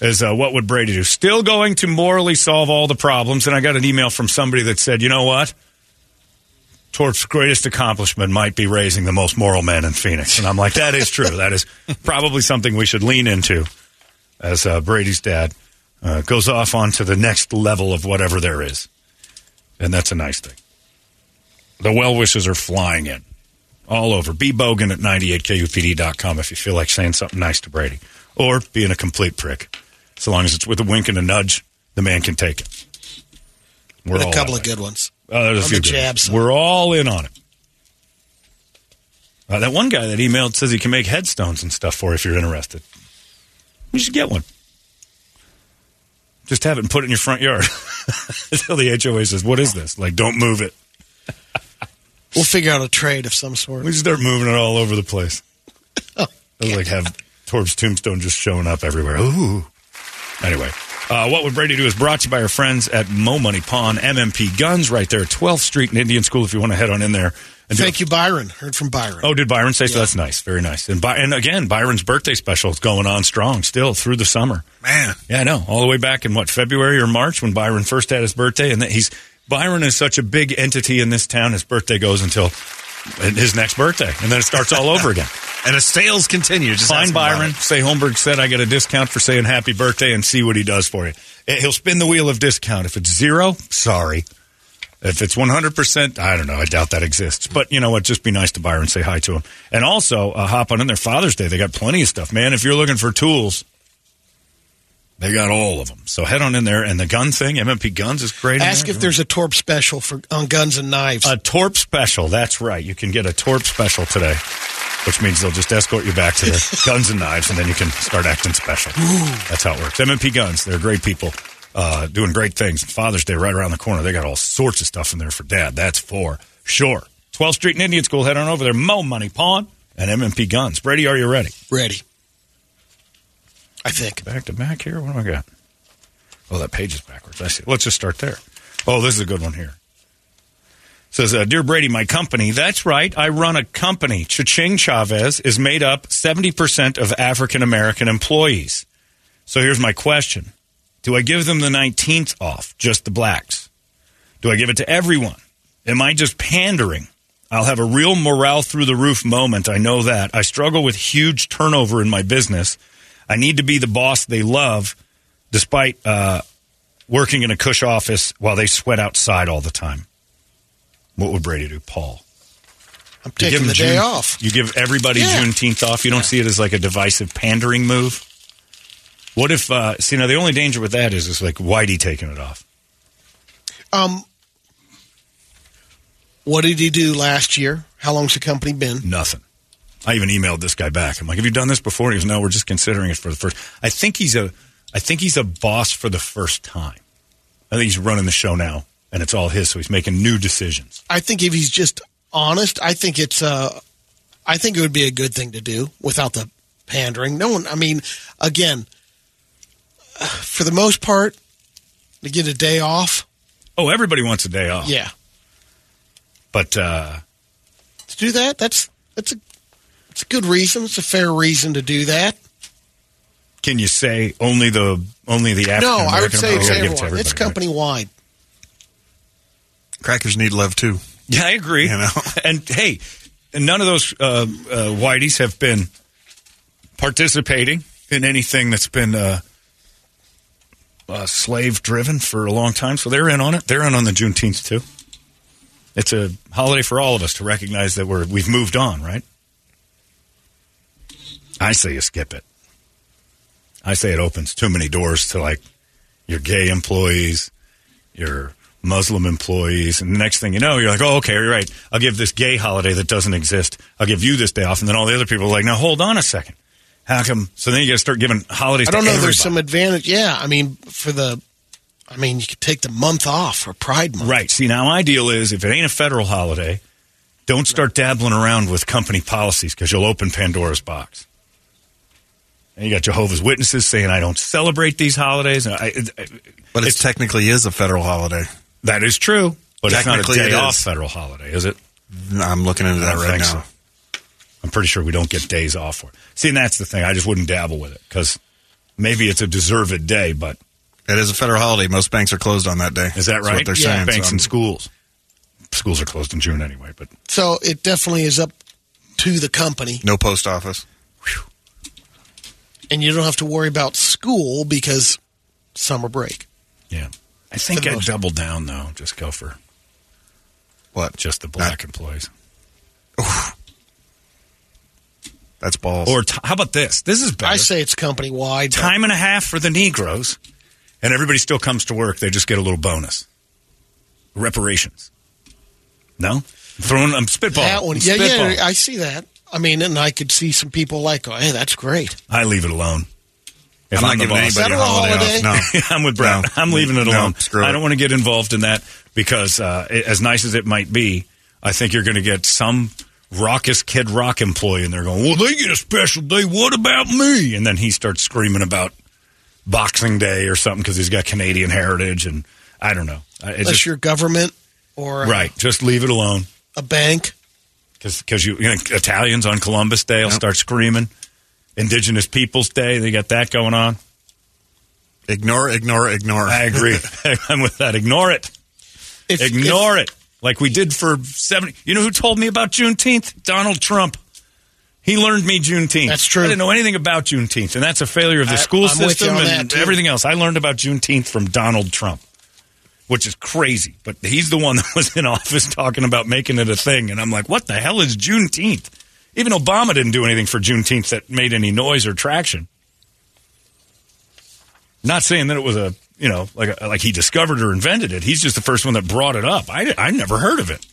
Is uh, what would Brady do? Still going to morally solve all the problems. And I got an email from somebody that said, you know what? Torp's greatest accomplishment might be raising the most moral man in Phoenix. And I'm like, that is true. that is probably something we should lean into as uh, Brady's dad uh, goes off onto the next level of whatever there is. And that's a nice thing. The well wishes are flying in all over. Be Bogan at 98kupd.com if you feel like saying something nice to Brady. Or being a complete prick. So long as it's with a wink and a nudge, the man can take it. We're a couple of way. good ones. Oh, there's a few the good jab ones. side. We're all in on it. Uh, that one guy that emailed says he can make headstones and stuff for you if you're interested. You should get one. Just have it and put it in your front yard. [LAUGHS] Until the HOA says, "What is this?" Like, don't move it. [LAUGHS] We'll figure out a trade of some sort. We just start moving it all over the place. [LAUGHS] It'll like have Torp's tombstone just showing up everywhere. Ooh. Anyway, uh, what would Brady do is brought to you by our friends at Mo Money Pawn MMP Guns right there 12th Street in Indian School. If you want to head on in there. And Thank you, Byron. Heard from Byron. Oh, did Byron say so? That's nice. Very nice. And, By- and again, Byron's birthday special is going on strong still through the summer. Man. Yeah, I know. All the way back in what February or March when Byron first had his birthday, and that he's Byron is such a big entity in this town. His birthday goes until his next birthday, and then it starts all over again. [LAUGHS] And the sales continue. Just Find Byron. Say Holmberg said I get a discount for saying happy birthday, and see what he does for you. Eh, He'll spin the wheel of discount. If it's zero, sorry. If it's 100%, I don't know. I doubt that exists. But you know what? Just be nice to Byron. Say hi to him. And also, uh, hop on in there. Father's Day. They got plenty of stuff, man. If you're looking for tools, they got all of them. So head on in there. And the gun thing, MMP Guns is great. Ask there. if there's a Torp special for on guns and knives. A Torp special. That's right. You can get a Torp special today, which means they'll just escort you back to the [LAUGHS] guns and knives, and then you can start acting special. That's how it works. MMP Guns. They're great people. Uh, doing great things. Father's Day right around the corner. They got all sorts of stuff in there for dad. That's for sure. 12th Street and Indian School. Head on over there. Mo Money Pawn and MMP Guns. Brady, are you ready? Ready. I think. Back to back here. What do I got? Oh, that page is backwards. I see. Let's just start there. Oh, this is a good one here. Says, uh, Dear Brady, my company, that's right, I run a company. Cha-Ching Chavez is made up 70% of African American employees. So here's my question Do I give them the 19th off, just the blacks? Do I give it to everyone? Am I just pandering? I'll have a real morale through the roof moment. I know that. I struggle with huge turnover in my business. I need to be the boss they love, despite uh, working in a cush office while they sweat outside all the time. What would Brady do, Paul? I'm You give taking the day June- off. You give everybody Yeah. Juneteenth off. You don't see it as like a divisive pandering move. What if? Uh, see, now the only danger with that is is like Whitey taking it off. Um, what did he do last year? How long's the company been? Nothing. I even emailed this guy back. I'm like, "Have you done this before?" He goes, "No, we're just considering it for the first." I think he's a, I think he's a boss for the first time. I think he's running the show now and it's all his. So he's making new decisions. I think if he's just honest, I think it's uh I think it would be a good thing to do without the pandering. No one I mean, again, for the most part, to get a day off. Oh, everybody wants a day off. Yeah. But uh, To do that, that's that's a it's a good reason. It's a fair reason to do that. can you say only the only the African no, I would American say it's employees? You gotta give it. It's company wide. Crackers need love too. Yeah, I agree. You know? [LAUGHS] and hey, and none of those uh, uh, whiteys have been participating in anything that's been uh, uh, slave driven for a long time. So they're in on it. They're in on the Juneteenth too. It's a holiday for all of us to recognize that we're we've moved on, right? I say you skip it. I say it opens too many doors to like your gay employees, your Muslim employees, and the next thing you know, you're like, oh, okay, you're right. I'll give this gay holiday that doesn't exist. I'll give you this day off, and then all the other people are like, now hold on a second. How come? So then you got to start giving holidays. I don't know. everybody. There's some advantage. Yeah, I mean, for the, I mean, you could take the month off for Pride Month. Right. See, now my deal is if it ain't a federal holiday, don't start dabbling around with company policies because you'll open Pandora's box. And you got Jehovah's Witnesses saying I don't celebrate these holidays. And I, it, But it technically is a federal holiday. that is true, but it's not a Technically it day off federal holiday, is it? I'm looking into that right now. so. I'm pretty sure we don't get days off for it. See, and that's the thing. I just wouldn't dabble with it because maybe it's a deserved day, but It is a federal holiday. Most banks are closed on that day. is that That's right? what they're saying. Banks so and schools. Schools are closed in June anyway, but So it definitely is up to the company, no post office. And you don't have to worry about school because summer break. yeah. I think I'd double down though. Just go for What? just the black employees. That's balls. Or t- how about this? This is better. I say it's company wide. time and a half for the Negroes, and everybody still comes to work. They just get a little bonus. Reparations. No, I'm throwing. I'm spitballing. That one, I'm yeah, spitballing. yeah, I see that. I mean, and I could see some people like, oh, hey, that's great. I leave it alone. If I'm not the giving boss- anybody a holiday, holiday? off. No. [LAUGHS] I'm with Brown. No. I'm leaving it No, alone. screw I don't want to get involved in that because, uh, it- as nice as it might be, I think you're going to get some raucous Kid Rock employee, and they're going, "Well, they get a special day. What about me?" And then he starts screaming about Boxing Day or something because he's got Canadian heritage, and I don't know. I- It Unless just, you're government or uh, right, just leave it alone a bank. Because you, you know, Italians on Columbus Day will start screaming. Indigenous Peoples Day, they got that going on. Ignore, ignore, ignore. I agree. [LAUGHS] [LAUGHS] I'm with that. Ignore it. If, Ignore it. Like we did for 70. You know who told me about Juneteenth? Donald Trump. He learned me Juneteenth. That's true. I didn't know anything about Juneteenth, and that's a failure of the I- school I'm system and everything else. I learned about Juneteenth from Donald Trump, which is crazy. But he's the one [LAUGHS] that was in office talking about making it a thing, and I'm like, what the hell is Juneteenth? Even Obama didn't do anything for Juneteenth that made any noise or traction. Not saying that it was a, you know, like a, like he discovered or invented it. He's just the first one that brought it up. I, I never heard of it.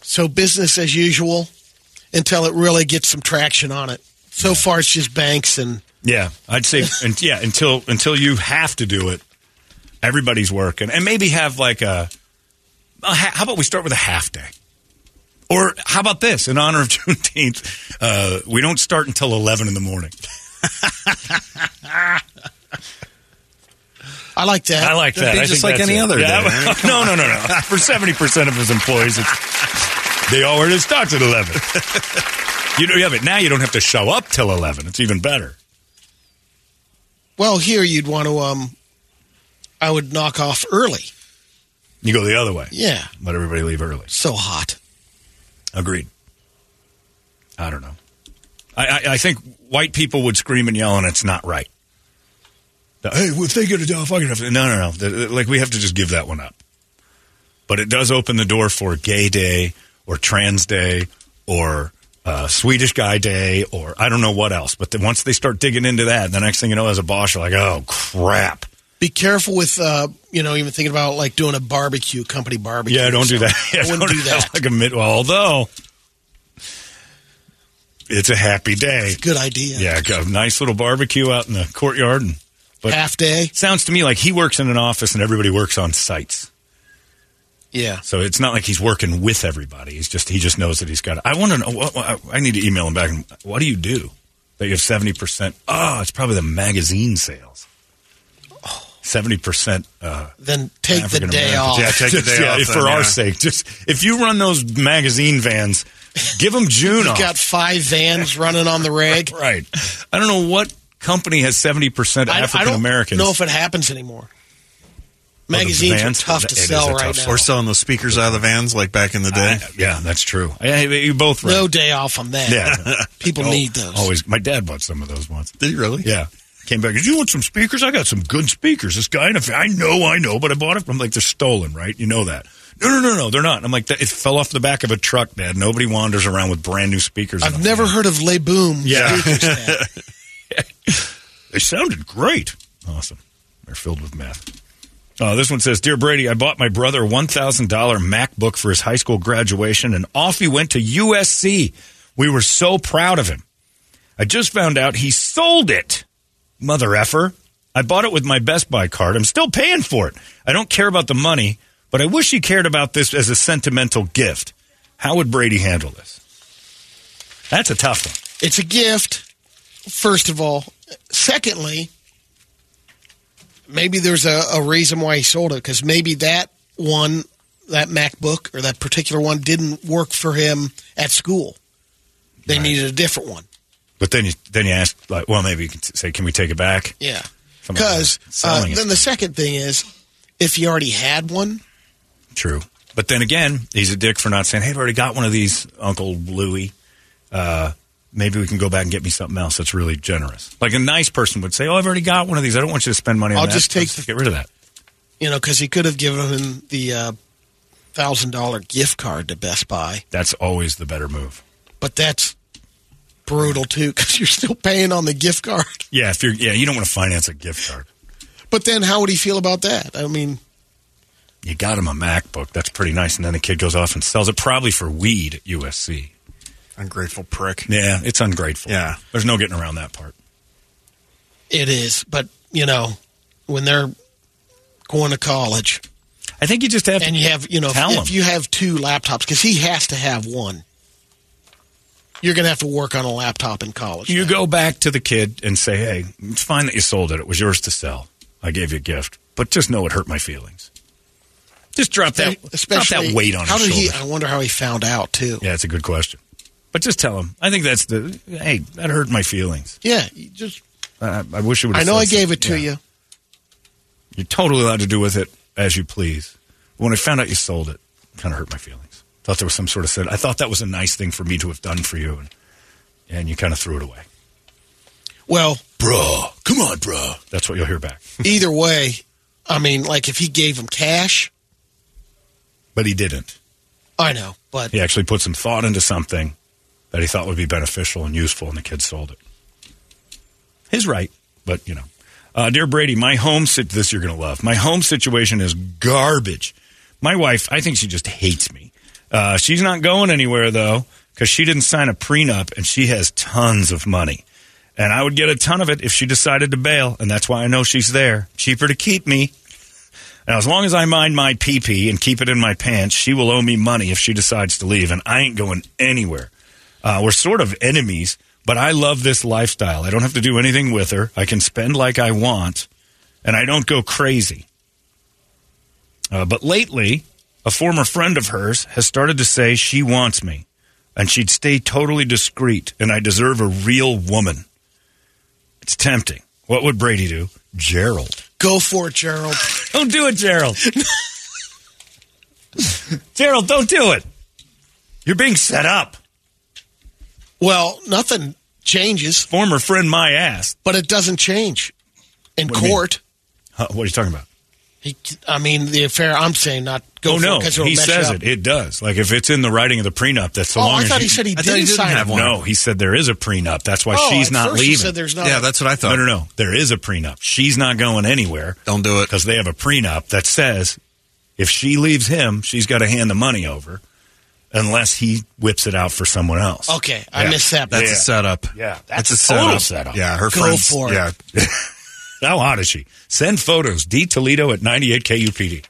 So business as usual until it really gets some traction on it. So far, it's just banks and Yeah, I'd say, and yeah, until until you have to do it, everybody's working, and maybe have like a. a ha- how about we start with a half day, or how about this in honor of [LAUGHS] Juneteenth? Uh, we don't start until eleven in the morning. I like that. I like that. be I just like any it. other Yeah, day. [LAUGHS] no, no, no, no. [LAUGHS] For seventy percent of his employees, it's, they already starts at eleven. you know, yeah, but now you don't have to show up till eleven. It's even better. Well, here you'd want to. Um, I would knock off early. You go the other way. Yeah, Let everybody leave early. so hot. Agreed. I don't know. I, I, I think white people would scream and yell, and it's not right. The, hey, if they get a job, fucking have to. No, no, no. The- like we have to just give that one up. But it does open the door for Gay Day or Trans Day or uh, Swedish Guy Day or I don't know what else. But then once they start digging into that, the next thing you know, as a boss, you're like, oh crap. Be careful with, uh, you know, even thinking about like doing a barbecue, company barbecue. Yeah, don't do that. [LAUGHS] Yeah, I wouldn't don't do that. Like a mid- well, although it's a happy day. Good idea. Yeah, got a nice little barbecue out in the courtyard, and But half day. Sounds to me like he works in an office and everybody works on sites. Yeah. So it's not like he's working with everybody. He's just he just knows that he's got. I want to know. What- I need to email him back. And, What do you do that you have seventy percent? Oh, it's probably the magazine sales. Seventy percent. Uh, Then take the day Americans. off. Yeah, take the day [LAUGHS] Yeah, off for then, our yeah. sake. Just if you run those magazine vans, give them June You've off. got five vans running on the reg. [LAUGHS] right. I don't know what company has seventy percent I, I African don't Americans. know if it happens anymore. Magazines are tough to sell a right tough now. Or selling those speakers out of the vans like back in the day. I- yeah, that's true. Yeah, you both right. No day off on that. Yeah. People Oh, need those. Always. My dad bought some of those once. Did you really? Yeah. Came back. You want some speakers? I got some good speakers. This guy, in a, I know, I know, but I bought it. I'm like, they're stolen, right? You know that. No, no, no, no, they're not. I'm like, it fell off the back of a truck, Dad. Nobody wanders around with brand new speakers. I've never heard of Le Boom. Yeah. [LAUGHS] They sounded great. Awesome. They're filled with meth. Uh, this one says, Dear Brady, I bought my brother a $1,000 MacBook for his high school graduation, and off he went to USC. We were so proud of him. I just found out he sold it. Mother effer. I bought it with my Best Buy card. I'm still paying for it. I don't care about the money, but I wish he cared about this as a sentimental gift. How would Brady handle this? That's a tough one. It's a gift, first of all. Secondly, maybe there's a, a reason why he sold it because maybe that one, that MacBook or that particular one didn't work for him at school. They needed a different one. But then you then you ask, like, well, maybe you can say, can we take it back? Yeah. Because uh, it. then the second thing is if you already had one, True. But then again, he's a dick for not saying, hey, I've already got one of these, Uncle Louie. Uh, maybe we can go back and get me something else that's really generous. Like a nice person would say, oh, I've already got one of these. I don't want you to spend money on I'll that. just take Let's get rid of that. you know, because he could have given him the uh, thousand dollar gift card to Best Buy, That's always the better move. but that's brutal too because you're still paying on the gift card. [LAUGHS] Yeah, if you're, yeah, you don't want to finance a gift card. But then, how would he feel about that? I mean, You got him a MacBook. That's pretty nice. And then the kid goes off and sells it probably for weed at USC. Ungrateful prick. Yeah, it's ungrateful. Yeah. There's no getting around that part. it is. But you know, when they're going to college, I think you just have to and you have you know, tell if, him. if you have two laptops, because he has to have one, you're going to have to work on a laptop in college. You go back to the kid and say, "Hey, it's fine that you sold it. It was yours to sell. I gave you a gift, but just know it hurt my feelings." Just drop that, drop that weight on how his did he? I wonder how he found out too. Yeah, it's a good question. But just tell him. I think that's the. Hey, that hurt my feelings. Yeah, just I, I wish it would. I know I gave it to you. You're totally allowed to do with it as you please. When I found out you sold it, it kind of hurt my feelings. Thought there was some sort of said. I thought that was a nice thing for me to have done for you, and, and you kind of threw it away. Well, Bruh, come on, bruh. That's what you'll hear back. [LAUGHS] either way, I mean, like if he gave him cash, But he didn't. I know, but He actually put some thought into something that he thought would be beneficial and useful, and the kid sold it. His right, but you know. Uh, dear Brady, my home sit this you're gonna love. My home situation is garbage. My wife, I think she just hates me. Uh, she's not going anywhere though because she didn't sign a prenup, and she has tons of money. And I would get a ton of it if she decided to bail, and that's why I know she's there. Cheaper to keep me. Now, as long as I mind my pee pee and keep it in my pants, she will owe me money if she decides to leave, and I ain't going anywhere. Uh, we're sort of enemies, but I love this lifestyle. I don't have to do anything with her. I can spend like I want, and I don't go crazy. Uh, but lately, a former friend of hers has started to say she wants me, and she'd stay totally discreet, and I deserve a real woman. It's tempting. What would Brady do? Gerald. go for it, Gerald. [LAUGHS] Don't do it, Gerald. [LAUGHS] Gerald, don't do it. You're being set up. Well, nothing changes, Former friend, my ass. but it doesn't change in What do you mean? court. Huh, what are you talking about? He, I mean, the affair. I'm saying not go oh no, it he says you it. It does. Like if it's in the writing of the prenup, that's so Oh, long I thought you- he said he didn't he didn't sign have one. No, he said there is a prenup. That's why Oh, she's at not first he leaving. said there's not. Yeah, that's what I thought. no, no, no. There is a prenup. She's not going anywhere Don't do it. because they have a prenup that says if she leaves him, she's got to hand the money over, unless he whips it out for someone else. Okay, I Yeah. missed that. That's Yeah. a setup. Yeah, that's a a total setup. setup. Yeah, her Go friends. for it. Yeah, [LAUGHS] How hot is she? Send photos. D Toledo at 98 KUPD.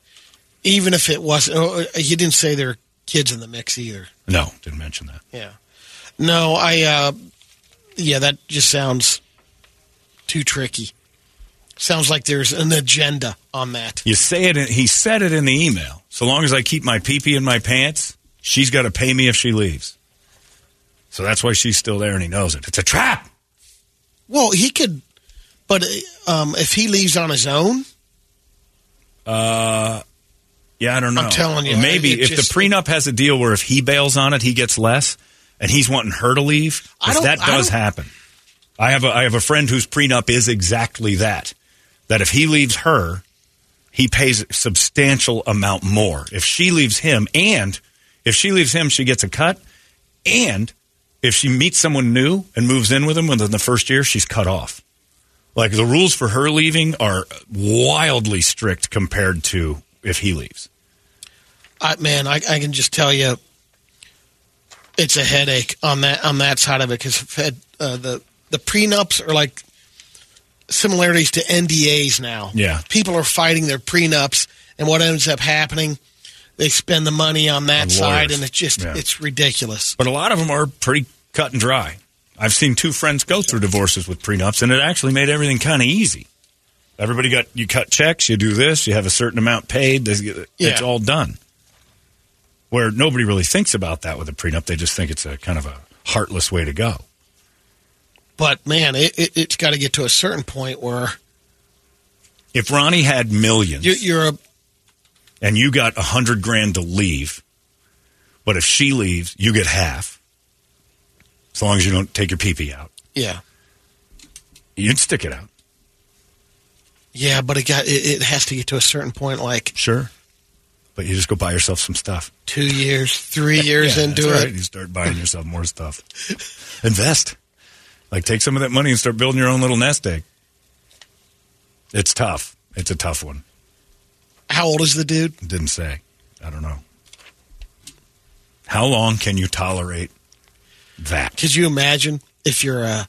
Even if it wasn't, oh, you didn't say there are kids in the mix either. No, didn't mention that. Yeah. No, I, uh, yeah, that just sounds too tricky. Sounds like there's an agenda on that. You say it. In, he said it in the email. So long as I keep my pee pee in my pants, she's got to pay me if she leaves. So that's why she's still there, and he knows it. It's a trap. Well, he could, but um, if he leaves on his own, Uh, yeah, I don't know. I'm telling you, maybe if just- the prenup has a deal where if he bails on it, he gets less, and he's wanting her to leave. 'cause I don't- that does don't- happen. I have a I have a friend whose prenup is exactly that. That if he leaves her, he pays a substantial amount more. If she leaves him, and if she leaves him, she gets a cut, and if she meets someone new and moves in with him within the first year, she's cut off. Like the rules for her leaving are wildly strict compared to if he leaves. I, man, I, I can just tell you, it's a headache on that on that side of it because uh, the the prenups are like similarities to NDAs now. Yeah. people are fighting their prenups, and what ends up happening, they spend the money on that On side, and it's just Yeah. it's ridiculous. But a lot of them are pretty cut and dry. I've seen two friends go through divorces with prenups, and it actually made everything kind of easy. Everybody got you cut checks, you do this, you have a certain amount paid, it's Yeah. all done. Where nobody really thinks about that with a prenup, they just think it's a kind of a heartless way to go. But man, it, it, it's got to get to a certain point where If Ronnie had millions you're, you're a and you got a hundred grand to leave, but if she leaves, you get half. As long as you don't take your pee pee out, yeah you'd stick it out. yeah, but it got it, it has to get to a certain point, like Sure. But you just go buy yourself some stuff. two years, three [LAUGHS] years Yeah, into it. You start buying yourself more stuff. Invest. Like take some of that money and start building your own little nest egg. It's tough. It's a tough one. How old is the dude? Didn't say. I don't know. How long can you tolerate that? Could you imagine if you're uh,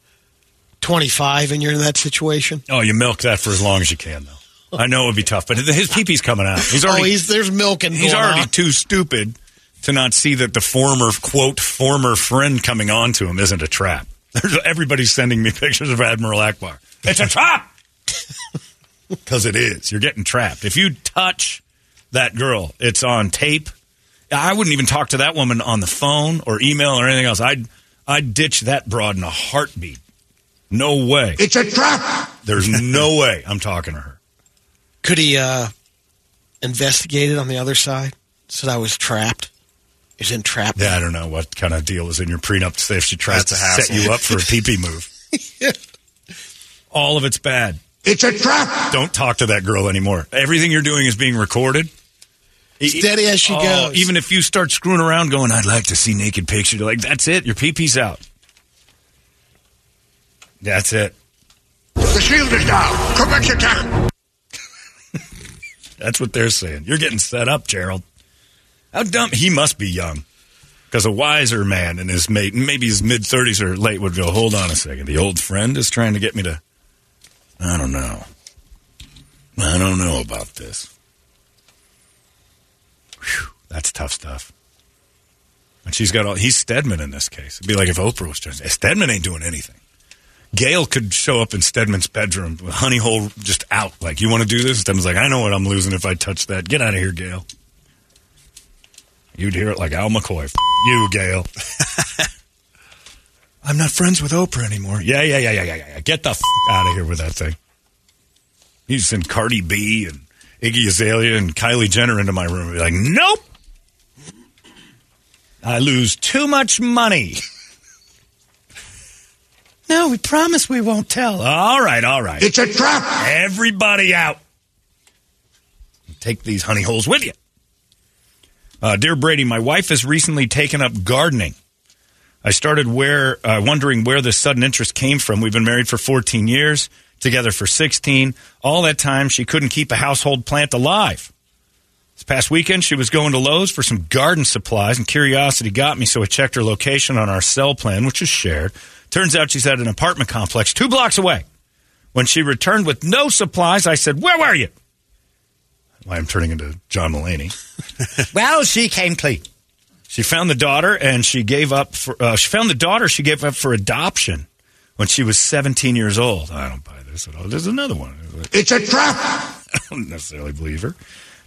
25 and you're in that situation? Oh, you milk that for as long as you can, though. I know it would be tough, but his [LAUGHS] peepee's coming out. He's already oh, he's, there's milking. he's already on. too stupid to not see that the former quote former friend coming on to him isn't a trap. [LAUGHS] There's everybody's sending me pictures of Admiral Ackbar. It's a [LAUGHS] trap because it is. You're getting trapped. If you touch that girl, it's on tape. I wouldn't even talk to that woman on the phone or email or anything else. I'd I'd ditch that broad in a heartbeat. No way. It's a trap. There's no [LAUGHS] way I'm talking to her. Could he uh, investigate it on the other side? Said I was trapped. He's entrapped. Yeah, I don't know what kind of deal is in your prenup to say if she tries That's to a set you up for a [LAUGHS] pee pee move. All of it's bad. It's a trap. Don't talk to that girl anymore. Everything you're doing is being recorded. Steady as she Oh, goes. Even if you start screwing around going, I'd like to see naked pictures, like, that's it. Your pee pee's out. That's it. The shield is down. Commence attack. [LAUGHS] That's what they're saying. You're getting set up, Gerald. How dumb. He must be young. Because a wiser man in his mate, maybe his mid 30s or late, would go, hold on a second. The old friend is trying to get me to. I don't know. I don't know about this. Whew, that's tough stuff. And she's got all. He's Stedman in this case. It'd be like if Oprah was just. Stedman ain't doing anything. Gayle could show up in Stedman's bedroom with honey hole just out. Like, you want to do this? Stedman's like, I know what I'm losing if I touch that. Get out of here, Gayle. You'd hear it like Al McCoy. F- you, Gayle. [LAUGHS] I'm not friends with Oprah anymore. Yeah, yeah, yeah, yeah, yeah, yeah. Get the f- out of here with that thing. You send Cardi B and Iggy Azalea and Kylie Jenner into my room and be like, nope. I lose too much money. [LAUGHS] No, we promise we won't tell. All right, all right. It's a trap. Everybody out. Take these honey holes with you. Uh, Dear Brady, my wife has recently taken up gardening. I started where uh, wondering where this sudden interest came from. We've been married for 14 years, together for 16. All that time, she couldn't keep a household plant alive. This past weekend, she was going to Lowe's for some garden supplies, and curiosity got me, so I checked her location on our cell plan, which is shared. Turns out she's at an apartment complex two blocks away When she returned with no supplies, I said, Where were you? Why I'm turning into John Mulaney. [LAUGHS] well, she came clean. She found the daughter and she gave up for, uh, she found the daughter she gave up for adoption when she was 17 years old. I don't buy this at all. There's another one. It's a trap. [LAUGHS] I don't necessarily believe her.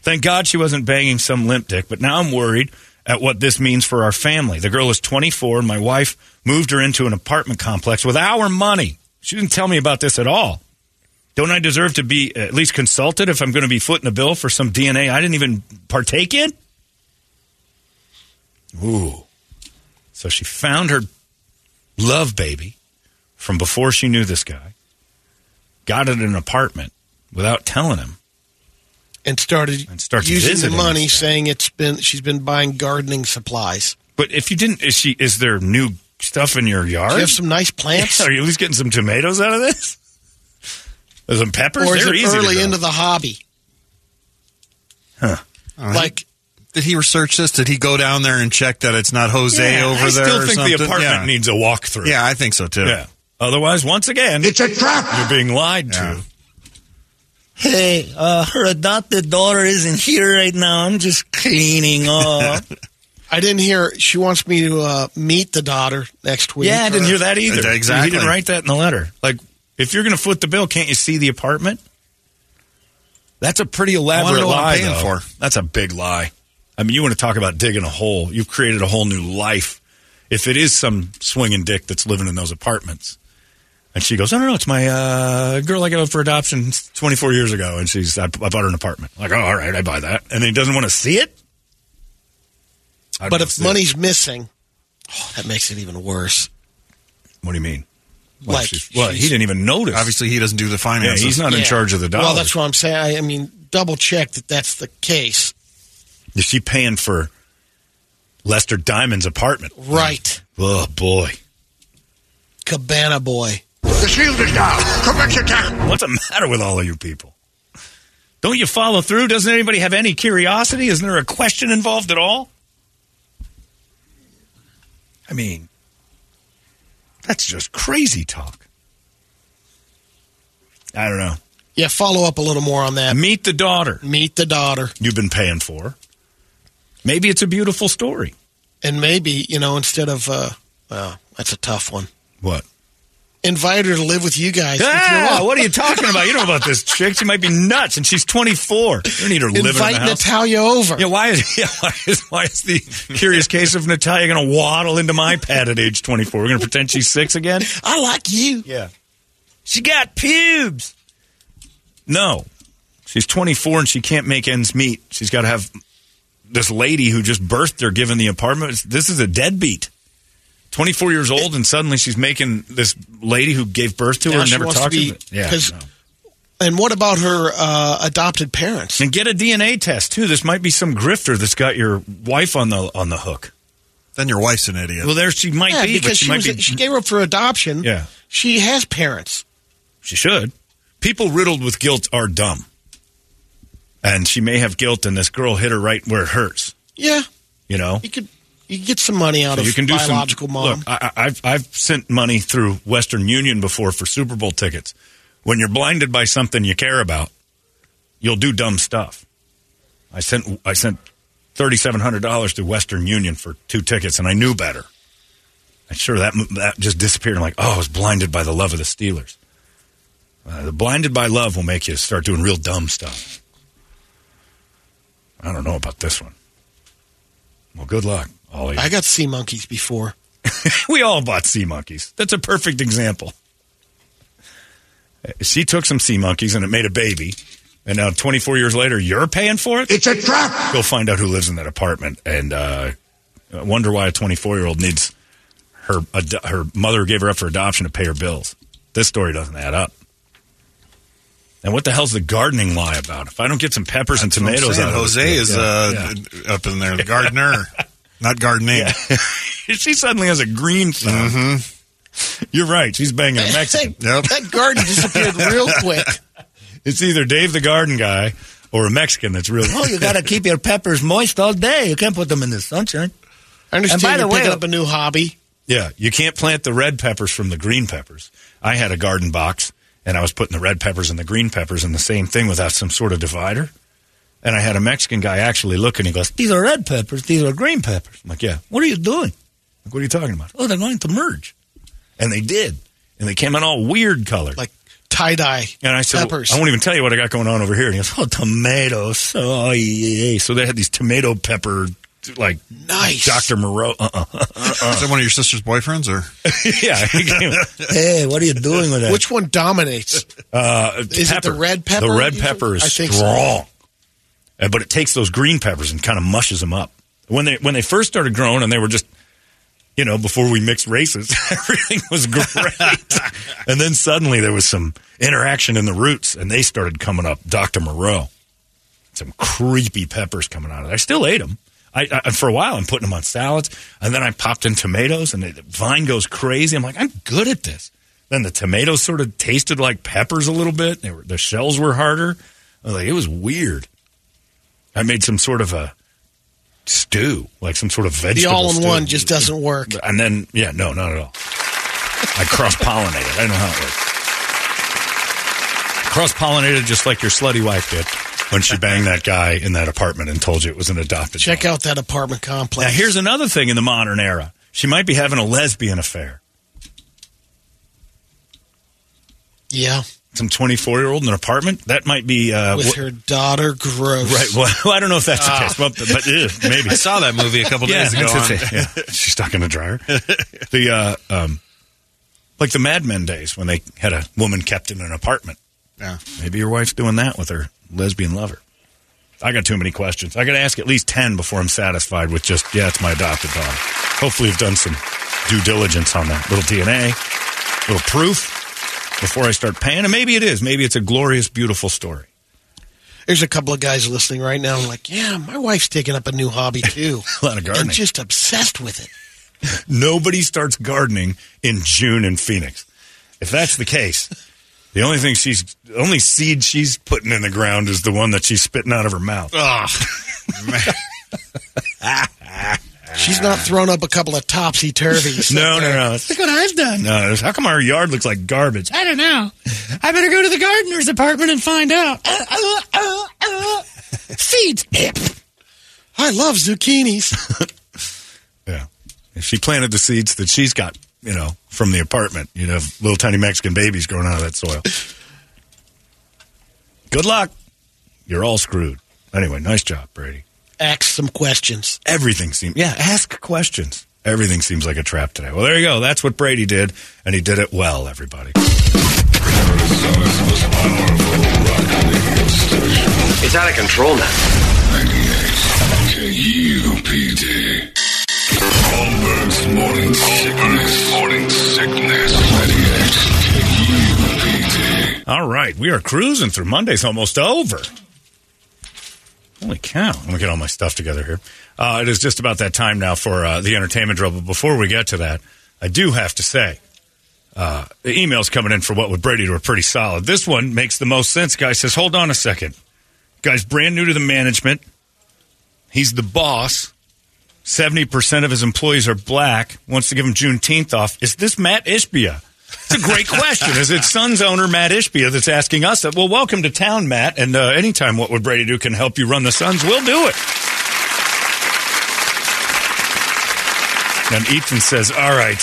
Thank God she wasn't banging some limp dick, but now I'm worried at what this means for our family. The girl is 24 and my wife moved her into an apartment complex with our money. She didn't tell me about this at all. Don't I deserve to be at least consulted if I'm going to be footing the bill for some DNA I didn't even partake in? Ooh. So she found her love baby from before she knew this guy, got it in an apartment without telling him. And started And starts using the money, saying it's been she's been buying gardening supplies. But if you didn't, is she? Is there new stuff in your yard? Do you have some nice [LAUGHS] plants? Are you at least getting some tomatoes out of this? There's some peppers. or is They're it easy early into the hobby? Huh. Like, did he research this? Did he go down there and check that it's not Jose Yeah, over I there? still or think the apartment Yeah. needs a walkthrough. Yeah, I think so too. Yeah. Otherwise, once again, It's a trap. you're being lied to. Hey, uh, her adopted daughter isn't here right now. I'm just cleaning up. [LAUGHS] I didn't hear. She wants me to uh, meet the daughter next week. Yeah, I didn't hear that either. Exactly. He didn't write that in the letter. Like, if you're going to foot the bill, can't you see the apartment? That's a pretty elaborate know what I'm lie, though. for. That's a big lie. I mean, you want to talk about digging a hole? You've created a whole new life. If it is some swinging dick that's living in those apartments, and she goes, "I don't know, it's my uh, girl I got for adoption 24 years ago," and she's, I, I bought her an apartment. Like, oh, all right, I buy that, and then he doesn't want to see it. But if see it. money's missing, oh, that makes it even worse. what do you mean? Well, Like, she's- well, he didn't even notice. Obviously, he doesn't do the Yeah, finances. he's not in charge of the dollars. Well, that's what I'm saying. I, I mean, double check that that's the case. Is she paying for Lester Diamond's apartment? Right. Oh boy, Cabana boy. The shield is down. Commence attack. what's the matter with all of you people? Don't you follow through? Doesn't anybody have any curiosity? Isn't there a question involved at all? I mean, that's just crazy talk. I don't know. Yeah, follow up a little more on that. Meet the daughter Meet the daughter. you've been paying for. Maybe it's a beautiful story. And maybe, you know, instead of, uh, well, that's a tough one. What? Invite her to live with you guys. Ah, what are you talking about? You don't know about this chick. She might be nuts, and she's 24. You don't need her living in Invite. Natalia over. Yeah, why is, [LAUGHS] yeah, why is why is the curious case of Natalia going to waddle into my pad at age 24? We're going to pretend she's six again? I like you. Yeah. She got pubes. No. She's 24 and she can't make ends meet. She's got to have this lady who just birthed her given the apartment. This is a deadbeat. 24 years old and suddenly she's making this lady who gave birth to her and never wants to talked be- to her. Yeah. 'cause- no. And what about her uh, adopted parents? And get a DNA test too. This might be some grifter that's got your wife on the on the hook. Then your wife's an idiot. Well, there she might Yeah, be, because but she, she, might was, be. she gave her up for adoption. Yeah. She has parents. She should. People riddled with guilt are dumb, and she may have guilt, and this girl hit her right where it hurts. Yeah. You know, You could you could get some money out So of you can do biological some. mom. Look, I- I've I've sent money through Western Union before for Super Bowl tickets. When you're blinded by something you care about, you'll do dumb stuff. I sent I sent thirty seven hundred dollars to Western Union for two tickets, and I knew better. And sure, that that just disappeared. I'm like, oh, I was blinded by the love of the Steelers. Uh, the blinded by love will make you start doing real dumb stuff. I don't know about this one. Well, good luck, all of you. I got sea monkeys before. [LAUGHS] we all bought sea monkeys. That's a perfect example. She took some sea monkeys and it made a baby. And now, 24 years later, you're paying for it? It's a trap. Go find out who lives in that apartment and uh, wonder why a 24 year old needs her ad- her mother gave her up for adoption to pay her bills. This story doesn't add up. And what the hell's the gardening lie about? If I don't get some peppers and That's what I'm tomatoes saying. out of Jose this- is Yeah, uh, yeah. up in there, the gardener, [LAUGHS] not gardening. [LAUGHS] she suddenly has a green thumb. Mm-hmm. You're right. She's banging a Mexican. Yep. That garden disappeared real quick. It's either Dave the garden guy or a Mexican that's real. Oh, you got to keep your peppers moist all day. You can't put them in the sunshine. I understand And by the you're way- picking up a new hobby. Yeah, you can't plant the red peppers from the green peppers. I had a garden box, and I was putting the red peppers and the green peppers in the same thing without some sort of divider. And I had a Mexican guy actually look, and he goes, "These are red peppers. These are green peppers." I'm like, "Yeah." What are you doing? Like, what are you talking about? Oh, they're going to merge, and they did, and they came in all weird colors, like tie dye. And I said, peppers. I won't even tell you what I got going on over here. And he goes, Oh, tomatoes. Oh, yeah. So they had these tomato pepper, like nice Dr. Moreau. Uh-uh. Is that one of your sister's boyfriends, or [LAUGHS] yeah. [LAUGHS] he hey, what are you doing with that? Which one dominates? Uh, Is it the red pepper The red usually? pepper is I think so. Uh, but it takes those green peppers and kind of mushes them up. When they when they first started growing, and they were just, you know, before we mixed races, [LAUGHS] everything was great. [LAUGHS] and then suddenly there was some interaction in the roots, and they started coming up. Doctor Moreau, some creepy peppers coming out of it. I still ate them. I, I for a while I'm putting them on salads, and then I popped in tomatoes, and the vine goes crazy. I'm like, I'm good at this. Then the tomatoes sort of tasted like peppers a little bit. They were, the shells were harder. I was like, it was weird. I made some sort of a stew, like some sort of vegetable. The all in one just doesn't work. And then, yeah, no, not at all. I cross pollinated. I don't know how it works. Cross pollinated just like your slutty wife did when she banged that guy in that apartment and told you it was an adopted. Check out that apartment complex. Now, here's another thing in the modern era. She might be having a lesbian affair. yeah, Some 24 year old in an apartment? That might be. Uh, with wh- her daughter. Gross. Right. Well, [LAUGHS] I don't know if that's the Ah. case, but, but uh, maybe. I saw that movie a couple yeah, days ago. that's on- Yeah. [LAUGHS] She's stuck in the dryer. the uh, um, like the Mad Men days when they had a woman kept in an apartment. Yeah. Maybe your wife's doing that with her lesbian lover. I got too many questions. I got to ask at least ten before I'm satisfied with just yeah, it's my adopted daughter. Hopefully, you've done some due diligence on that little DNA, little proof before I start paying. And maybe it is. Maybe it's a glorious, beautiful story. There's a couple of guys listening right now. like, yeah, my wife's taking up a new hobby [LAUGHS] too. A lot of gardening. I'm just obsessed with it. [LAUGHS] Nobody starts gardening in June in Phoenix. If that's the case, the only thing she's, the only seed she's putting in the ground is the one that she's spitting out of her mouth. [LAUGHS] She's not thrown up a couple of topsy turvies. [LAUGHS] No, no, no. Look what I've done. No, how come our yard looks like garbage? I don't know. I better go to the gardener's apartment and find out. Uh, uh, uh, uh. Seeds. I love zucchinis. [LAUGHS] Yeah. If she planted the seeds that she's got, you know, from the apartment, you'd have little tiny Mexican babies growing out of that soil. Good luck. You're all screwed. Anyway, nice job, Brady. Ask some questions. Everything seems, yeah, ask questions. Everything seems like a trap today. Well, there you go. That's what Brady did, and he did it well, everybody. It's out of control now. KUPD. Holmberg's morning sickness. Morning sickness. 98 KUPD. All right, we are cruising through. Monday's almost over. Holy cow. Let me get all my stuff together here. Uh, it is just about that time now for uh, the entertainment drill. But before we get to that, I do have to say uh, the emails coming in for what would Brady are pretty solid. This one makes the most sense. Guy says, hold on a second. Guy's brand new to the management. He's the boss. 70% of his employees are black. Wants to give him Juneteenth off. Is this Matt Ishbia? It's a great question. Is it Suns owner Matt Ishbia that's asking us that? Well, welcome to town, Matt. And uh, anytime What Would Brady Do can help you run the Suns, we'll do it. And Ethan says, All right.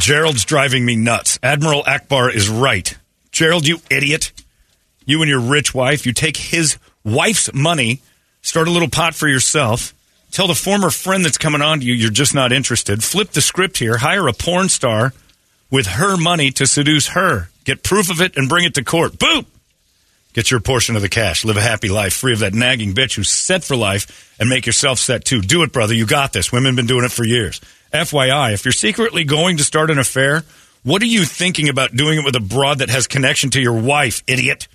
Gerald's driving me nuts. Admiral Ackbar is right. Gerald, you idiot. You and your rich wife, you take his wife's money, start a little pot for yourself, tell the former friend that's coming on to you you're just not interested, flip the script here, hire a porn star with her money to seduce her, get proof of it, and bring it to court. Boop! Get your portion of the cash. Live a happy life, free of that nagging bitch who's set for life, and make yourself set too. Do it, brother. You got this. Women been doing it for years. FYI, if you're secretly going to start an affair, what are you thinking about doing it with a broad that has connection to your wife, idiot?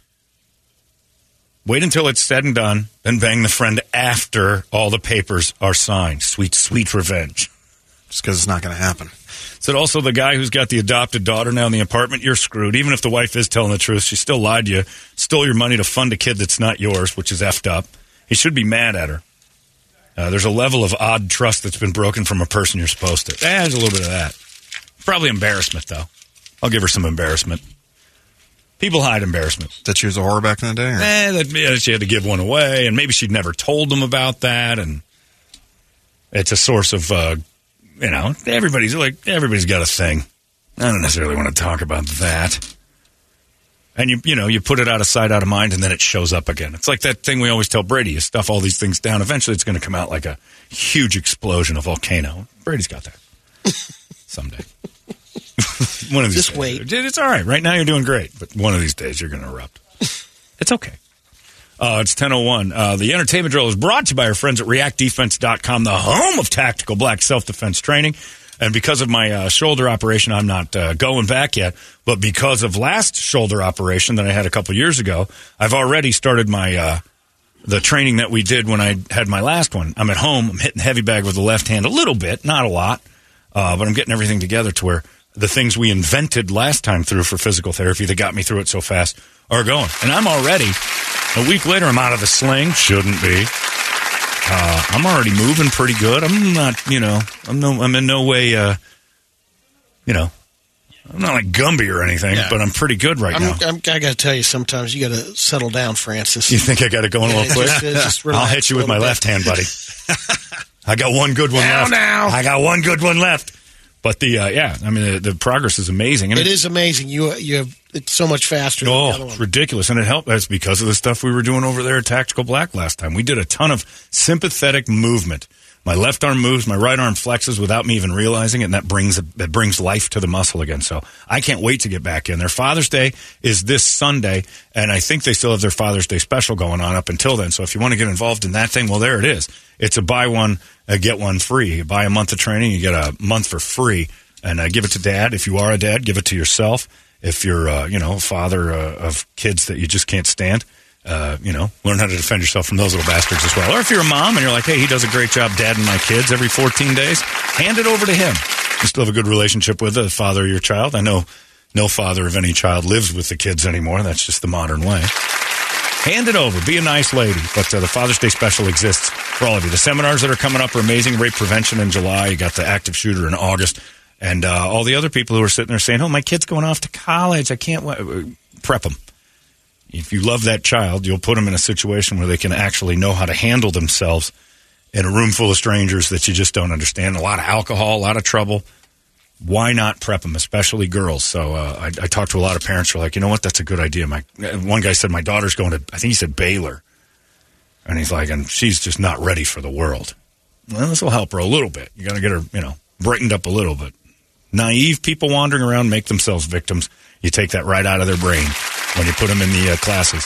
Wait until it's said and done, then bang the friend after all the papers are signed. Sweet, sweet revenge. Just because it's not going to happen. Said also the guy who's got the adopted daughter now in the apartment, you're screwed. Even if the wife is telling the truth, she still lied to you, stole your money to fund a kid that's not yours, which is effed up. He should be mad at her. Uh, there's a level of odd trust that's been broken from a person you're supposed to. Eh, there's a little bit of that. Probably embarrassment, though. I'll give her some embarrassment. People hide embarrassment. That she was a whore back in the day? Or? Eh, that, yeah, she had to give one away, and maybe she'd never told them about that, and it's a source of, uh, you know, everybody's like everybody's got a thing. I don't necessarily want to talk about that. And you, you know, you put it out of sight, out of mind, and then it shows up again. It's like that thing we always tell Brady: you stuff all these things down. Eventually, it's going to come out like a huge explosion, a volcano. Brady's got that [LAUGHS] someday. [LAUGHS] one of these Just days. wait. It's all right. Right now, you're doing great, but one of these days, you're going to erupt. It's okay. Uh, it's 1001. Uh, the entertainment drill is brought to you by our friends at reactdefense.com, the home of tactical black self defense training. And because of my uh, shoulder operation, I'm not uh, going back yet. But because of last shoulder operation that I had a couple years ago, I've already started my uh, the training that we did when I had my last one. I'm at home. I'm hitting heavy bag with the left hand a little bit, not a lot, uh, but I'm getting everything together to where the things we invented last time through for physical therapy that got me through it so fast are going. And I'm already a week later. I'm out of the sling. Shouldn't be. Uh, I'm already moving pretty good. I'm not, you know, I'm no, I'm in no way, uh, you know, I'm not like Gumby or anything, Yeah. but I'm pretty good right I'm, now. I'm, I got to tell you, sometimes you got to settle down, Francis. You think I got it going a Yeah, little quick? just- just [LAUGHS] I'll hit you with my bit. left hand, buddy. [LAUGHS] I got one good one Now, left. now. I got one good one left. But the uh, yeah, I mean the, the progress is amazing. And It is amazing. You you have it's so much faster. than the other Oh, it's ridiculous, and it helped. That's because of the stuff we were doing over there at Tactical Black last time. We did a ton of sympathetic movement. My left arm moves, my right arm flexes without me even realizing it, and that brings that brings life to the muscle again. So I can't wait to get back in. Their Father's Day is this Sunday, and I think they still have their Father's Day special going on up until then. So if you want to get involved in that thing, well, there it is. It's a buy one, uh, get one free. You buy a month of training, you get a month for free, and uh, give it to Dad. If you are a dad, give it to yourself. If you're, uh, you know, a father uh, of kids that you just can't stand, uh, you know, learn how to defend yourself from those little bastards as well. Or if you're a mom and you're like, hey, he does a great job dadding my kids every 14 days, hand it over to him. You still have a good relationship with the father of your child. I know no father of any child lives with the kids anymore. That's just the modern way. Hand it over. Be a nice lady. But uh, the Father's Day special exists for all of you. The seminars that are coming up are amazing. Rape prevention in July. You got the active shooter in August. And uh, all the other people who are sitting there saying, oh, my kid's going off to college. I can't wait. Prep them. If you love that child, you'll put them in a situation where they can actually know how to handle themselves in a room full of strangers that you just don't understand. A lot of alcohol, a lot of trouble. Why not prep them, especially girls? So uh, I, I talked to a lot of parents who are like, you know what, that's a good idea. My one guy said my daughter's going to, I think he said Baylor, and he's like, and she's just not ready for the world. Well, this will help her a little bit. You got to get her, you know, brightened up a little bit. Naive people wandering around make themselves victims. You take that right out of their brain when you put them in the uh, classes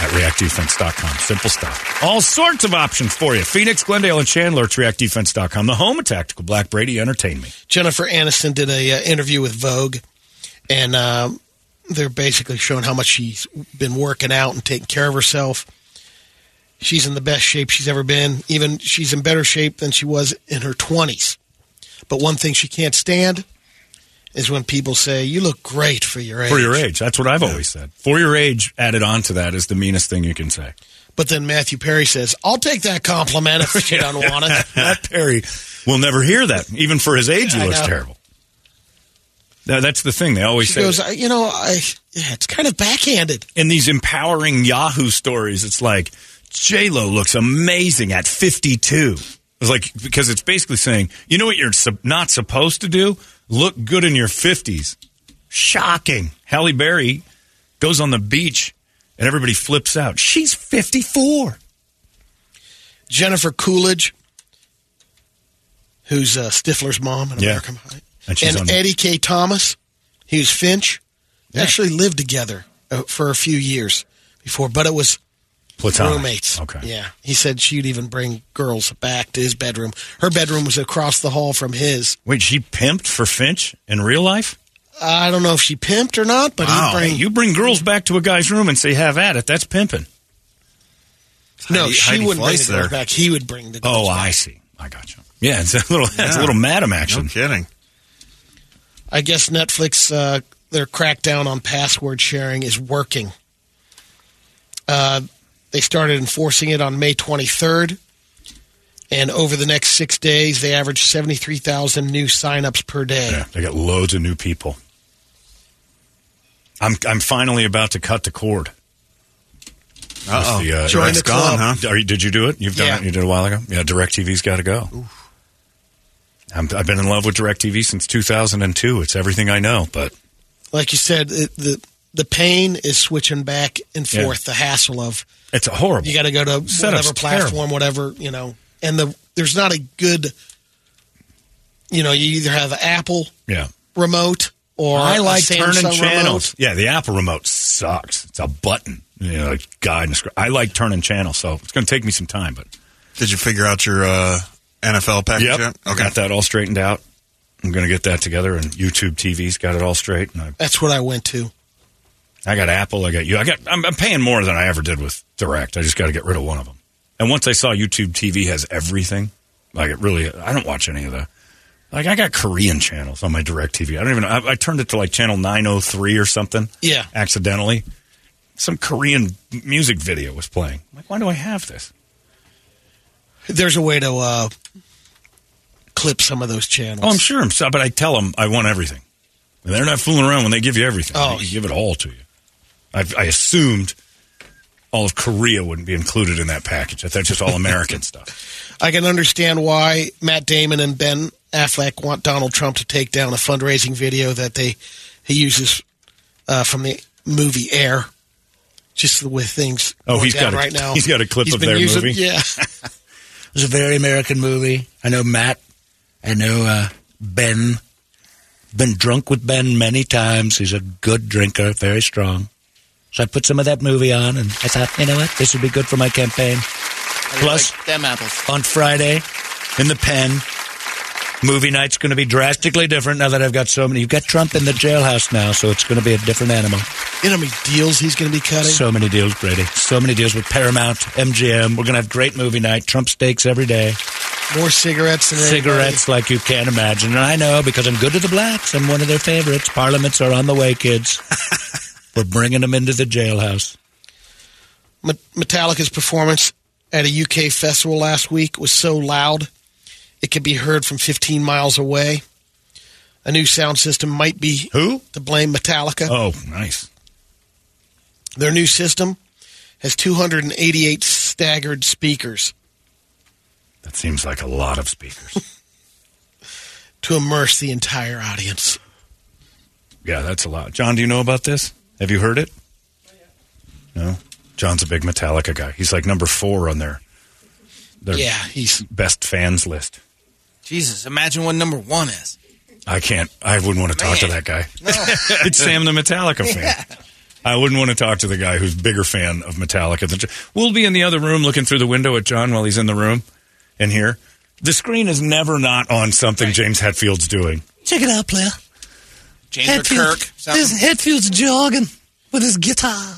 at reactdefense.com. Simple stuff. All sorts of options for you. Phoenix, Glendale, and Chandler at reactdefense.com. The home of Tactical Black Brady Entertain Me. Jennifer Aniston did a uh, interview with Vogue, and um, they're basically showing how much she's been working out and taking care of herself. She's in the best shape she's ever been. Even she's in better shape than she was in her twenties. But one thing she can't stand is when people say, "You look great for your age." For your age. That's what I've always said. For your age, added on to that is the meanest thing you can say. But then Matthew Perry says, "I'll take that compliment if she don't want it." [LAUGHS] Matt Perry will never hear that. Even for his age, he I looks know. terrible. That's the thing. They always She say goes, "I- "You know, I yeah, it's kind of backhanded." in these empowering Yahoo stories, it's like J Lo looks amazing at 52. It's like because it's basically saying, you know what you're sup- not supposed to do? Look good in your 50s. Shocking. Halle Berry goes on the beach and everybody flips out. She's 54. Jennifer Coolidge, who's uh, Stifler's mom in Yeah. American Pie, And and, Eddie Kaye Thomas, he was Finch. Yeah. actually lived together uh, for a few years before, but it was Platonic. roommates. Okay. Yeah, he said she'd even bring girls back to his bedroom. Her bedroom was across the hall from his. Wait, she pimped for Finch in real life? I don't know if she pimped or not, but Wow. he'd bring. Hey, you bring girls back to a guy's room and say, have at it. That's pimping. no, Heidi- she Heidi wouldn't bring Fleiss the girls back. He would bring the. Oh, back. I see. I got you. Yeah, it's a little, it's a Yeah. little madam action. No kidding. I guess Netflix, uh, their crackdown on password sharing is working. Uh, they started enforcing it on May 23rd. And over the next six days, they averaged 73,000 new signups per day. Yeah, they got loads of new people. I'm I'm finally about to cut the cord. Uh-oh. The, uh, Join the club. gone, huh? Are you, did you do it? You've done Yeah. it. You did it a while ago. Yeah, Directv's got to go. I'm, I've been in love with Directv since 2002. It's everything I know, but Like you said, it, the the pain is switching back and Yeah. forth. The hassle of it's a horrible. you got to go to Setup's whatever platform, whatever you know, and the there's not a good. You know, you either have Apple Yeah. remote or I like Samsung turning remote. channels. Yeah, the Apple remote sucks. It's a button. You know, like guide I like turning channels, so it's going to take me some time, but Did you figure out your uh, NFL package Yep. yet? I got that all straightened out. I'm going to get that together, and YouTube TV's got it all straight. And I, That's what I went to. I got Apple. I got you. I got. I'm, I'm paying more than I ever did with Direct. I just got to get rid of one of them. And once I saw YouTube TV has everything, like it really. I don't watch any of the. Like I got Korean channels on my Direct TV. I don't even. I, I turned it to like channel 903 or something. Yeah. Accidentally, some Korean music video was playing. I'm like, why do I have this? There's a way to uh, clip some of those channels. Oh, I'm sure. I'm so, but I tell them I want everything. And they're not fooling around when they give you everything. Oh. They give it all to you. I, I assumed all of Korea wouldn't be included in that package. I thought just all American [LAUGHS] stuff. I can understand why Matt Damon and Ben Affleck want Donald Trump to take down a fundraising video that they he uses uh, from the movie Air. Just the way things Oh, he's got a- right now. he's got a clip He's of their using- movie? Yeah, [LAUGHS] It was a very American movie. I know Matt. I know uh, Ben. Been drunk with Ben many times. He's a good drinker, very strong. So I put some of that movie on, and I thought, you know what, this would be good for my campaign. Plus, like them apples. on Friday in the pen, movie night's going to be drastically different now that I've got so many. You've got Trump in the jailhouse now, so it's going to be a different animal. you know how many deals he's going to be cutting. So many deals, Brady. So many deals with Paramount, MGM. We're going to have great movie night. Trump steaks every day. More cigarettes than anybody. Cigarettes like you can't imagine. And I know because I'm good to the blacks. I'm one of their favorites. Parliaments are on the way, kids. [LAUGHS] We're bringing them into the jailhouse. Metallica's performance at a UK festival last week was so loud it could be heard from 15 miles away. A new sound system might be Who? to blame Metallica. Oh, nice. Their new system has 288 staggered speakers That seems like a lot of speakers. [LAUGHS] to immerse the entire audience. yeah, that's a lot. John, do you know about this? Have you heard it? No. John's a big Metallica guy. He's like number four on their their Yeah, he's best fans list. Jesus, imagine what number one is. I can't. I wouldn't want to talk to that guy. [LAUGHS] it's Sam, the Metallica fan. I wouldn't want to talk to the guy who's bigger fan of Metallica than. We'll be in the other room looking through the window at John while he's in the room, and here the screen is never not on something James Hetfield's doing. Check it out, player. James or Kirk. something. This Hetfield's jogging with his guitar.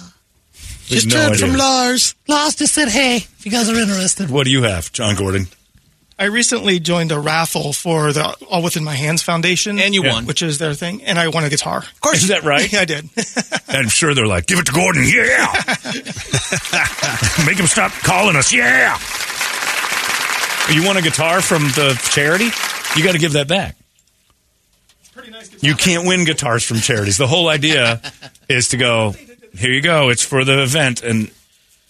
just no heard idea. from Lars. Lars just said, hey, if you guys are interested. What do you have, John Gordon? I recently joined a raffle for the All Within My Hands Foundation. And you Yeah. won. Which is their thing. And I won a guitar. Of course. Is that right? [LAUGHS] yeah, I did. [LAUGHS] I'm sure they're like, give it to Gordon, yeah. [LAUGHS] Make him stop calling us, yeah. You want a guitar from the charity? You got to give that back. You can't win guitars from charities. The whole idea [LAUGHS] is to go, here you go. It's for the event, and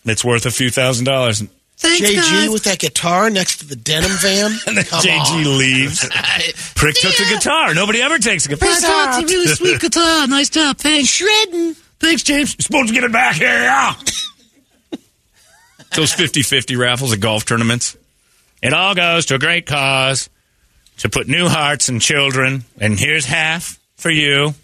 it's worth a few thousand dollars. And Thanks, JG guys. with that guitar next to the denim van. [LAUGHS] then Come JG on. leaves. [LAUGHS] Prick took the guitar. Nobody ever takes a guitar. Thanks, Alex. It's a really sweet guitar. Nice job. Thanks. Shredding. Thanks, James. You're supposed to get it back here. Yeah. Those 50 50 raffles at golf tournaments. It all goes to a great cause to put new hearts in children. And here's half for you.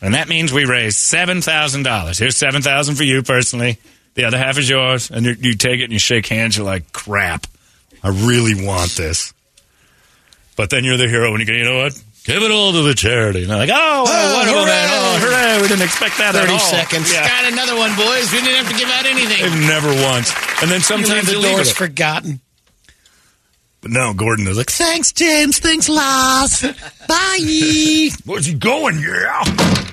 And that means we raised $7,000. Here's 7000 for you personally. The other half is yours. And you, you take it and you shake hands. You're like, crap. I really want this. But then you're the hero when you go, you know what? Give it all to the charity. And they're like, oh, Oh, wonderful, man. Oh, hooray. hooray. We didn't expect that at 30 seconds. Yeah. Got another one, boys. We didn't have to give out anything. They've never once. And then You sometimes leave the leave doors forgotten. But now Gordon is like, Thanks, James. Thanks, Lars. Bye. [LAUGHS] where's he going? Yeah. [LAUGHS]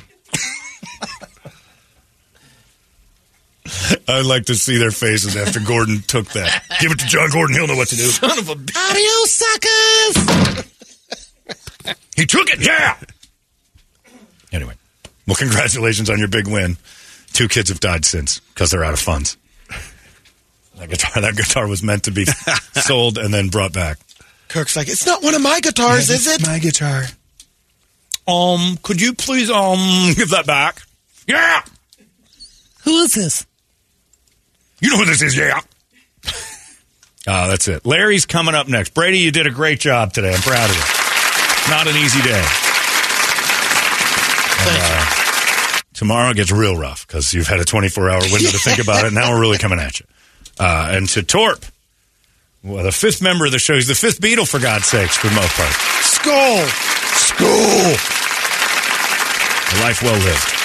I'd like to see their faces after Gordon took that. Give it to John Gordon. He'll know what to do. Son of a bitch. Adios, suckers. He took it. Yeah. Anyway, Well, congratulations on your big win. Two kids have died since because they're out of funds. That guitar, that guitar was meant to be [LAUGHS] sold and then brought back. Kirk's like, it's not one of my guitars, is it? My guitar. Um, could you please um give that back? Yeah. Who is this? You know who this is, yeah. Ah, that's it. Larry's coming up next. Brady, you did a great job today. I'm proud of you. Not an easy day. And, uh, tomorrow gets real rough because you've had a 24 hour window to think about it. Now we're really coming at you. Uh, and to Torp, well, the fifth member of the show, he's the fifth Beatle, for God's sakes, for the most part. School! School. A life well lived.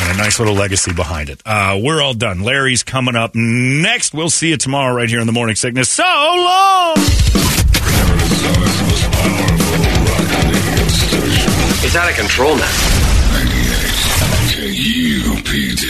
And a nice little legacy behind it. Uh, we're all done. Larry's coming up next. We'll see you tomorrow right here in the Morning Sickness. So long! It's out of control now. KUPD.